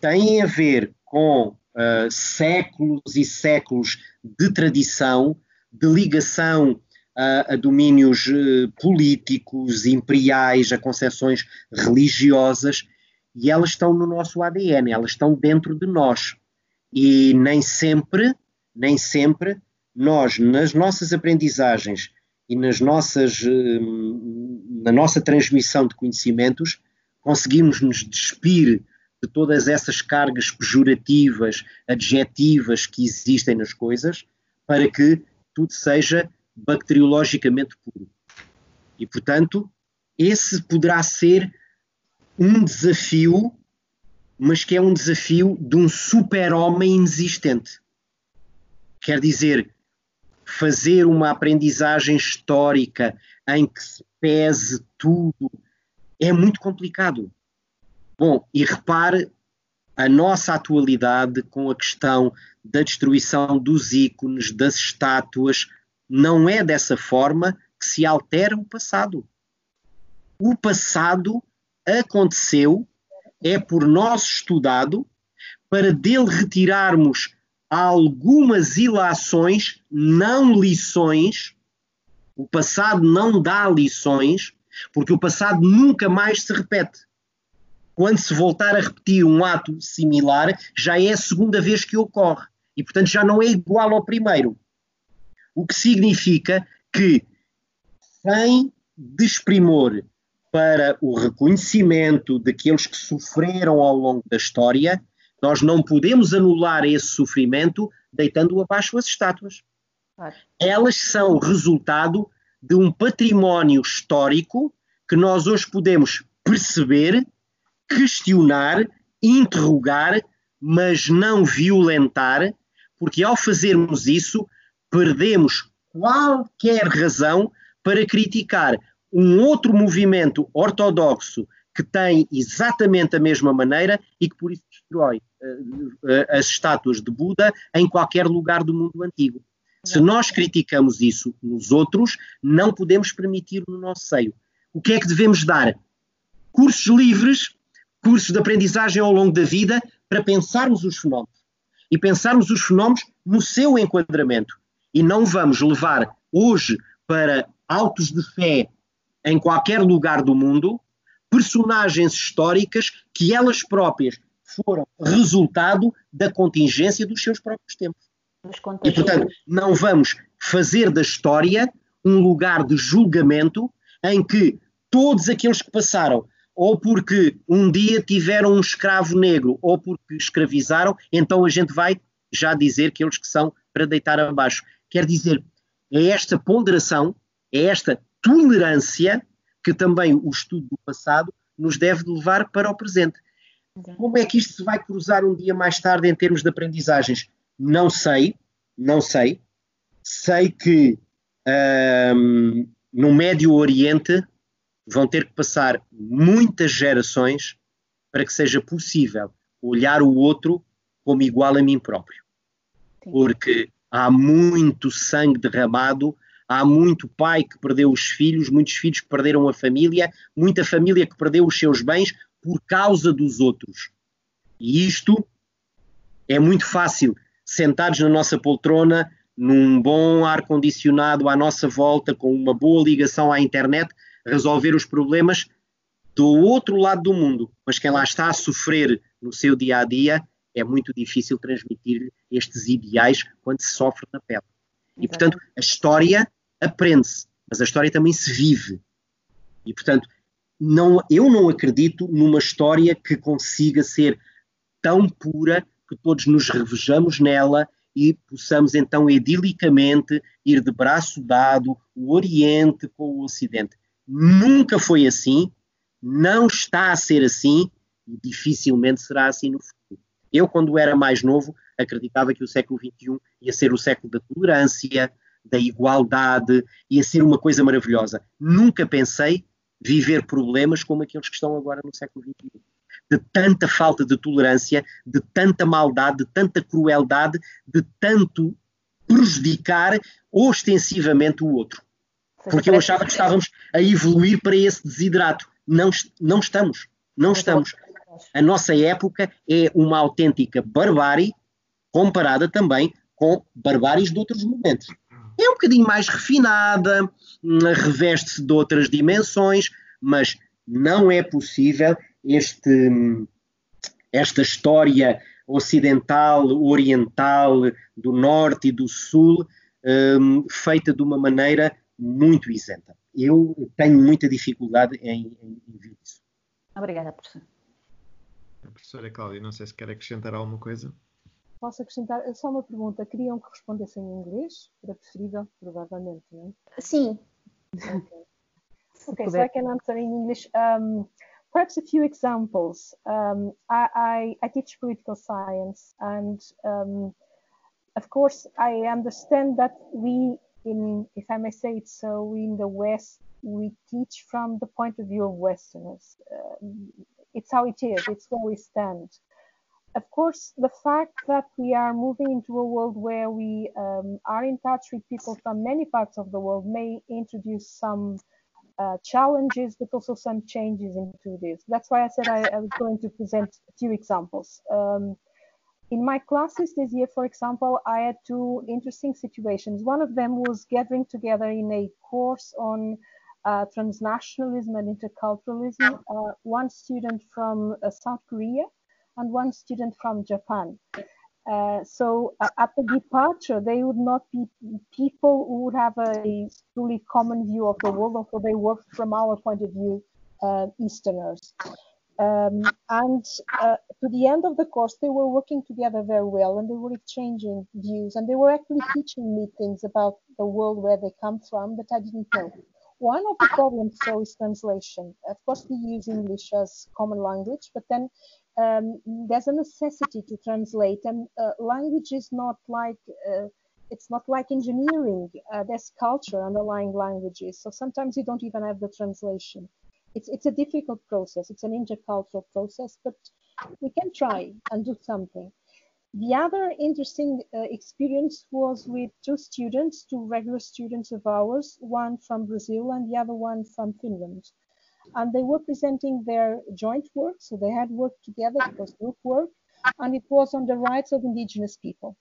têm a ver com uh, séculos e séculos de tradição, de ligação a, a domínios uh, políticos, imperiais, a concepções religiosas, e elas estão no nosso ADN, elas estão dentro de nós. E nem sempre nem sempre nós, nas nossas aprendizagens e nas nossas, hum, na nossa transmissão de conhecimentos, conseguimos nos despir de todas essas cargas pejorativas, adjetivas que existem nas coisas, para que tudo seja bacteriologicamente puro. E, portanto, esse poderá ser um desafio, mas que é um desafio de um super-homem inexistente. Quer dizer, fazer uma aprendizagem histórica em que se pese tudo é muito complicado. Bom, e repare a nossa atualidade com a questão da destruição dos ícones, das estátuas, não é dessa forma que se altera o passado. O passado aconteceu, é por nós estudado, para dele retirarmos algumas ilações, não lições. O passado não dá lições, porque o passado nunca mais se repete. Quando se voltar a repetir um ato similar, já é a segunda vez que ocorre e, portanto, já não é igual ao primeiro. O que significa que, sem desprimor para o reconhecimento daqueles que sofreram ao longo da história, nós não podemos anular esse sofrimento deitando abaixo as estátuas. Claro. Elas são resultado de um património histórico que nós hoje podemos perceber, questionar, interrogar, mas não violentar, porque ao fazermos isso, perdemos qualquer razão para criticar um outro movimento ortodoxo que tem exatamente a mesma maneira e que por isso destrói as estátuas de Buda em qualquer lugar do mundo antigo. Se nós criticamos isso nos outros, não podemos permitir no nosso seio. O que é que devemos dar? Cursos livres, cursos de aprendizagem ao longo da vida, para pensarmos os fenómenos. E pensarmos os fenómenos no seu enquadramento. E não vamos levar hoje para autos de fé em qualquer lugar do mundo personagens históricas que elas próprias foram resultado da contingência dos seus próprios tempos. E, portanto, não vamos fazer da história um lugar de julgamento em que todos aqueles que passaram, ou porque um dia tiveram um escravo negro, ou porque escravizaram, então a gente vai já dizer que eles que são para deitar abaixo. Quer dizer, é esta ponderação, é esta tolerância que também o estudo do passado nos deve levar para o presente. Como é que isto se vai cruzar um dia mais tarde em termos de aprendizagens? Não sei, não sei. Sei que no Médio Oriente vão ter que passar muitas gerações para que seja possível olhar o outro como igual a mim próprio. Porque há muito sangue derramado, há muito pai que perdeu os filhos, muitos filhos que perderam a família, muita família que perdeu os seus bens por causa dos outros. E isto é muito fácil sentados na nossa poltrona, num bom ar-condicionado à nossa volta, com uma boa ligação à internet, resolver os problemas do outro lado do mundo. Mas quem lá está a sofrer no seu dia a dia, é muito difícil transmitir estes ideais quando se sofre na pele. E, portanto, a história aprende-se, mas a história também se vive. E, portanto, não, eu não acredito numa história que consiga ser tão pura que todos nos revejamos nela e possamos então idilicamente ir de braço dado o Oriente com o Ocidente. Nunca foi assim, não está a ser assim e dificilmente será assim no futuro. Eu, quando era mais novo, acreditava que o século XXI ia ser o século da tolerância, da igualdade, ia ser uma coisa maravilhosa. Nunca pensei viver problemas como aqueles que estão agora no século XXI de tanta falta de tolerância, de tanta maldade, de tanta crueldade, de tanto prejudicar ostensivamente o outro. Porque eu achava que estávamos a evoluir para esse desidrato. Não, não estamos. Não estamos. A nossa época é uma autêntica barbárie comparada também com barbáries de outros momentos. É um bocadinho mais refinada, hum, reveste-se de outras dimensões, mas não é possível este, esta história ocidental, oriental, do norte e do sul, um, feita de uma maneira muito isenta. Eu tenho muita dificuldade em, em, em ver isso. Obrigada, professor. A professora Cláudia, não sei se quer acrescentar alguma coisa. Posso acrescentar só uma pergunta. Queriam que respondessem em inglês? Era preferível, provavelmente, não é? Sim. Okay, okay so I can answer in English. Um, perhaps a few examples. Um, I, I, I, teach political science, and um, of course, I understand that we, in, if I may say it so, we in the West, we teach from the point of view of Westerners. Uh, it's how it is, it's where we stand. Of course, the fact that we are moving into a world where we um, are in touch with people from many parts of the world may introduce some uh, challenges, but also some changes into this. That's why I said I, I was going to present a few examples. Um, in my classes this year, for example, I had two interesting situations. One of them was gathering together in a course on uh, transnationalism and interculturalism, uh, one student from uh, South Korea and one student from Japan. Uh, so uh, at the departure, they would not be people who would have a truly common view of the world, although they were, from our point of view, uh, Easterners. Um, and uh, to the end of the course, they were working together very well, and they were exchanging views, and they were actually teaching me things about the world where they come from that I didn't know. one of the problems so is translation. Of course, we use English as common language, but then um, there's a necessity to translate, and uh, language is not like uh, it's not like engineering. Uh, there's culture underlying languages, so sometimes you don't even have the translation. It's it's a difficult process. It's an intercultural process, but we can try and do something. The other interesting uh, experience was with two students, two regular students of ours, one from Brazil and the other one from Finland. And they were presenting their joint work, so they had worked together, it was group work, and it was on the rights of indigenous people.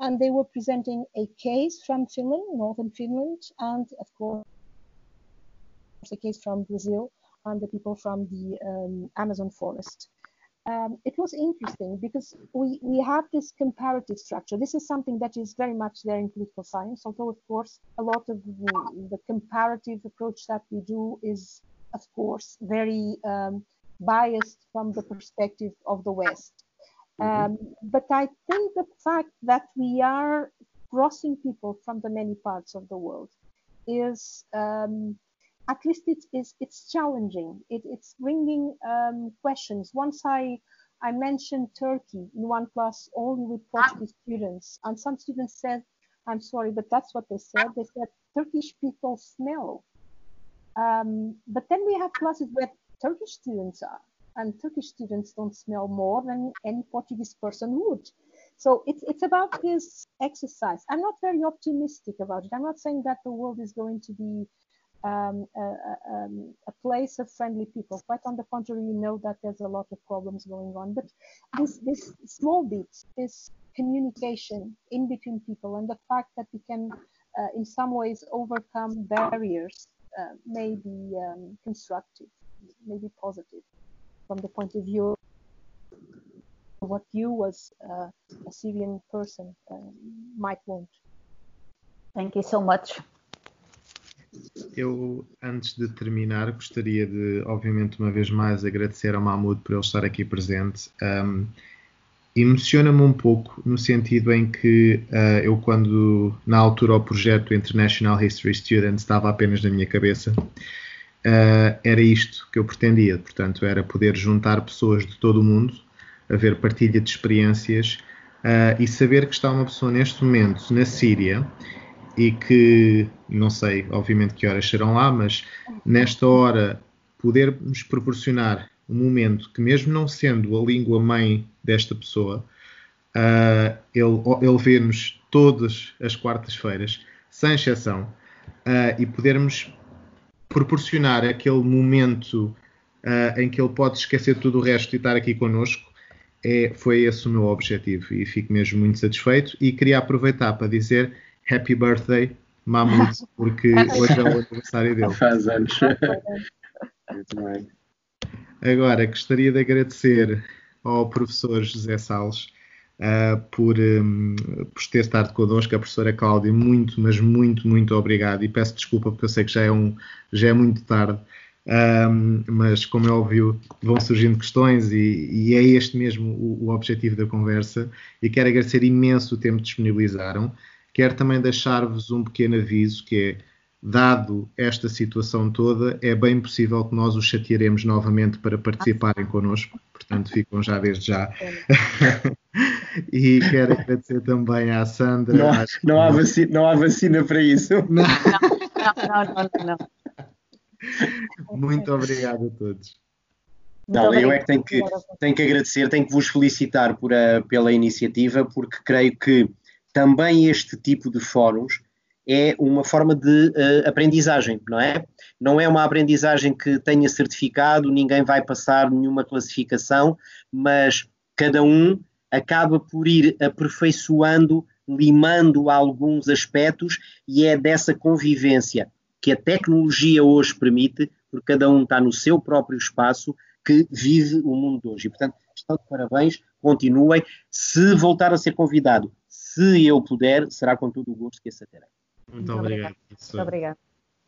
And they were presenting a case from Finland, northern Finland, and of course, a case from Brazil and the people from the um, Amazon forest um, it was interesting because we, we have this comparative structure. This is something that is very much there in political science, although, of course, a lot of the, the comparative approach that we do is, of course, very um, biased from the perspective of the West. Mm-hmm. Um, but I think the fact that we are crossing people from the many parts of the world is um, at least it's it's, it's challenging. It, it's bringing um, questions. Once I I mentioned Turkey in one class only with Portuguese students, and some students said, "I'm sorry, but that's what they said." They said Turkish people smell. Um, but then we have classes where Turkish students are, and Turkish students don't smell more than any Portuguese person would. So it's it's about this exercise. I'm not very optimistic about it. I'm not saying that the world is going to be um, a, um, a, place of friendly people. Quite on the contrary, you know that there's a lot of problems going on. But this, this small bits, this communication in between people, and the fact that we can, uh, in some ways, overcome barriers uh, may be um, constructive, maybe positive from the point of view of what you as uh, a Syrian person uh, might want. Thank you so much. Eu, antes de terminar, gostaria de, obviamente, uma vez mais agradecer ao Mahmoud por ele estar aqui presente. Um, Emociona-me um pouco no sentido em que uh, eu, quando na altura o projeto International History Students estava apenas na minha cabeça, uh, era isto que eu pretendia. Portanto, era poder juntar pessoas de todo o mundo, haver partilha de experiências uh, e saber que está uma pessoa neste momento na Síria e que não sei, obviamente, que horas serão lá, mas nesta hora podermos proporcionar um momento que, mesmo não sendo a língua mãe desta pessoa, uh, ele, ele vê-nos todas as quartas-feiras, sem exceção, uh, e podermos proporcionar aquele momento uh, em que ele pode esquecer tudo o resto e estar aqui connosco, é, foi esse o meu objetivo e fico mesmo muito satisfeito e queria aproveitar para dizer happy birthday Mahmoud, porque hoje é o aniversário dele. Faz anos. Muito bem. Agora, gostaria de agradecer ao professor José Salles uh, por, um, por ter estado connosco, a professora Cláudia, muito, mas muito, muito obrigado e peço desculpa porque eu sei que já é, um, já é muito tarde, um, mas como é óbvio vão surgindo questões e, e é este mesmo o, o objetivo da conversa e quero agradecer imenso o tempo que disponibilizaram. Quero também deixar-vos um pequeno aviso que é, dado esta situação toda, é bem possível que nós os chatearemos novamente para participarem connosco, portanto ficam já desde já. e quero agradecer também à Sandra. Não, há, não, há vacina, não há vacina para isso. Não, não, não, não. Muito obrigado a todos. Não, eu é que tenho que, tenho que agradecer, tenho que vos felicitar por a, pela iniciativa, porque creio que também este tipo de fóruns é uma forma de uh, aprendizagem, não é? Não é uma aprendizagem que tenha certificado, ninguém vai passar nenhuma classificação, mas cada um acaba por ir aperfeiçoando, limando alguns aspectos e é dessa convivência que a tecnologia hoje permite, porque cada um está no seu próprio espaço, que vive o mundo de hoje. E, portanto, estão de parabéns, continuem. Se voltar a ser convidado se eu puder, será com todo o gosto que esse terei. Muito, Muito obrigado. Muito obrigado.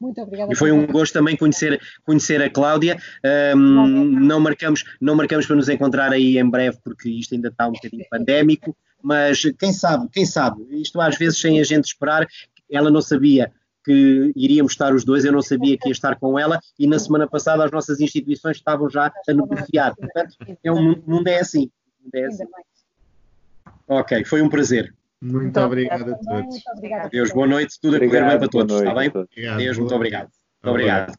Muito obrigada. E foi um gosto também conhecer, conhecer a Cláudia. Um, não, marcamos, não marcamos para nos encontrar aí em breve, porque isto ainda está um bocadinho pandémico, mas quem sabe, quem sabe, isto às vezes sem a gente esperar, ela não sabia que iríamos estar os dois, eu não sabia que ia estar com ela e na semana passada as nossas instituições estavam já a negociar. Portanto, é um mundo é assim. É assim. Ok, foi um prazer. Muito, muito obrigado a todos. Deus, boa noite, tudo a correr bem para todos, está bem? Deus, muito obrigado. Muito obrigado.